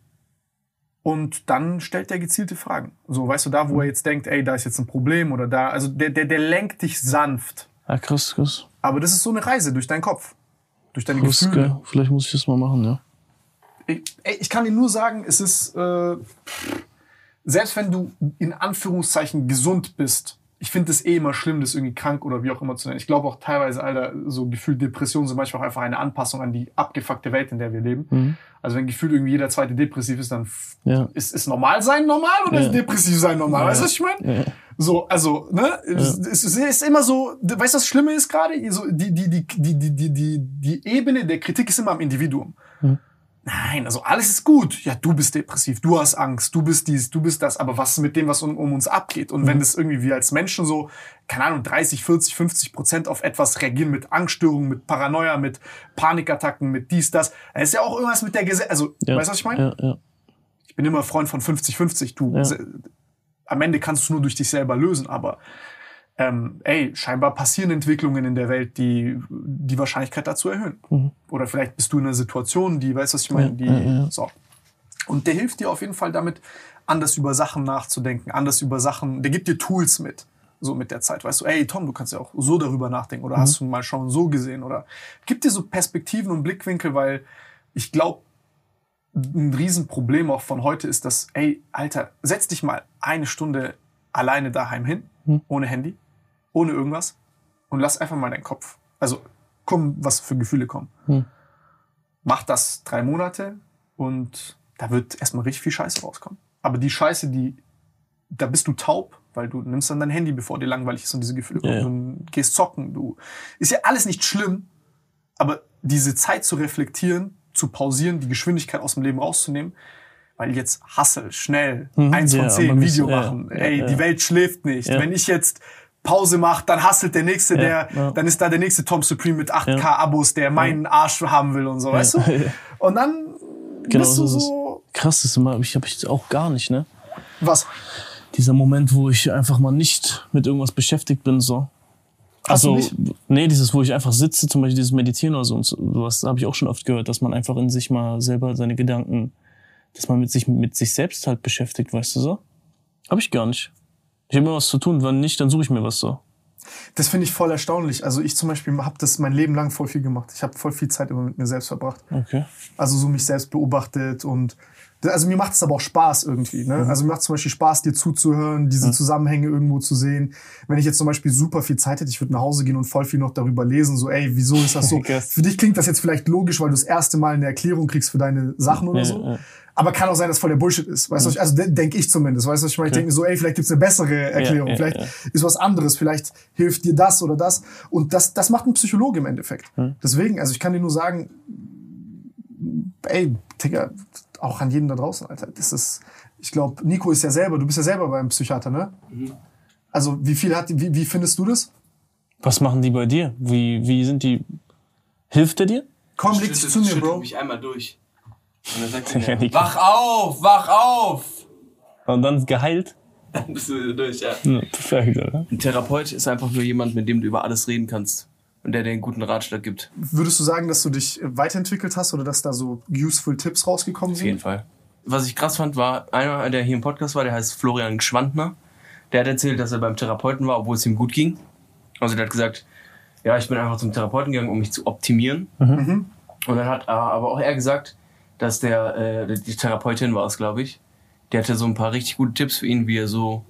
Und dann stellt er gezielte Fragen. So, weißt du, da, Mhm. wo er jetzt denkt, ey, da ist jetzt ein Problem oder da, also der, der, der lenkt dich sanft. Ja, krass, krass. Aber das ist so eine Reise durch deinen Kopf. Durch deine krass Gefühle. Vielleicht muss ich das mal machen, ja. Ich, ich kann dir nur sagen, es ist, äh, selbst wenn du in Anführungszeichen gesund bist, ich finde es eh immer schlimm, das irgendwie krank oder wie auch immer zu nennen. Ich glaube auch teilweise, Alter, so gefühlt Depressionen sind manchmal auch einfach eine Anpassung an die abgefuckte Welt, in der wir leben. Also wenn gefühlt irgendwie jeder zweite depressiv ist, dann Ja. ist, ist normal sein normal oder Ja. ist depressiv sein normal? Weißt du, was ich meine? So, also, ne? Ja. Es, es ist immer so, weißt du, was Schlimme ist gerade? So, die, die, die, die, die, die, die Ebene der Kritik ist immer am Individuum. Hm. Nein, also alles ist gut. Ja, du bist depressiv, du hast Angst, du bist dies, du bist das, aber was mit dem, was um, um uns abgeht? Und mhm. wenn das irgendwie wir als Menschen so, keine Ahnung, 30, 40, 50 Prozent auf etwas reagieren mit Angststörungen, mit Paranoia, mit Panikattacken, mit dies, das, dann ist ja auch irgendwas mit der Gesellschaft. Also, ja. weißt du, was ich meine? Ja, ja. Ich bin immer Freund von 50, 50. Du, am Ende kannst du es nur durch dich selber lösen, aber ähm, ey, scheinbar passieren Entwicklungen in der Welt, die die Wahrscheinlichkeit dazu erhöhen. Oder vielleicht bist du in einer Situation, die, weißt du, was ich meine, die, Mhm. ja, ja. so. Und der hilft dir auf jeden Fall damit, anders über Sachen nachzudenken, anders über Sachen, der gibt dir Tools mit, so mit der Zeit. Weißt du, ey Tom, du kannst ja auch so darüber nachdenken oder hast du mal schon so gesehen oder gibt dir so Perspektiven und Blickwinkel, weil ich glaube, ein Riesenproblem auch von heute ist, dass, ey, Alter, setz dich mal eine Stunde alleine daheim hin, ohne Handy, ohne irgendwas und lass einfach mal deinen Kopf. Also, komm, was für Gefühle kommen. Mach das drei Monate und da wird erstmal richtig viel Scheiße rauskommen. Aber die Scheiße, die, da bist du taub, weil du nimmst dann dein Handy, bevor dir langweilig ist und diese Gefühle kommen. Ja, ja. Du gehst zocken, du, ist ja alles nicht schlimm, aber diese Zeit zu reflektieren, zu pausieren, die Geschwindigkeit aus dem Leben rauszunehmen, weil jetzt Hassel, schnell, Mhm, eins ja, von zehn, Video ja, machen. ja, Ey, ja. die Welt schläft nicht. Wenn ich jetzt Pause mache, dann hasselt der nächste, der, dann ist da der nächste Tom Supreme mit 8K Ja. Abos, der meinen Arsch haben will und so, weißt du? Und dann Genau bist du so ist es. so, Krass, das habe ich, hab ich auch gar nicht, ne? Was? Dieser Moment, wo ich einfach mal nicht mit irgendwas beschäftigt bin, so. Hast Also, nee, dieses, wo ich einfach sitze, zum Beispiel dieses Meditieren oder so, und so, sowas habe ich auch schon oft gehört, dass man einfach in sich mal selber seine Gedanken, dass man mit sich, mit sich selbst halt beschäftigt, weißt du so? Habe ich gar nicht. Ich habe immer was zu tun, wenn nicht, dann suche ich mir was so. Das finde ich voll erstaunlich. Also ich zum Beispiel habe das mein Leben lang voll viel gemacht. Ich habe voll viel Zeit immer mit mir selbst verbracht. Okay. Also so mich selbst beobachtet und also mir macht es aber auch Spaß irgendwie. Ne? Also mir macht zum Beispiel Spaß, dir zuzuhören, diese Zusammenhänge irgendwo zu sehen. Wenn ich jetzt zum Beispiel super viel Zeit hätte, ich würde nach Hause gehen und voll viel noch darüber lesen. So, ey, wieso ist das so? Für dich klingt das jetzt vielleicht logisch, weil du das erste Mal eine Erklärung kriegst für deine Sachen oder Ja, so. ja. Aber kann auch sein, dass voll der Bullshit ist. Weißt du, was ich- also de- denke ich zumindest. Weißt du, was ich meine? Ich denke mir so, ey, vielleicht gibt's eine bessere Erklärung. ja, vielleicht ja. ist was anderes. Vielleicht hilft dir das oder das. Und das, das macht ein Psychologe im Endeffekt. Hm. Deswegen, also ich kann dir nur sagen, ey, Digga, auch an jeden da draußen, Alter. Das ist, ich glaube, Nico ist ja selber, du bist ja selber beim Psychiater, ne? Also, wie viel hat, wie, wie findest du das? Was machen die bei dir? Wie, wie sind die? Hilft er dir? Komm, leg dich zu mir, Bro. mich einmal durch. Und dann sagt Ja, er, Nico. wach auf, wach auf! Und dann geheilt? Dann bist du durch, ja. Ja, perfekt, oder? Ein Therapeut ist einfach nur jemand, mit dem du über alles reden kannst. Und der dir einen guten Ratschlag gibt. Würdest du sagen, dass du dich weiterentwickelt hast oder dass da so useful Tipps rausgekommen Auf jeden sind? Fall. Was ich krass fand, war einer, der hier im Podcast war, der heißt Florian Schwandner. Der hat erzählt, dass er beim Therapeuten war, obwohl es ihm gut ging. Also der hat gesagt, ja, ich bin einfach zum Therapeuten gegangen, um mich zu optimieren. Und dann hat aber auch er gesagt, dass der, äh, die Therapeutin war es, glaube ich, die hatte so ein paar richtig gute Tipps für ihn, wie er so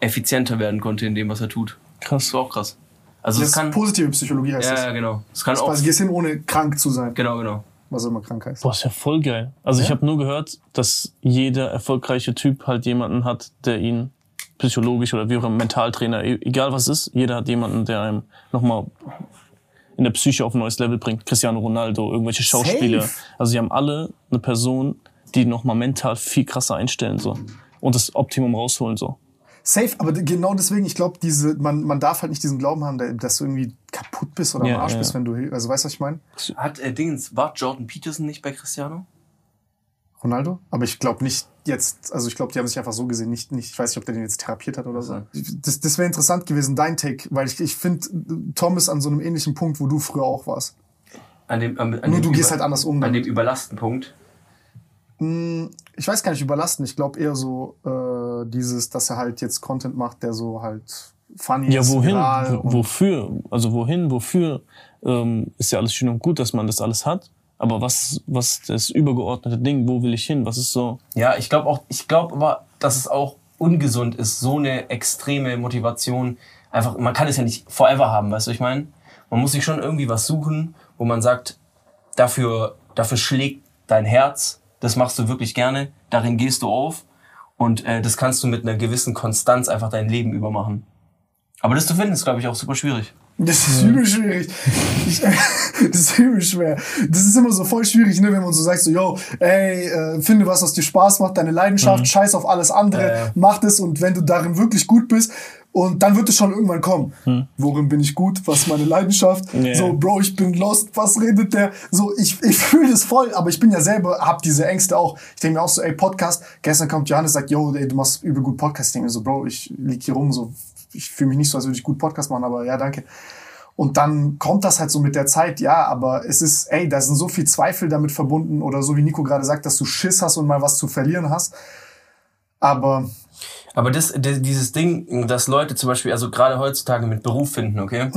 effizienter werden konnte in dem, was er tut. Krass. Das war auch krass. Also Das es kann, positive Psychologie heißt ja, das. ja, genau. Es kann Das auch, quasi gehst hin, ohne krank zu sein. genau, genau. Was immer krank heißt. Boah, ist ja voll geil. Also ich habe nur gehört, dass jeder erfolgreiche Typ halt jemanden hat, der ihn psychologisch oder wie auch immer Mentaltrainer, e- egal was es ist, jeder hat jemanden, der einem nochmal in der Psyche auf ein neues Level bringt. Cristiano Ronaldo, irgendwelche Schauspieler. Safe. Also sie haben alle eine Person, die nochmal mental viel krasser einstellen so und das Optimum rausholen so. Safe, aber genau deswegen, ich glaube, diese, man, man darf halt nicht diesen Glauben haben, da- dass du irgendwie kaputt bist oder Ja, am Arsch ja. bist, wenn du, also weißt du, was ich meine? Hat äh, Dingens, war Jordan Peterson nicht bei Cristiano? Ronaldo? Aber ich glaube nicht jetzt, also ich glaube, die haben sich einfach so gesehen, nicht, nicht, ich weiß nicht, ob der den jetzt therapiert hat oder so. Das, das wäre interessant gewesen, dein Take, weil ich, ich finde, Tom ist an so einem ähnlichen Punkt, wo du früher auch warst. An dem, an, an Nur dem du gehst halt anders um An damit. dem Überlastenpunkt. Ich weiß gar nicht, überlasten. Ich glaube eher so äh, dieses, dass er halt jetzt Content macht, der so halt funny Ja, ist. wohin? viral Wo, und- wofür? Also wohin? Wofür? Ähm, ist ja alles schön und gut, dass man das alles hat. Aber was, was ist das übergeordnete Ding? Wo will ich hin? Was ist so? Ja, ich glaube auch, ich glaube aber, dass es auch ungesund ist, so eine extreme Motivation. Einfach, man kann es ja nicht forever haben, weißt du, ich meine? Man muss sich schon irgendwie was suchen, wo man sagt, dafür, dafür schlägt dein Herz, das machst du wirklich gerne, darin gehst du auf und äh, das kannst du mit einer gewissen Konstanz einfach dein Leben übermachen. Aber das zu finden ist, glaube ich, auch super schwierig. Das ist übel schwierig. Ich, das ist übel schwer. Das ist immer so voll schwierig, ne, wenn man so sagt, so, yo, ey, äh, finde was, was dir Spaß macht, deine Leidenschaft, scheiß auf alles andere, Äh. mach das und wenn du darin wirklich gut bist, und dann wird es schon irgendwann kommen. Worin bin ich gut? Was ist meine Leidenschaft? Ja. So, Bro, ich bin lost. Was redet der? So, ich, ich fühle das voll, aber ich bin ja selber, hab diese Ängste auch. Ich denke mir auch so, ey, Podcast. Gestern kommt Johannes, sagt, yo, ey, du machst übel gut Podcast. Ich denke mir so, Bro, ich lieg hier rum, so, ich fühle mich nicht so, als würde ich gut Podcast machen, aber ja, danke. Und dann kommt das halt so mit der Zeit, ja, aber es ist, ey, da sind so viel Zweifel damit verbunden oder so wie Nico gerade sagt, dass du Schiss hast und mal was zu verlieren hast. Aber Aber das, dieses Ding, dass Leute zum Beispiel, also gerade heutzutage mit Beruf finden, okay?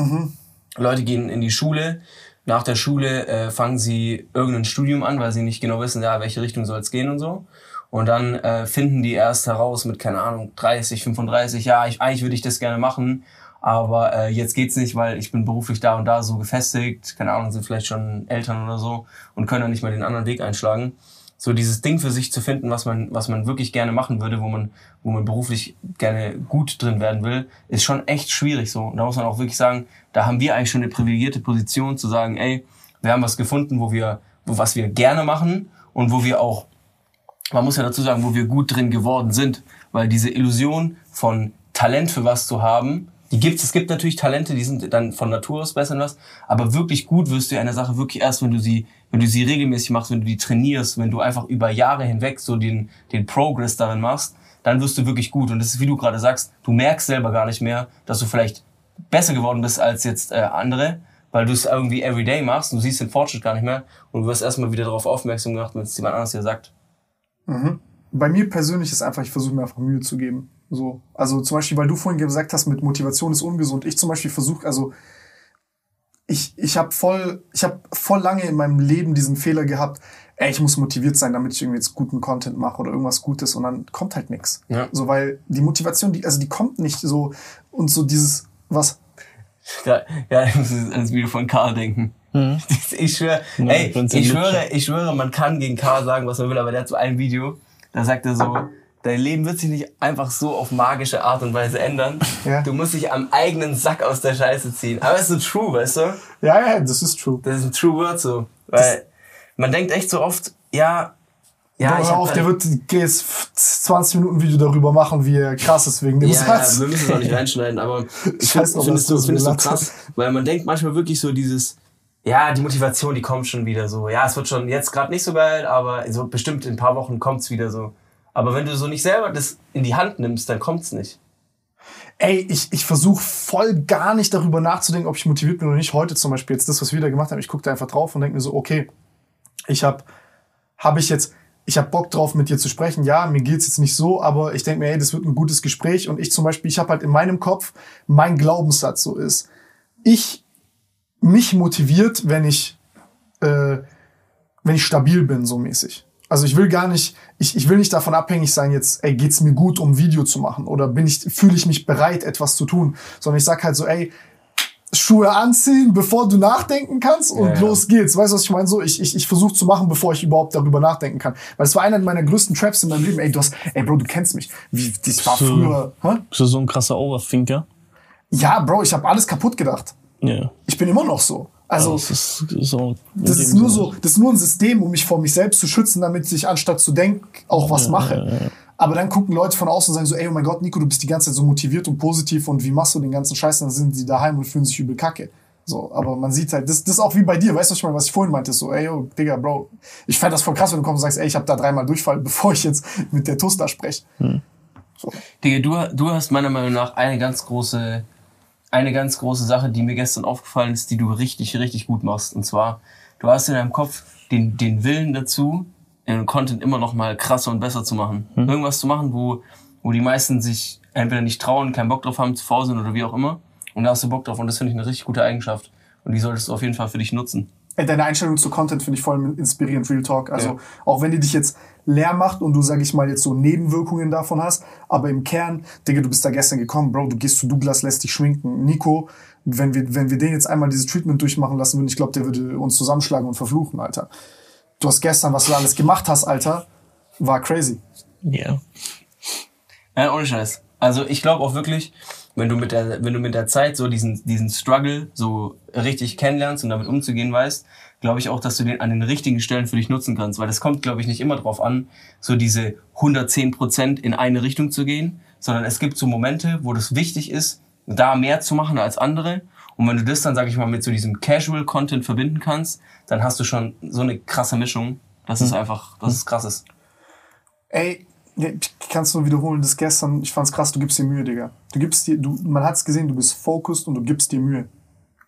Leute gehen in die Schule, nach der Schule äh, fangen sie irgendein Studium an, weil sie nicht genau wissen, ja, welche Richtung soll es gehen und so. Und dann äh, finden die erst heraus mit, keine Ahnung, 30, 35, ja, ich, eigentlich würde ich das gerne machen, aber äh, jetzt geht's nicht, weil ich bin beruflich da und da so gefestigt, keine Ahnung, sind vielleicht schon Eltern oder so und können dann nicht mehr den anderen Weg einschlagen. So dieses Ding für sich zu finden, was man, was man wirklich gerne machen würde, wo man, wo man beruflich gerne gut drin werden will, ist schon echt schwierig so. Und da muss man auch wirklich sagen, da haben wir eigentlich schon eine privilegierte Position zu sagen, ey, wir haben was gefunden, wo wir, wo, was wir gerne machen und wo wir auch man muss ja dazu sagen, wo wir gut drin geworden sind, weil diese Illusion von Talent für was zu haben, Die gibt's. Es gibt natürlich Talente, die sind dann von Natur aus besser in was. Aber wirklich gut wirst du in einer Sache wirklich erst, wenn du sie, wenn du sie regelmäßig machst, wenn du die trainierst, wenn du einfach über Jahre hinweg so den, den Progress darin machst, dann wirst du wirklich gut. Und das ist, wie du gerade sagst, du merkst selber gar nicht mehr, dass du vielleicht besser geworden bist als jetzt äh, andere, weil du es irgendwie everyday machst, du siehst den Fortschritt gar nicht mehr und du wirst erstmal wieder darauf aufmerksam gemacht, wenn es jemand anderes dir sagt. Mhm. Bei mir persönlich ist einfach, ich versuche mir einfach Mühe zu geben. So, also zum Beispiel, weil du vorhin gesagt hast, mit Motivation ist ungesund. Ich zum Beispiel versuche, also ich, ich habe voll, ich habe voll lange in meinem Leben diesen Fehler gehabt, ey, ich muss motiviert sein, damit ich irgendwie jetzt guten Content mache oder irgendwas Gutes und dann kommt halt nix. Ja. So, weil die Motivation, die, also die kommt nicht so und so dieses, was? Ja, ja ich muss jetzt ans Video von Karl denken. Ich schwöre, ey, ich schwöre, ich schwöre, man kann gegen Karl sagen, was man will, aber der hat so ein Video, da sagt er so, dein Leben wird sich nicht einfach so auf magische Art und Weise ändern. Ja. Du musst dich am eigenen Sack aus der Scheiße ziehen. Aber es ist so true, weißt du? Ja, ja, das ist true. Das ist ein true word so. Weil man denkt echt so oft, ja, ja, Ja, ich auf, der grad- wird jetzt 20 Minuten Video darüber machen, wie er krass ist wegen dem ja, Satz. ja, wir müssen es auch nicht reinschneiden, aber ich finde drauf, find es so, du find es so gesagt krass, weil man denkt manchmal wirklich so dieses, ja, die Motivation, die kommt schon wieder so. Ja, es wird schon jetzt gerade nicht so geil, aber so bestimmt in ein paar Wochen kommt's wieder so. Aber wenn du so nicht selber das in die Hand nimmst, dann kommt's nicht. Ey, ich, ich versuche voll gar nicht darüber nachzudenken, ob ich motiviert bin oder nicht. Heute zum Beispiel jetzt das, was wir da gemacht haben, ich gucke da einfach drauf und denke mir so, okay, ich habe hab ich jetzt, ich habe Bock drauf, mit dir zu sprechen. Ja, mir geht's jetzt nicht so, aber ich denke mir, ey, das wird ein gutes Gespräch. Und ich zum Beispiel, ich habe halt in meinem Kopf, mein Glaubenssatz so ist, ich mich motiviert, wenn ich, äh, wenn ich stabil bin, so mäßig. Also ich will gar nicht, ich, ich will nicht davon abhängig sein, jetzt, ey, geht's mir gut, um ein Video zu machen? Oder bin ich, fühle ich mich bereit, etwas zu tun? Sondern ich sag halt so, ey, Schuhe anziehen, bevor du nachdenken kannst und Ja, los geht's. Weißt du, was ich meine? So, ich, ich, ich versuche zu machen, bevor ich überhaupt darüber nachdenken kann. Weil es war einer meiner größten Traps in meinem Leben. Ey, du hast, ey, Bro, du kennst mich. Wie, das war früher, hä? Bist du so ein krasser Overthinker? Ja, Bro, ich habe alles kaputt gedacht. Ja. Ich bin immer noch so. Also, das ist so. das ist nur so, das ist nur ein System, um mich vor mich selbst zu schützen, damit ich anstatt zu denken auch was mache. Aber dann gucken Leute von außen und sagen so, ey, oh mein Gott, Nico, du bist die ganze Zeit so motiviert und positiv und wie machst du den ganzen Scheiß? Dann sind die daheim und fühlen sich übel kacke. So, aber man sieht halt, das, das ist auch wie bei dir, weißt du, was ich meine, was ich vorhin meinte, so, ey, yo, Digga, Bro, ich fände das voll krass, wenn du kommst und sagst, ey, ich habe da dreimal Durchfall, bevor ich jetzt mit der Toaster spreche. Digga, du, du hast meiner Meinung nach eine ganz große, eine ganz große Sache, die mir gestern aufgefallen ist, die du richtig, richtig gut machst. Und zwar, du hast in deinem Kopf den, den Willen dazu, den Content immer noch mal krasser und besser zu machen. Irgendwas zu machen, wo, wo die meisten sich entweder nicht trauen, keinen Bock drauf haben, zu faul sind oder wie auch immer. Und da hast du Bock drauf. Und das finde ich eine richtig gute Eigenschaft. Und die solltest du auf jeden Fall für dich nutzen. Ey, deine Einstellung zu Content finde ich voll inspirierend, Real Talk. Also, Ja. auch wenn die dich jetzt leer macht und du, sag ich mal, jetzt so Nebenwirkungen davon hast, aber im Kern, Digga, du bist da gestern gekommen, Bro, du gehst zu Douglas, lässt dich schminken. Nico, wenn wir, wenn wir den jetzt einmal dieses Treatment durchmachen lassen würden, ich glaube, der würde uns zusammenschlagen und verfluchen, Alter. Du hast gestern, was du alles gemacht hast, Alter, war crazy. Ja. Ja, ohne Scheiß. Also ich glaube auch wirklich, wenn du mit der, wenn du mit der Zeit so diesen, diesen Struggle so richtig kennenlernst und damit umzugehen weißt, glaube ich auch, dass du den an den richtigen Stellen für dich nutzen kannst. Weil es kommt, glaube ich, nicht immer drauf an, so diese 110 Prozent in eine Richtung zu gehen, sondern es gibt so Momente, wo das wichtig ist, da mehr zu machen als andere. Und wenn du das dann, sag ich mal, mit so diesem Casual-Content verbinden kannst, dann hast du schon so eine krasse Mischung. Das ist einfach, das ist krasses. Ey, ja, ich kann's nur wiederholen, das gestern, ich fand's krass, du gibst dir Mühe, Digga. Du gibst dir, du, man hat's gesehen, du bist focused und du gibst dir Mühe.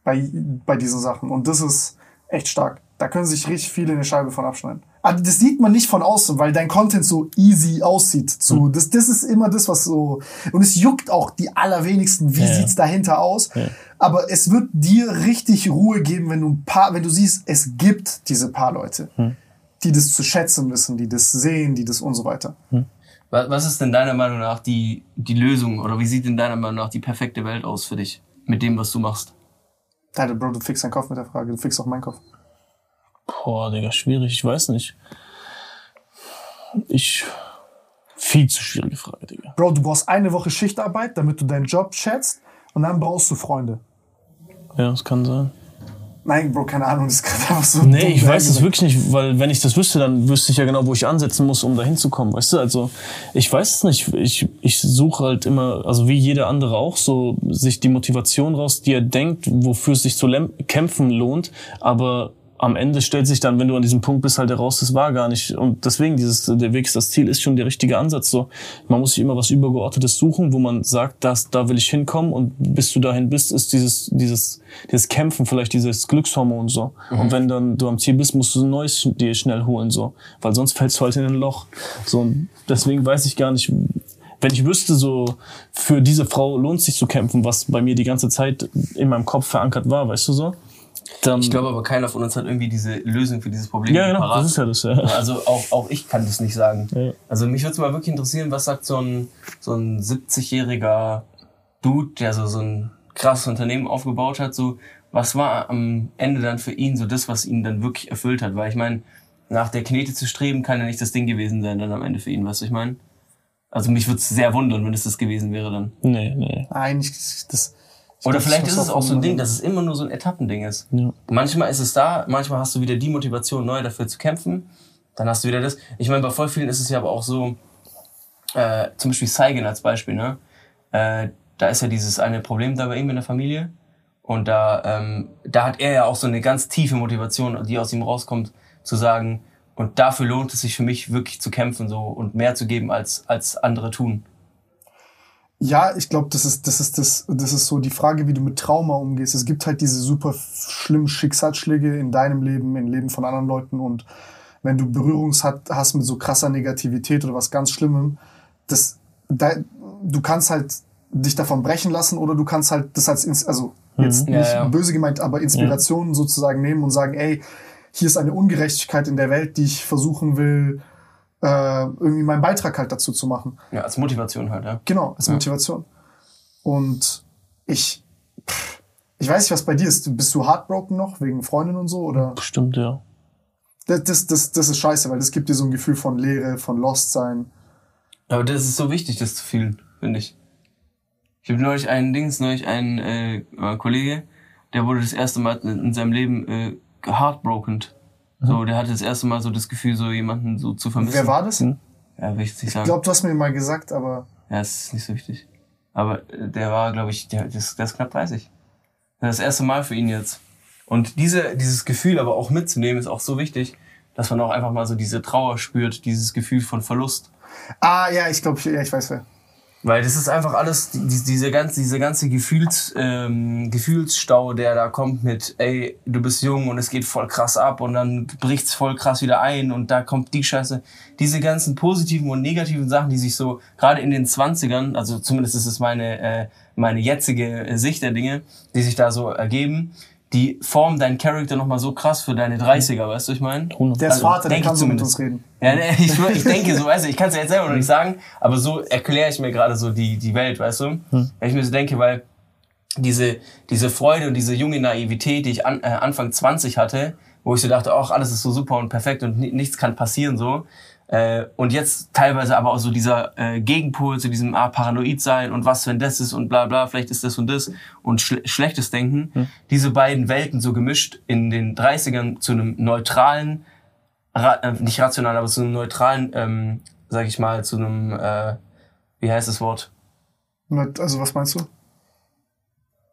Bei, bei diesen Sachen. Und das ist echt stark. Da können sich richtig viele eine Scheibe von abschneiden. Aber das sieht man nicht von außen, weil dein Content so easy aussieht. So, das, das ist immer das, was so, und es juckt auch die allerwenigsten, wie Ja. sieht's dahinter aus. Aber es wird dir richtig Ruhe geben, wenn du ein paar, wenn du siehst, es gibt diese paar Leute, die das zu schätzen wissen, die das sehen, die das und so weiter. Was, was ist denn deiner Meinung nach die, die Lösung oder wie sieht in deiner Meinung nach die perfekte Welt aus für dich mit dem, was du machst? Alter, Bro, du fixst deinen Kopf mit der Frage, du fixst auch meinen Kopf. Boah, Digga, schwierig, ich weiß nicht. Ich. Viel zu schwierige Frage, Digga. Bro, du brauchst eine Woche Schichtarbeit, damit du deinen Job schätzt und dann brauchst du Freunde. Ja, das kann sein. Nein, Bro, keine Ahnung, das ist gerade einfach so. Nee, ich weiß es dahergesagt. wirklich nicht, weil wenn ich das wüsste, dann wüsste ich ja genau, wo ich ansetzen muss, um da hinzukommen, weißt du? Also ich weiß es nicht. Ich, ich suche halt immer, also wie jeder andere auch, so sich die Motivation raus, die er denkt, wofür es sich zu kämpfen lohnt, aber am Ende stellt sich dann, wenn du an diesem Punkt bist, halt heraus, das war gar nicht. Und deswegen, dieses, der Weg ist das Ziel, ist schon der richtige Ansatz. So, man muss sich immer was Übergeordnetes suchen, wo man sagt, das, da will ich hinkommen und bis du dahin bist, ist dieses, dieses, dieses Kämpfen vielleicht dieses Glückshormon so. Und wenn dann du am Ziel bist, musst du ein neues dir schnell holen so, weil sonst fällst du halt in ein Loch. So, und deswegen weiß ich gar nicht, wenn ich wüsste, so für diese Frau lohnt sich zu kämpfen, was bei mir die ganze Zeit in meinem Kopf verankert war, weißt du so, dann Ich glaube aber keiner von uns hat irgendwie diese Lösung für dieses Problem ja genau, parat. das ist ja das. Ja. Also auch, auch ich kann das nicht sagen. Ja. Also mich würde es mal wirklich interessieren, was sagt so ein, so ein 70-jähriger Dude, der so, so ein krasses Unternehmen aufgebaut hat, so was war am Ende dann für ihn so das, was ihn dann wirklich erfüllt hat? Weil ich meine, nach der Knete zu streben, kann ja nicht das Ding gewesen sein dann am Ende für ihn, weißt du, ich meine? Also mich würde es sehr wundern, wenn es das gewesen wäre dann. Nee, nee. Nein, ich, das. Oder vielleicht ist es auch so ein Ding, dass es immer nur so ein Etappending ist. Ja. Manchmal ist es da, manchmal hast du wieder die Motivation, neu dafür zu kämpfen. Dann hast du wieder das. Ich meine, bei voll vielen ist es ja aber auch so, äh, zum Beispiel Saigen als Beispiel, ne? Äh, da ist ja dieses eine Problem da bei ihm in der Familie. Und da, ähm, da hat er ja auch so eine ganz tiefe Motivation, die aus ihm rauskommt, zu sagen, und dafür lohnt es sich für mich wirklich zu kämpfen so und mehr zu geben als, als andere tun. Ja, ich glaube, das ist, das ist das, das ist so die Frage, wie du mit Trauma umgehst. Es gibt halt diese super schlimmen Schicksalsschläge in deinem Leben, im Leben von anderen Leuten und wenn du Berührungs hat, hast mit so krasser Negativität oder was ganz Schlimmem, das, da, du kannst halt dich davon brechen lassen oder du kannst halt das als, also jetzt Ja, nicht ja. böse gemeint, aber Inspiration sozusagen nehmen und sagen, ey, hier ist eine Ungerechtigkeit in der Welt, die ich versuchen will, äh, irgendwie meinen Beitrag halt dazu zu machen. Ja, als Motivation halt, ja. Genau, als Motivation. Und ich, pff, ich weiß nicht, was bei dir ist. Bist du heartbroken noch wegen Freundin und so? Oder? Bestimmt, ja. Das, das, das, das ist scheiße, weil das gibt dir so ein Gefühl von Leere, von Lost sein. Aber das ist so wichtig, das zu fühlen, finde ich. Ich habe neulich einen Dings, neulich einen äh, Kollege, der wurde das erste Mal in, in seinem Leben äh, heartbroken. So, der hatte das erste Mal so das Gefühl, so jemanden so zu vermissen. Wer war das? Ja, will ich nicht Ich sagen. glaube, du hast mir mal gesagt, aber Ja, das ist nicht so wichtig. Aber äh, der war, glaube ich, der, der, ist, der ist knapp 30. Das ist das erste Mal für ihn jetzt. Und diese, dieses Gefühl aber auch mitzunehmen, ist auch so wichtig, dass man auch einfach mal so diese Trauer spürt, dieses Gefühl von Verlust. ah ja, ich glaube, ja, ich weiß wer. Weil das ist einfach alles, die, die- diese ganze, diese ganze Gefühls, ähm, Gefühlsstau, der da kommt mit, ey, du bist jung und es geht voll krass ab und dann bricht's voll krass wieder ein und da kommt die Scheiße. Diese ganzen positiven und negativen Sachen, die sich so, gerade in den 20ern, also zumindest ist es meine, äh, meine jetzige Sicht der Dinge, die sich da so ergeben, die formen deinen Charakter nochmal so krass für deine 30er, weißt du, ich meine? Der ist Also, Vater, der kann ich so mit uns reden. Ja, ne, ich, ich denke so, weißt du, ich kann es ja jetzt selber noch nicht sagen, aber so erkläre ich mir gerade so die, die Welt, weißt du? Wenn ich mir so denke, weil diese, diese Freude und diese junge Naivität, die ich an, äh, Anfang 20 hatte, wo ich so dachte, ach, alles ist so super und perfekt und ni nichts kann passieren so. Äh, und jetzt teilweise aber auch so dieser äh, Gegenpol zu diesem ah, paranoid sein und was, wenn das ist und bla bla, vielleicht ist das und das und schle schlechtes Denken. Diese beiden Welten so gemischt in den 30ern zu einem neutralen, ra äh, nicht rational, aber zu einem neutralen, ähm, sag ich mal, zu einem, äh, wie heißt das Wort? Also, was meinst du?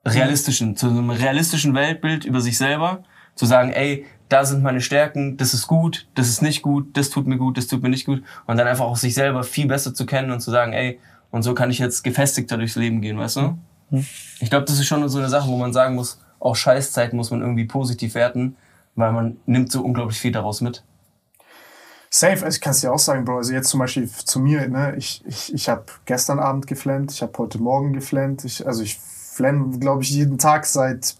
realistischen, zu einem realistischen Weltbild über sich selber, zu sagen, ey, da sind meine Stärken, das ist gut, das ist nicht gut, das tut mir gut, das tut mir nicht gut und dann einfach auch sich selber viel besser zu kennen und zu sagen, ey, und so kann ich jetzt gefestigter durchs Leben gehen, weißt du? Ich glaube, das ist schon so eine Sache, wo man sagen muss, auch Scheißzeiten muss man irgendwie positiv werten, weil man nimmt so unglaublich viel daraus mit. Safe, also ich kann es dir auch sagen, Bro. Also jetzt zum Beispiel zu mir, ne, ich, ich, ich habe gestern Abend geflennt, ich habe heute Morgen geflennt. Ich, also ich flenne, glaube ich, jeden Tag seit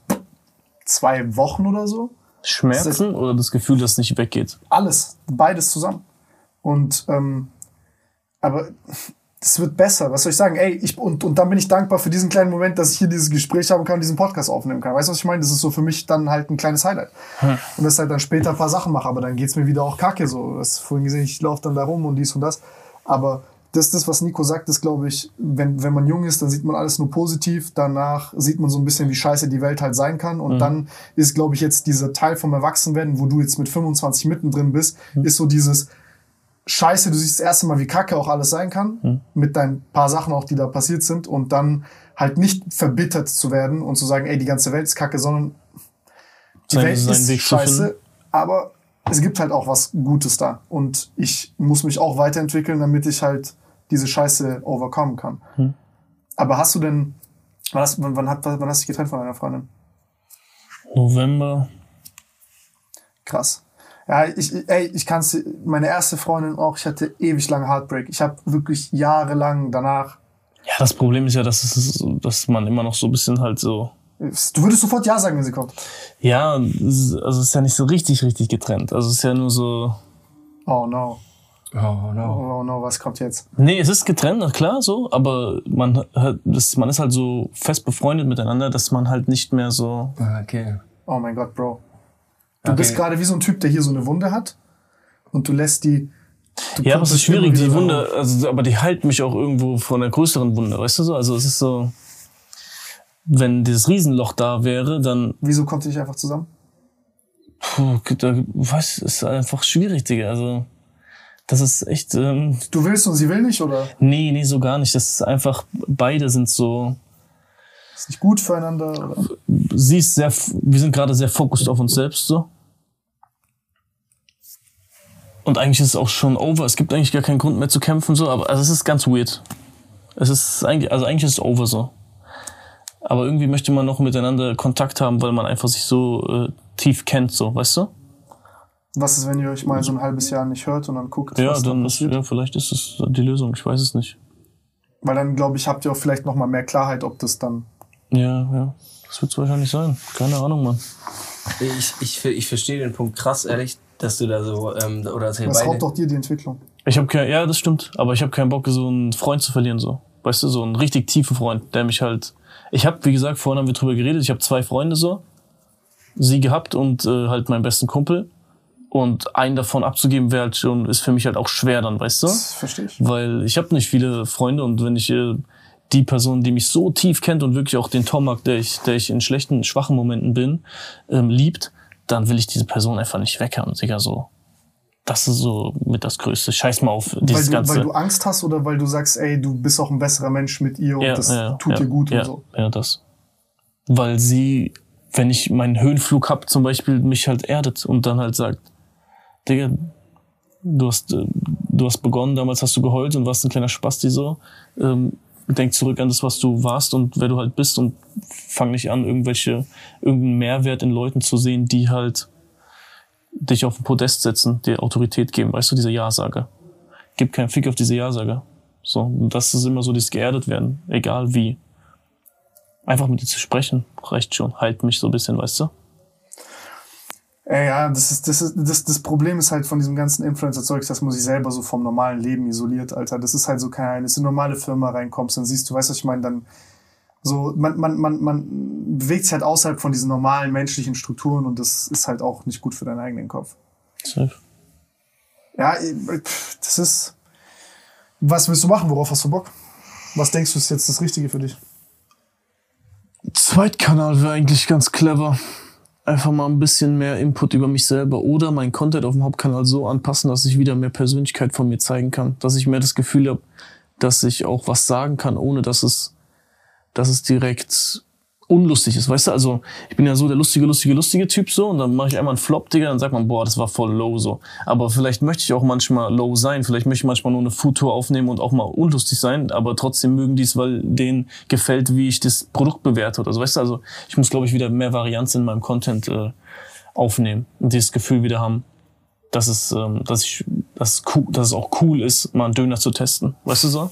zwei Wochen oder so. Schmerzen oder das Gefühl, dass es nicht weggeht? Alles, beides zusammen. Und ähm, aber das wird besser. Was soll ich sagen? Ey, ich, und, und dann bin ich dankbar für diesen kleinen Moment, dass ich hier dieses Gespräch haben kann, diesen Podcast aufnehmen kann. Weißt du, was ich meine? Das ist so für mich dann halt ein kleines Highlight. Und dass ich halt dann später ein paar Sachen mache, aber dann geht's mir wieder auch kacke. So, das vorhin gesehen, ich laufe dann da rum und dies und das. Aber das ist das, was Nico sagt, ist, glaube ich, wenn, wenn man jung ist, dann sieht man alles nur positiv. Danach sieht man so ein bisschen, wie scheiße die Welt halt sein kann. Und Mhm. dann ist, glaube ich, jetzt dieser Teil vom Erwachsenwerden, wo du jetzt mit 25 mittendrin bist, Mhm. ist so dieses Scheiße, du siehst das erste Mal, wie kacke auch alles sein kann. Mhm. Mit deinen paar Sachen auch, die da passiert sind. Und dann halt nicht verbittert zu werden und zu sagen, ey, die ganze Welt ist kacke, sondern die Seinen- Welt seinen ist Weg scheiße, aber es gibt halt auch was Gutes da. Und ich muss mich auch weiterentwickeln, damit ich halt diese Scheiße overkommen kann. Hm. Aber hast du denn, wann hast, wann, wann, wann hast du dich getrennt von deiner Freundin? November. Krass. Ja, ich, ey, ich kann's, meine erste Freundin auch, ich hatte ewig lange Heartbreak. Ich habe wirklich jahrelang danach, Ja, das Problem ist ja, dass, es, dass man immer noch so ein bisschen halt so. du würdest sofort Ja sagen, wenn sie kommt. Ja, also es ist ja nicht so richtig, richtig getrennt. Also es ist ja nur so. Oh no, Oh no. oh no, was kommt jetzt? Nee, es ist getrennt, na klar, so, aber man hat, das, man ist halt so fest befreundet miteinander, dass man halt nicht mehr so. Okay. Oh mein Gott, Bro. Du Okay. bist gerade wie so ein Typ, der hier so eine Wunde hat und du lässt die. Du Ja, aber es ist schwierig, die. Wunde, also, aber die halten mich auch irgendwo von einer größeren Wunde, weißt du so? Also es ist so, wenn dieses Riesenloch da wäre, dann, Wieso kommt ihr nicht einfach zusammen? puh, da, was, ist einfach schwierig, Digga. Also, das ist echt, ähm, Du willst und sie will nicht oder nee, nee, so gar nicht. Das ist einfach, beide sind so, ist nicht gut füreinander? Oder? sie ist sehr, wir sind gerade sehr fokussiert auf uns selbst, so. Und eigentlich ist es auch schon over. Es gibt eigentlich gar keinen Grund mehr zu kämpfen, so. Aber also es ist ganz weird. Es ist eigentlich, also eigentlich ist es over so. Aber irgendwie möchte man noch miteinander Kontakt haben, weil man einfach sich so äh, tief kennt, so, weißt du? Was ist, wenn ihr euch mal so ein halbes Jahr nicht hört und dann guckt, Ja, was da dann ist, passiert? ja, vielleicht ist es die Lösung. Ich weiß es nicht. Weil dann, glaube ich, habt ihr auch vielleicht noch mal mehr Klarheit, ob das dann... Ja, ja. Das wird es wahrscheinlich sein. Keine Ahnung, Mann. Ich, ich, ich verstehe den Punkt krass, ehrlich, dass du da so, ähm, oder dass ihr Das raubt doch dir die Entwicklung. Ich habe kein, ja, das stimmt. Aber ich habe keinen Bock, so einen Freund zu verlieren, so. Weißt du, so einen richtig tiefen Freund, der mich halt. Ich habe, wie gesagt, vorhin haben wir drüber geredet. Ich habe zwei Freunde so, sie gehabt und äh, halt meinen besten Kumpel. Und einen davon abzugeben wäre halt schon, ist für mich halt auch schwer dann, weißt du? Das verstehe ich. Weil ich habe nicht viele Freunde und wenn ich äh, die Person, die mich so tief kennt und wirklich auch den Tomak, der ich, der ich in schlechten, schwachen Momenten bin, ähm, liebt, dann will ich diese Person einfach nicht weghören, Digga, so. Das ist so mit das Größte. Scheiß mal auf Weil dieses du, ganze. weil du Angst hast oder weil du sagst, ey, du bist auch ein besserer Mensch mit ihr und das tut dir gut ja, und so. Ja, das. Weil sie, wenn ich meinen Höhenflug hab, zum Beispiel, mich halt erdet und dann halt sagt, Digga, du hast, äh, du hast begonnen, damals hast du geheult und warst ein kleiner Spasti so. Ähm, denk zurück an das, was du warst und wer du halt bist und fang nicht an, irgendwelche, irgendeinen Mehrwert in Leuten zu sehen, die halt dich auf den Podest setzen, dir Autorität geben, weißt du, diese Ja-Sager. Gib keinen Fick auf diese Ja-Sager. So, und das ist immer so dieses geerdet werden, egal wie. Einfach mit dir zu sprechen, reicht schon. Halt mich so ein bisschen, weißt du? Ey, ja, das ist, das ist, das, das Problem ist halt von diesem ganzen Influencer-Zeugs, dass man sich selber so vom normalen Leben isoliert, Alter. Das ist halt so kein, wenn du in eine normale Firma reinkommst, dann siehst du, weißt du, was ich meine, dann so, man, man, man, man bewegt sich halt außerhalb von diesen normalen menschlichen Strukturen und das ist halt auch nicht gut für deinen eigenen Kopf. Safe. Ja, pff, das ist, was willst du machen? Worauf hast du Bock? Was denkst du ist jetzt das Richtige für dich? Zweitkanal wäre eigentlich ganz clever. Einfach mal ein bisschen mehr Input über mich selber oder mein Content auf dem Hauptkanal so anpassen, dass ich wieder mehr Persönlichkeit von mir zeigen kann. Dass ich mehr das Gefühl habe, dass ich auch was sagen kann, ohne dass es, dass es direkt unlustig ist. Weißt du, also ich bin ja so der lustige, lustige, lustige Typ so und dann mache ich einmal einen Flop, Digga, dann sagt man, boah, das war voll low so. Aber vielleicht möchte ich auch manchmal low sein, vielleicht möchte ich manchmal nur eine Foodtour aufnehmen und auch mal unlustig sein, aber trotzdem mögen die es, weil denen gefällt, wie ich das Produkt bewerte oder so. Weißt du, also ich muss, glaube ich, wieder mehr Varianz in meinem Content äh, aufnehmen und dieses Gefühl wieder haben, dass es, ähm, dass ich, dass cool, dass es auch cool ist, mal einen Döner zu testen. Weißt du so?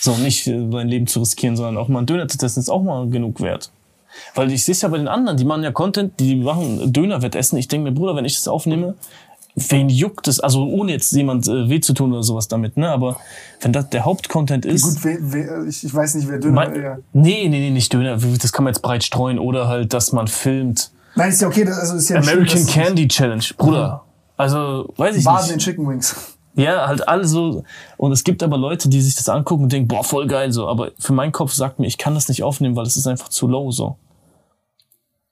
So, nicht äh, sein Leben zu riskieren, sondern auch mal einen Döner zu testen, ist auch mal genug wert. Weil ich sehe es ja bei den anderen, die machen ja Content, die machen Dönerwettessen. Ich denke mir, Bruder, wenn ich das aufnehme, wen juckt es? Also ohne jetzt jemand äh, weh zu tun oder sowas damit, ne? Aber wenn das der Hauptcontent ist. Gut, we, we, ich, ich weiß nicht, wer Döner. mein, ja. Nee, nee, nee, nicht Döner. Das kann man jetzt breit streuen. Oder halt, dass man filmt. Nein, ist ja okay, das also ist ja American schön, Candy Challenge, Bruder. Also, weiß ich Baden in nicht. Chicken Wings. Ja, halt alle so. Und es gibt aber Leute, die sich das angucken und denken, boah, voll geil so. Aber für meinen Kopf sagt mir, ich kann das nicht aufnehmen, weil es ist einfach zu low so.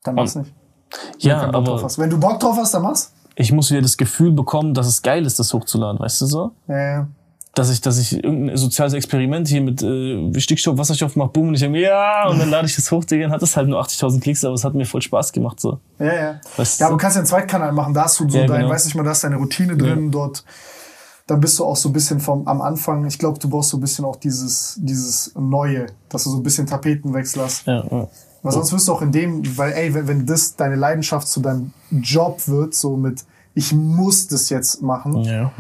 Dann mach's nicht. Ja, Wenn du Bock drauf aber hast. Wenn du Bock drauf hast, dann mach's. ich muss wieder das Gefühl bekommen, dass es geil ist, das hochzuladen, weißt du so? Ja, ja. Dass ich, dass ich irgendein soziales Experiment hier mit äh, Stickstoff, Wasserstoff mache, boom, und ich denke, ja, und dann lade ich das hoch, Digga, dann hat das halt nur 80.000 Klicks, aber es hat mir voll Spaß gemacht so. Ja, ja. Weißt Ja, du? aber du kannst ja einen Zweitkanal machen, da hast du so Ja, dein, genau. weiß nicht mal, da ist deine Routine drin, dort, dann bist du auch so ein bisschen vom, am Anfang, ich glaube, du brauchst so ein bisschen auch dieses, dieses Neue, dass du so ein bisschen Tapetenwechsel hast. Ja, ja. Weil sonst wirst du auch in dem, weil, ey, wenn, wenn das deine Leidenschaft zu deinem Job wird, so mit, ich muss das jetzt machen, ja.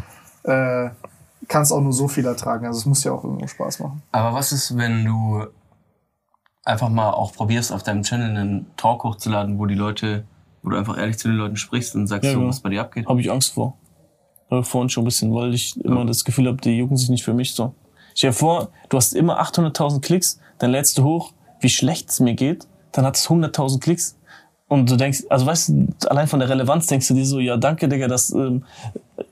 äh, kannst auch nur so viel ertragen. Also es muss ja auch irgendwo Spaß machen. Aber was ist, wenn du einfach mal auch probierst, auf deinem Channel einen Talk hochzuladen, wo die Leute, wo du einfach ehrlich zu den Leuten sprichst und sagst, Ja, so, genau. was bei dir abgeht? Habe ich Angst vor. Äh, vorhin schon ein bisschen, weil ich immer das Gefühl habe, die jucken sich nicht für mich so. Stell dir vor, du hast immer 800.000 Klicks, dann lädst du hoch, wie schlecht es mir geht, dann hat es 100.000 Klicks. Und du denkst, also weißt du, allein von der Relevanz denkst du dir so, ja danke, Digga, dass ähm,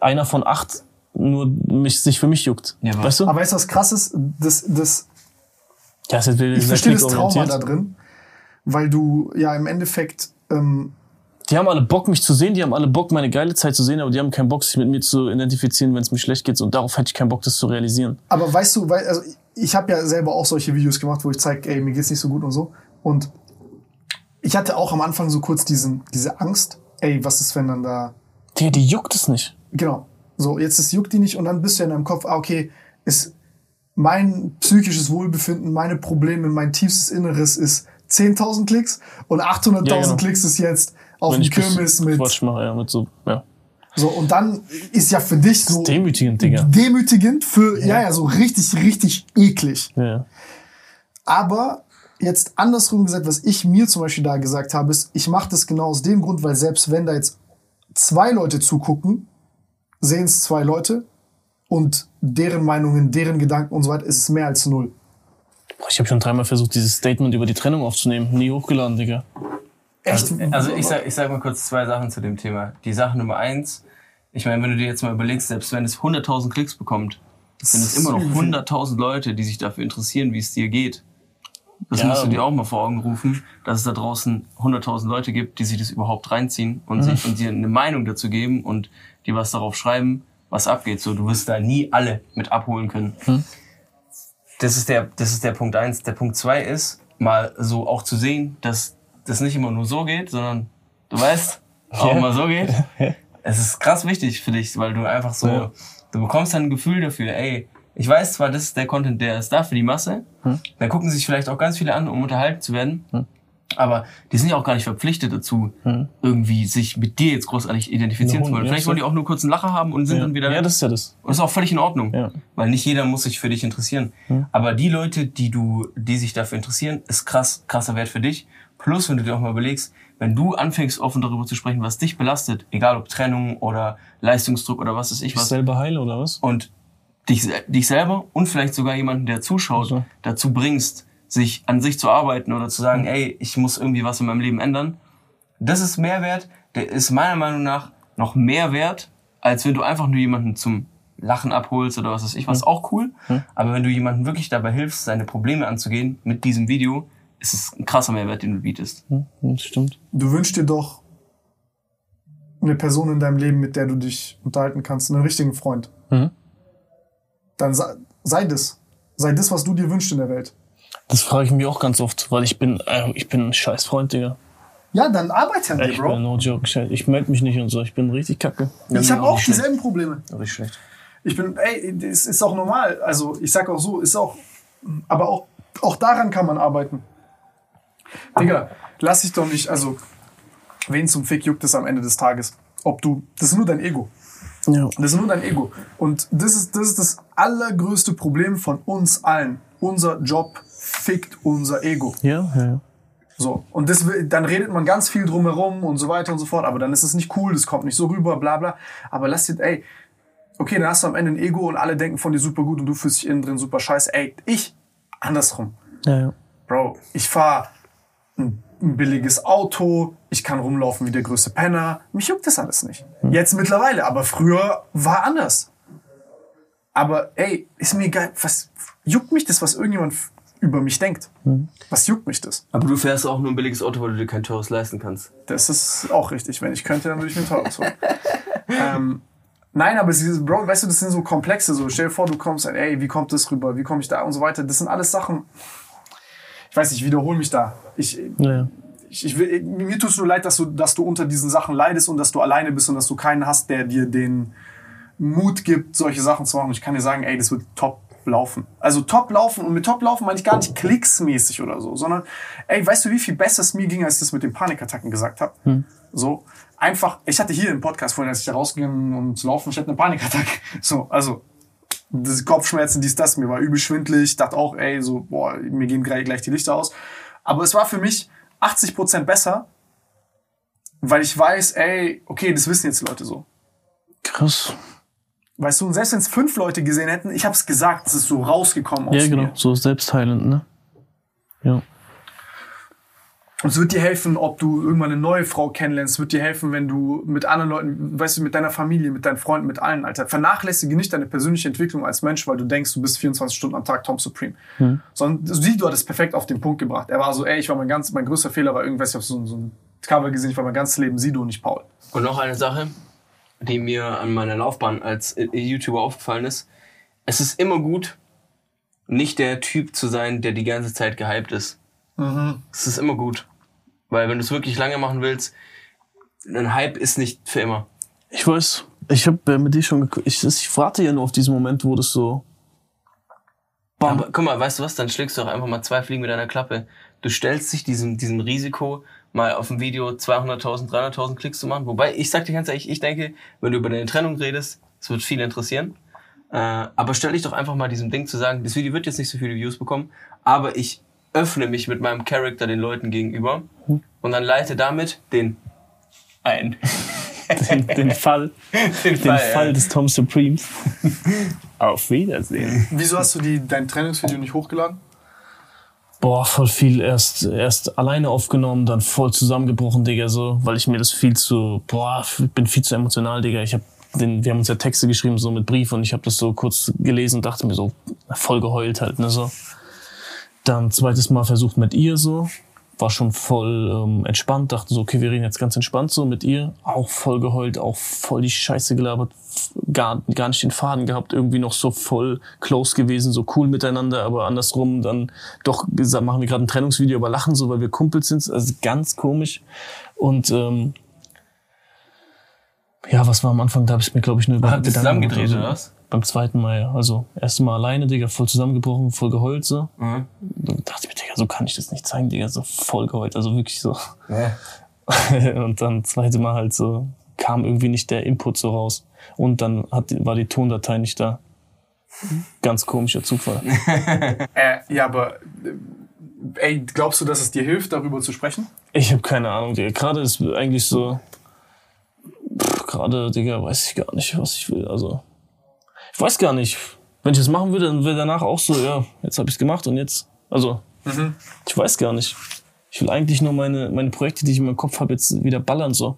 einer von acht nur mich, sich für mich juckt. Ja, aber- weißt du? Aber weißt du, was krass ist? Das, das, ja, ist ich verstehe das Trauma da drin, weil du ja im Endeffekt, ähm, Die haben alle Bock, mich zu sehen, die haben alle Bock, meine geile Zeit zu sehen, aber die haben keinen Bock, sich mit mir zu identifizieren, wenn es mir schlecht geht. Und darauf hätte ich keinen Bock, das zu realisieren. Aber weißt du, weil, also ich habe ja selber auch solche Videos gemacht, wo ich zeige, ey, mir geht's nicht so gut und so. Und ich hatte auch am Anfang so kurz diesen, diese Angst, ey, was ist, wenn dann da. Digga, die juckt es nicht. Genau. So, jetzt ist juckt die nicht und dann bist du in deinem Kopf, ah, okay, ist mein psychisches Wohlbefinden, meine Probleme, mein tiefstes Inneres ist 10.000 Klicks und 800.000 Ja, genau. Klicks ist jetzt auf dem ich Kirmes mit. Quatsch mache, ja, mit so, ja. So, und dann ist ja für dich so Demütigend, Digga. demütigend für, ja, ja, so richtig, richtig eklig. Ja. Aber jetzt andersrum gesagt, was ich mir zum Beispiel da gesagt habe, ist, ich mache das genau aus dem Grund, weil selbst wenn da jetzt zwei Leute zugucken, sehen es zwei Leute und deren Meinungen, deren Gedanken und so weiter, ist es mehr als null. Boah, ich habe schon dreimal versucht, dieses Statement über die Trennung aufzunehmen. Nie hochgeladen, Digga. Echt? Also ich sag, ich sag mal kurz zwei Sachen zu dem Thema. Die Sache Nummer eins, ich meine, wenn du dir jetzt mal überlegst, selbst wenn es 100.000 Klicks bekommt, sind es immer noch 100.000 Leute, die sich dafür interessieren, wie es dir geht. Das Ja, musst du dir auch mal vor Augen rufen, dass es da draußen 100.000 Leute gibt, die sich das überhaupt reinziehen und, sich, und dir eine Meinung dazu geben und die was darauf schreiben, was abgeht. So, du wirst da nie alle mit abholen können. Das ist der, das ist der Punkt eins. Der Punkt zwei ist, mal so auch zu sehen, dass das nicht immer nur so geht, sondern du weißt, auch Ja. mal so geht. Es ist krass wichtig für dich, weil du einfach so, Ja. du bekommst dann ein Gefühl dafür, ey, ich weiß zwar, das ist der Content, der ist da für die Masse, dann gucken sich vielleicht auch ganz viele an, um unterhalten zu werden, aber die sind ja auch gar nicht verpflichtet dazu, irgendwie sich mit dir jetzt großartig identifizieren zu Ja, wollen. ja, Vielleicht wollen die auch nur kurz einen Lacher haben und sind dann wieder ja, das ist ja das. und das ist auch völlig in Ordnung. Ja. Weil nicht jeder muss sich für dich interessieren. Aber die Leute, die du, die sich dafür interessieren, ist krass, krasser Wert für dich. Plus, wenn du dir auch mal überlegst, wenn du anfängst, offen darüber zu sprechen, was dich belastet, egal ob Trennung oder Leistungsdruck oder was weiß ich Ich was, selber heile oder was? und dich, dich selber und vielleicht sogar jemanden, der zuschaut, Also. dazu bringst, sich an sich zu arbeiten oder zu sagen, ey, ich muss irgendwie was in meinem Leben ändern. Das ist Mehrwert, der ist meiner Meinung nach noch mehr wert, als wenn du einfach nur jemanden zum Lachen abholst oder was weiß ich was, auch cool. Aber wenn du jemandem wirklich dabei hilfst, seine Probleme anzugehen mit diesem Video, ist es ein krasser Mehrwert, den du bietest. Hm, das stimmt. Du wünschst dir doch eine Person in deinem Leben, mit der du dich unterhalten kannst, einen richtigen Freund. Mhm. Dann sei, sei das. Sei das, was du dir wünschst in der Welt. Das frage ich mich auch ganz oft, weil ich bin, äh, ich bin ein scheiß Freund, Digga. Ja, dann arbeite an dir, Ich bin Bro. no joke. Ich melde mich nicht und so. Ich bin richtig kacke. Ich habe auch dieselben Probleme. Richtig schlecht. Ich bin, ey, es ist auch normal. Also ich sag auch so, ist auch, aber auch, auch daran kann man arbeiten. Digga, lass dich doch nicht, also wen zum Fick juckt es am Ende des Tages? Ob du, das ist nur dein Ego. Ja. Das ist nur dein Ego. Und das ist, das ist das allergrößte Problem von uns allen. Unser Job fickt unser Ego. Ja, ja, ja. So. Und das, dann redet man ganz viel drumherum und so weiter und so fort. Aber dann ist es nicht cool, das kommt nicht so rüber, bla bla. Aber lass dir, ey, okay, dann hast du am Ende ein Ego und alle denken von dir super gut und du fühlst dich innen drin super scheiße. Ey, ich, andersrum. ja, ja. Bro, ich fahr ein, ein billiges Auto, ich kann rumlaufen wie der größte Penner. Mich juckt das alles nicht. Jetzt mittlerweile, aber früher war anders. Aber ey, ist mir egal, was juckt mich das, was irgendjemand über mich denkt? Was juckt mich das? Aber du fährst auch nur ein billiges Auto, weil du dir kein teures leisten kannst. Das ist auch richtig. Wenn ich könnte, dann würde ich mir ein teures holen. ähm, nein, aber es ist, Bro, weißt du, das sind so Komplexe. So, stell dir vor, du kommst, ey, wie kommt das rüber? Wie komme ich da? Und so weiter. Das sind alles Sachen. Ich weiß nicht, ich wiederhole mich da. Ich, Ja. ich, ich will, mir tut es nur leid, dass du, dass du unter diesen Sachen leidest und dass du alleine bist und dass du keinen hast, der dir den Mut gibt, solche Sachen zu machen. Und ich kann dir sagen, ey, das wird top laufen. Also top laufen und mit top laufen meine ich gar nicht klicksmäßig oder so, sondern ey, weißt du, wie viel besser es mir ging, als ich das mit den Panikattacken gesagt habe? So einfach, ich hatte hier im Podcast vorhin, als ich da rausgegangen um zu laufen, ich hatte eine Panikattacke. So, also das Kopfschmerzen, dies, das, mir war übel schwindelig, dachte auch, ey, so, boah, mir gehen gleich, gleich die Lichter aus. Aber es war für mich 80% besser, weil ich weiß, ey, okay, das wissen jetzt Leute so. Krass. Weißt du, und selbst wenn es fünf Leute gesehen hätten, ich habe es gesagt, es ist so rausgekommen aus Ja, genau. mir. So selbstheilend, ne? Ja. Und es wird dir helfen, ob du irgendwann eine neue Frau kennenlernst. Es wird dir helfen, wenn du mit anderen Leuten, weißt du, mit deiner Familie, mit deinen Freunden, mit allen, Alter. Vernachlässige nicht deine persönliche Entwicklung als Mensch, weil du denkst, du bist 24 Stunden am Tag Tom Supreme. Sondern Sido hat es perfekt auf den Punkt gebracht. Er war so, ey, ich war mein ganz, mein größter Fehler war irgendwas, ich habe so, so ein Cover gesehen, ich war mein ganzes Leben Sido und nicht Paul. Und noch eine Sache, die mir an meiner Laufbahn als äh, YouTuber aufgefallen ist. Es ist immer gut, nicht der Typ zu sein, der die ganze Zeit gehypt ist. Es ist immer gut. Weil wenn du es wirklich lange machen willst, ein Hype ist nicht für immer. Ich weiß, ich habe äh, mit dir schon. Ich, ich warte ja nur auf diesen Moment, wo das so. Bam. Aber guck mal, weißt du was, dann schlägst du auch einfach mal zwei Fliegen mit deiner Klappe. Du stellst dich diesem, diesem Risiko, mal auf dem Video 200.000, 300.000 Klicks zu machen. Wobei, ich sag dir ganz ehrlich, ich denke, wenn du über deine Trennung redest, es wird viel interessieren. Äh, aber stell dich doch einfach mal diesem Ding zu sagen, das Video wird jetzt nicht so viele Views bekommen, aber ich öffne mich mit meinem Charakter den Leuten gegenüber und dann leite damit den ein. den, den Fall, Den, den Fall, Fall ja. des Tom Supremes. Auf Wiedersehen. Wieso hast du die, dein Trainingsvideo nicht hochgeladen? Boah, voll viel erst, erst alleine aufgenommen, dann voll zusammengebrochen, Digga, so, weil ich mir das viel zu, boah, ich bin viel zu emotional, Digga. Ich hab den, wir haben uns ja Texte geschrieben, so mit Brief und ich habe das so kurz gelesen und dachte mir so, voll geheult halt, ne, so. Dann zweites Mal versucht mit ihr so, war schon voll ähm, entspannt, dachte so, okay, wir reden jetzt ganz entspannt so mit ihr, auch voll geheult, auch voll die Scheiße gelabert, gar, gar nicht den Faden gehabt, irgendwie noch so voll close gewesen, so cool miteinander, aber andersrum dann doch gesagt, machen wir gerade ein Trennungsvideo, aber lachen so, weil wir Kumpels sind, also ganz komisch. Und ähm, ja, was war am Anfang, da habe ich mir glaube ich nur über Habt ihr zusammengedreht, oder was? Beim zweiten Mal, ja. Also, erste Mal alleine, Digga, voll zusammengebrochen, voll geheult, so. Mhm. Dann dachte ich mir, Digga, so kann ich das nicht zeigen, Digga, so voll geheult, also wirklich so. Ja. und dann zweite Mal halt so, kam irgendwie nicht der Input so raus. Und dann hat, war die Tondatei nicht da. Ganz komischer Zufall. Äh, ja, aber äh, ey, glaubst du, dass es dir hilft, darüber zu sprechen? Ich habe keine Ahnung, Digga. Gerade ist eigentlich so, gerade, Digga, weiß ich gar nicht, was ich will. Also, ich weiß gar nicht. Wenn ich das machen würde, dann wäre danach auch so, ja, jetzt habe ich es gemacht und jetzt, also, ich weiß gar nicht. Ich will eigentlich nur meine, meine Projekte, die ich in meinem Kopf habe, jetzt wieder ballern so.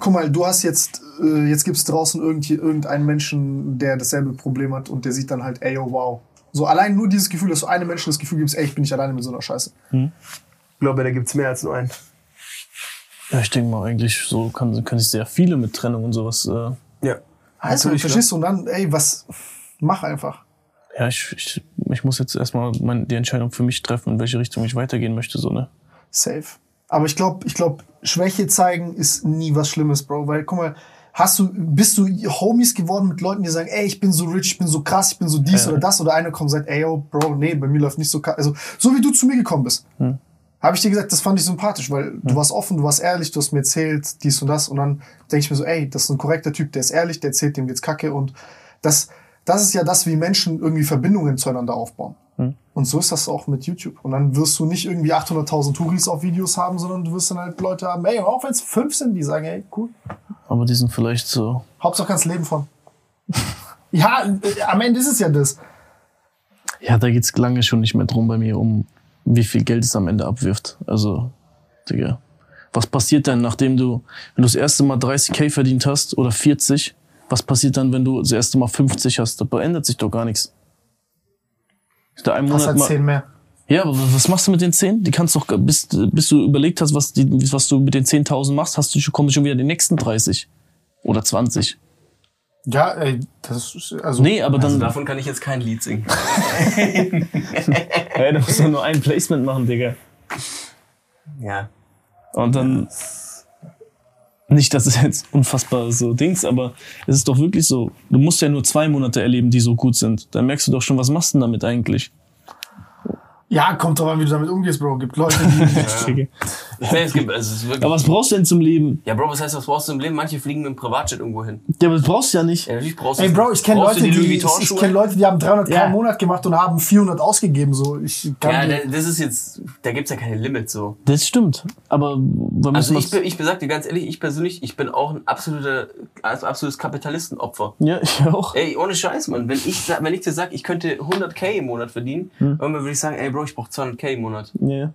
Guck mal, du hast jetzt, äh, jetzt gibt es draußen irgend, irgendeinen Menschen, der dasselbe Problem hat und der sieht dann halt, ey, oh wow. So allein nur dieses Gefühl, dass du einem Menschen das Gefühl gibst, ey, ich bin nicht alleine mit so einer Scheiße. Ich glaube, da gibt's mehr als nur einen. Ja, ich denke mal eigentlich, so kann, kann ich sehr viele mit Trennung und sowas. Äh. Also, Natürlich, verstehst du? Und dann, ey, was, mach einfach. ja, ich, ich, ich muss jetzt erstmal mein, die Entscheidung für mich treffen, in welche Richtung ich weitergehen möchte, so, ne? Safe. Aber ich glaube, ich glaube, Schwäche zeigen ist nie was Schlimmes, Bro. Weil, guck mal, hast du, bist du Homies geworden mit Leuten, die sagen, ey, ich bin so rich, ich bin so krass, ich bin so dies Ja. oder das, oder einer kommt und sagt, ey, yo, Bro, nee, bei mir läuft nicht so krass. Also, so wie du zu mir gekommen bist. Habe ich dir gesagt, das fand ich sympathisch, weil du warst offen, du warst ehrlich, du hast mir erzählt, dies und das. Und dann denke ich mir so, ey, das ist ein korrekter Typ, der ist ehrlich, der erzählt, dem geht's kacke. Und das, das ist ja das, wie Menschen irgendwie Verbindungen zueinander aufbauen. Und so ist das auch mit YouTube. Und dann wirst du nicht irgendwie 800.000 Touris auf Videos haben, sondern du wirst dann halt Leute haben, ey, auch wenn es fünf sind, die sagen, ey, cool. Aber die sind vielleicht so, Hauptsache kannst leben von. ja, äh, am Ende ist es ja das. Ja, da geht's lange schon nicht mehr drum bei mir, um wie viel Geld es am Ende abwirft. Also, Digga. Was passiert denn, nachdem du, wenn du das erste Mal 30k verdient hast oder 40 Was passiert dann, wenn du das erste Mal 50 hast? Da verändert sich doch gar nichts. Da ein Hast Monat halt mal, 10 mehr. ja, aber was machst du mit den 10? Die kannst doch, bis, bis du überlegt hast, was, die, was du mit den 10.000 machst, hast du schon, kommen schon wieder die nächsten 30. Oder 20. Ja, ey, das ist, also. Nee, aber dann, Also davon kann ich jetzt kein Lied singen. hey, du musst doch nur ein Placement machen, Digga. Ja. Und dann, nicht, dass es jetzt unfassbar so Dings, aber es ist doch wirklich so, du musst ja nur zwei Monate erleben, die so gut sind. Dann merkst du doch schon, was machst du denn damit eigentlich? Ja, kommt drauf an, wie du damit umgehst, Bro. Gibt Leute, die. Nee, es gibt, also es ist wirklich, Aber was brauchst du denn zum Leben? ja, Bro, was heißt, was brauchst du im Leben? Manche fliegen mit dem Privatjet irgendwo hin. Ja, aber das brauchst du ja nicht. Ja, natürlich brauchst Ey, Bro, ich kenne Leute, die, Louis ich, kenne Leute, die haben 300 Ja. im Monat gemacht und haben 400 ausgegeben. So, ich kann Ja, das ist jetzt, da gibt's ja keine Limits so. Das stimmt. Aber wir Also ich, ich besag dir ganz ehrlich, ich persönlich, ich bin auch ein absoluter, also absolutes Kapitalistenopfer. ja, ich auch. Ey, ohne Scheiß, Mann. Wenn ich, wenn ich dir sag, ich könnte 100k im Monat verdienen, Hm. irgendwann würde ich sagen, ey Bro, ich brauche 200k im Monat. Ja.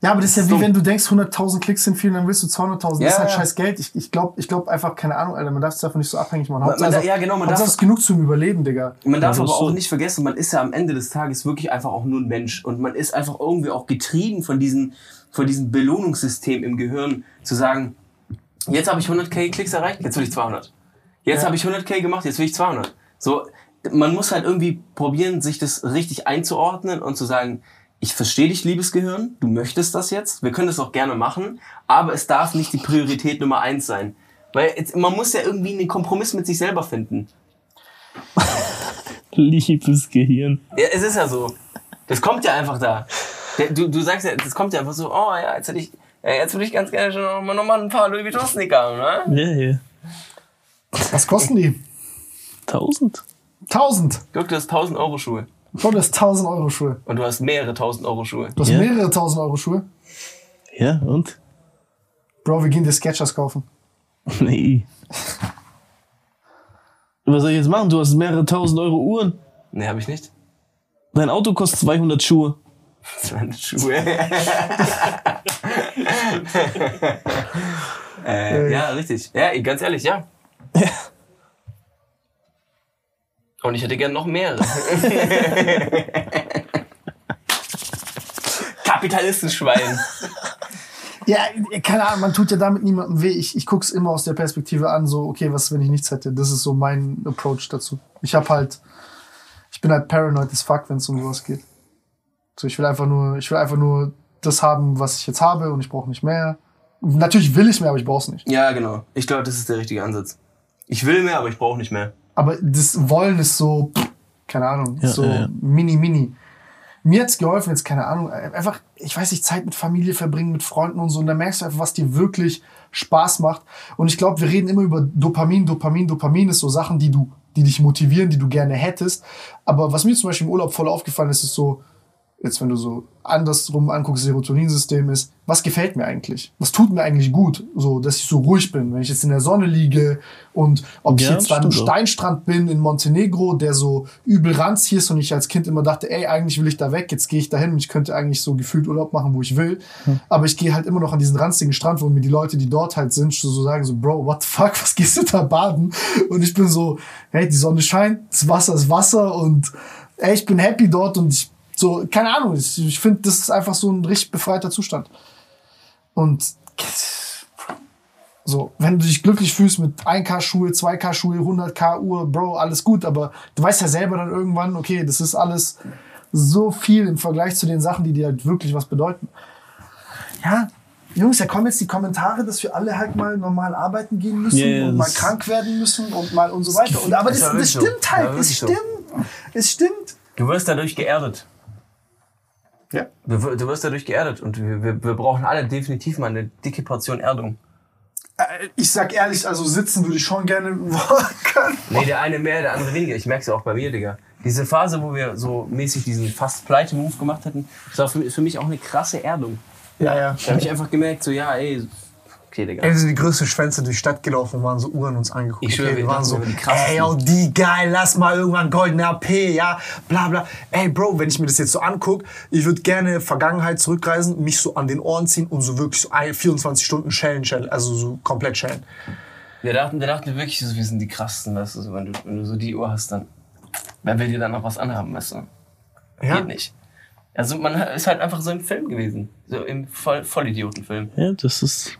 Ja, aber das ist ja wie dumm. wenn du denkst, 100.000 Klicks sind viel, dann willst du 200.000. Ja, das ist halt ja. scheiß Geld. Ich, ich glaube, ich glaub einfach, keine Ahnung, Alter, man darf es davon nicht so abhängig machen. Man- man da- ja, genau, man darf- es ist genug zum Überleben, Digga. Man darf Ja, das aber auch so. nicht vergessen, man ist ja am Ende des Tages wirklich einfach auch nur ein Mensch und man ist einfach irgendwie auch getrieben von diesem, von diesem Belohnungssystem im Gehirn zu sagen, jetzt habe ich 100k Klicks erreicht, jetzt will ich 200. Jetzt Ja. habe ich 100k gemacht, jetzt will ich 200. So, man muss halt irgendwie probieren, sich das richtig einzuordnen und zu sagen, ich verstehe dich, liebes Gehirn, du möchtest das jetzt, wir können das auch gerne machen, aber es darf nicht die Priorität Nummer eins sein. Weil jetzt, man muss ja irgendwie einen Kompromiss mit sich selber finden. Liebes Gehirn. Ja, es ist ja so. Das kommt ja einfach da. Du, du sagst ja, das kommt ja einfach so, oh ja, jetzt hätte ich, ja, jetzt würde ich ganz gerne schon noch mal, noch mal ein paar Louis Vuitton Sneaker haben, ne? Ja, ja. Was kosten die? 1000. 1000. Guck, du hast 1000 Euro Schuhe. Bro, du hast 1000 Euro Schuhe. Und du hast mehrere 1000 Euro Schuhe. Du hast Ja. mehrere 1000 Euro Schuhe. Ja, und? Bro, wir gehen dir Sketchers kaufen. Nee. Was soll ich jetzt machen? Du hast mehrere tausend Euro Uhren. Ne, habe ich nicht. Dein Auto kostet 200 Schuhe. 200 Schuhe. äh, ja, richtig. Ja, ganz ehrlich, ja. Und ich hätte gern noch mehrere. Kapitalistenschwein. Ja, keine Ahnung, man tut ja damit niemandem weh. Ich, ich guck's immer aus der Perspektive an, so, okay, was, wenn ich nichts hätte? Das ist so mein Approach dazu. Ich hab halt, ich bin halt paranoid as fuck, wenn es um sowas geht. So, ich will einfach nur, ich will einfach nur das haben, was ich jetzt habe und ich brauche nicht mehr. Natürlich will ich mehr, aber ich brauch's nicht. Ja, genau. Ich glaube, das ist der richtige Ansatz. Ich will mehr, aber ich brauche nicht mehr. Aber das Wollen ist so, pff, keine Ahnung, Ja, so ja, ja. mini, mini. Mir hat's geholfen, jetzt keine Ahnung, einfach, ich weiß nicht, Zeit mit Familie verbringen, mit Freunden und so. Und da merkst du einfach, was dir wirklich Spaß macht. Und ich glaube, wir reden immer über Dopamin, Dopamin, Dopamin ist so Sachen, die du, die dich motivieren, die du gerne hättest. Aber was mir zum Beispiel im Urlaub voll aufgefallen ist, ist so, jetzt wenn du so andersrum anguckst, Serotoninsystem ist, was gefällt mir eigentlich? Was tut mir eigentlich gut? So, dass ich so ruhig bin, wenn ich jetzt in der Sonne liege und ob ich Ja, jetzt an einem. Steinstrand bin in Montenegro, der so übel ranzig ist und ich als Kind immer dachte, ey, eigentlich will ich da weg, jetzt gehe ich da hin und ich könnte eigentlich so gefühlt Urlaub machen, wo ich will. Hm. Aber ich gehe halt immer noch an diesen ranzigen Strand, wo mir die Leute, die dort halt sind, so sagen so, Bro, what the fuck, was gehst du da baden? Und ich bin so, hey, die Sonne scheint, das Wasser ist Wasser und ey, ich bin happy dort und ich so, keine Ahnung, ich, ich finde, das ist einfach so ein richtig befreiter Zustand. Und so, wenn du dich glücklich fühlst mit 1K Schuhe, 2K Schuhe, 100K Uhr, Bro, alles gut, aber du weißt ja selber dann irgendwann, okay, das ist alles so viel im Vergleich zu den Sachen, die dir halt wirklich was bedeuten. Ja, Jungs, da kommen jetzt die Kommentare, dass wir alle halt mal normal arbeiten gehen müssen ja, und mal krank werden müssen und mal und so weiter. Und, aber das, das stimmt halt, es stimmt. Es stimmt. Du wirst dadurch geerdet. Ja. Du, wir- du wirst dadurch geerdet und wir, wir, wir brauchen alle definitiv mal eine dicke Portion Erdung. Äh, Ich sag ehrlich, also sitzen würde ich schon gerne können. Nee, der eine mehr, der andere weniger. Ich merk's ja auch bei mir, Digga. Diese Phase, wo wir so mäßig diesen fast Pleite-Move gemacht hatten, das war für, für mich auch eine krasse Erdung. Ja, ja. Da habe ich einfach gemerkt, so, ja, ey, okay, Digga. Ey, wir sind die größte Schwänze durch die Stadt gelaufen und waren so Uhren uns angeguckt. Ich schwöre, okay, wir waren so, ey, yo, die geil, lass mal irgendwann goldene AP, ja, bla bla. Ey, Bro, wenn ich mir das jetzt so anguck, ich würde gerne Vergangenheit zurückreisen, mich so an den Ohren ziehen und so wirklich so ein- 24 Stunden schellen, schellen, also so komplett schellen. Wir dachten, wir dachten wirklich, so, wir sind die krassesten, weißt du, wenn, du, wenn du so die Uhr hast, dann, wer will dir dann noch was anhaben, weißt du? Ja. Geht nicht. Also man ist halt einfach so im Film gewesen. So im Voll Vollidiotenfilm. Ja, das ist.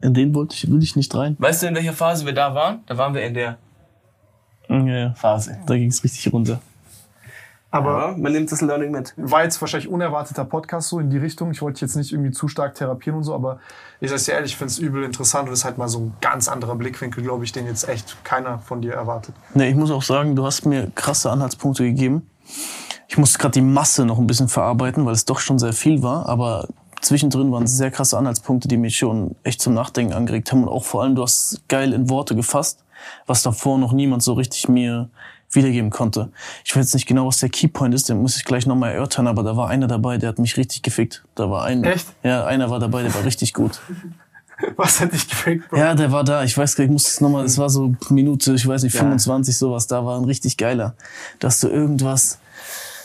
In den wollte ich, will ich nicht rein. Weißt du, in welcher Phase wir da waren? Da waren wir in der Ja, ja. Phase. Da ging es richtig runter. Aber Aber man nimmt das Learning mit. war jetzt wahrscheinlich unerwarteter Podcast so in die Richtung. Ich wollte jetzt nicht irgendwie zu stark therapieren und so, aber ich sage dir ehrlich, ich finde es übel interessant und das ist halt mal so ein ganz anderer Blickwinkel, glaube ich, den jetzt echt keiner von dir erwartet. Ne, ich muss auch sagen, du hast mir krasse Anhaltspunkte gegeben. Ich musste gerade die Masse noch ein bisschen verarbeiten, weil es doch schon sehr viel war, aber zwischendrin waren sehr krasse Anhaltspunkte, die mich schon echt zum Nachdenken angeregt haben und auch vor allem, du hast geil in Worte gefasst, was davor noch niemand so richtig mir wiedergeben konnte. Ich weiß jetzt nicht genau, was der Keypoint ist, den muss ich gleich nochmal erörtern, aber da war einer dabei, der hat mich richtig gefickt. Da war ein, Echt? Ja, einer war dabei, der war richtig gut. Was hätte ich gefaked, Bro? Ja, der war da. Ich weiß gar nicht, ich muss es nochmal, es war so Minute, ich weiß nicht, 25 sowas, da war ein richtig geiler. Dass du irgendwas.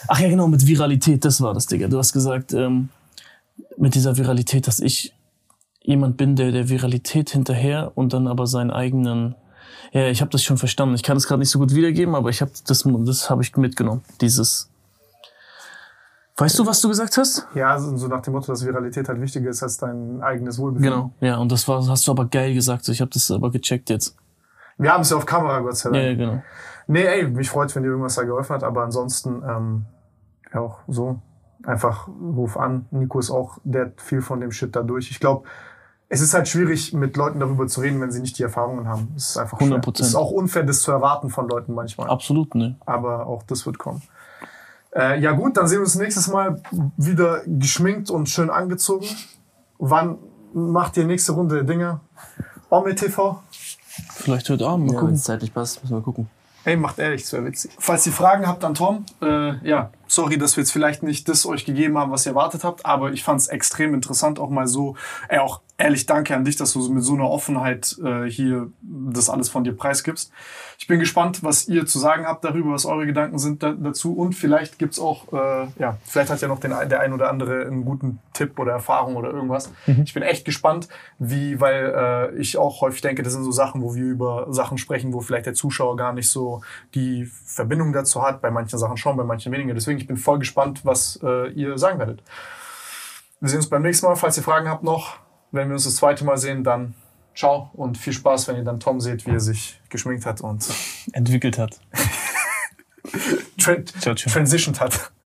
Ach ja, genau, mit Viralität, das war das, Digga. Du hast gesagt, ähm, mit dieser Viralität, dass ich jemand bin, der der Viralität hinterher und dann aber seinen eigenen. Ja, ich habe das schon verstanden. Ich kann es gerade nicht so gut wiedergeben, aber ich habe das, das habe ich mitgenommen. Dieses. Weißt du, was du gesagt hast? Ja, so nach dem Motto, dass Viralität halt wichtiger ist als dein eigenes Wohlbefinden. Genau. Ja, und das war, hast du aber geil gesagt. Ich habe das aber gecheckt jetzt. Wir haben es ja auf Kamera, Gott sei Ja, Dank. ja, genau. Nee, ey, mich freut, wenn dir irgendwas da geholfen hat, aber ansonsten, ähm, ja auch so. Einfach ruf an. Nico ist auch, der hat viel von dem Shit da durch. Ich glaube, es ist halt schwierig, mit Leuten darüber zu reden, wenn sie nicht die Erfahrungen haben. Es ist einfach 100%. schwer. Es ist auch unfair, das zu erwarten von Leuten manchmal. Absolut, ne. Aber auch das wird kommen. Äh, ja gut, dann sehen wir uns nächstes Mal wieder geschminkt und schön angezogen. Wann macht ihr nächste Runde Dinge? Ome TV? Vielleicht heute Abend, mal Ja, wenn gucken. es zeitlich passt, müssen wir gucken. Ey, macht ehrlich, das wäre witzig. Falls ihr Fragen habt an Tom, äh, ja, sorry, dass wir jetzt vielleicht nicht das euch gegeben haben, was ihr erwartet habt, aber ich fand es extrem interessant, auch mal so, ey, auch ehrlich danke an dich, dass du mit so einer Offenheit äh, hier das alles von dir preisgibst. Ich bin gespannt, was ihr zu sagen habt darüber, was eure Gedanken sind da, dazu und vielleicht gibt's auch, äh, ja, vielleicht hat ja noch den, der ein oder andere einen guten Tipp oder Erfahrung oder irgendwas. Ich bin echt gespannt, wie, weil äh, ich auch häufig denke, das sind so Sachen, wo wir über Sachen sprechen, wo vielleicht der Zuschauer gar nicht so die Verbindung dazu hat, bei manchen Sachen schon, bei manchen weniger. Deswegen, ich bin voll gespannt, was äh, ihr sagen werdet. Wir sehen uns beim nächsten Mal. Falls ihr Fragen habt noch, wenn wir uns das zweite Mal sehen, dann ciao und viel Spaß, wenn ihr dann Tom seht, wie er sich geschminkt hat und Entwickelt hat. tran Ciao, ciao. transitioned hat.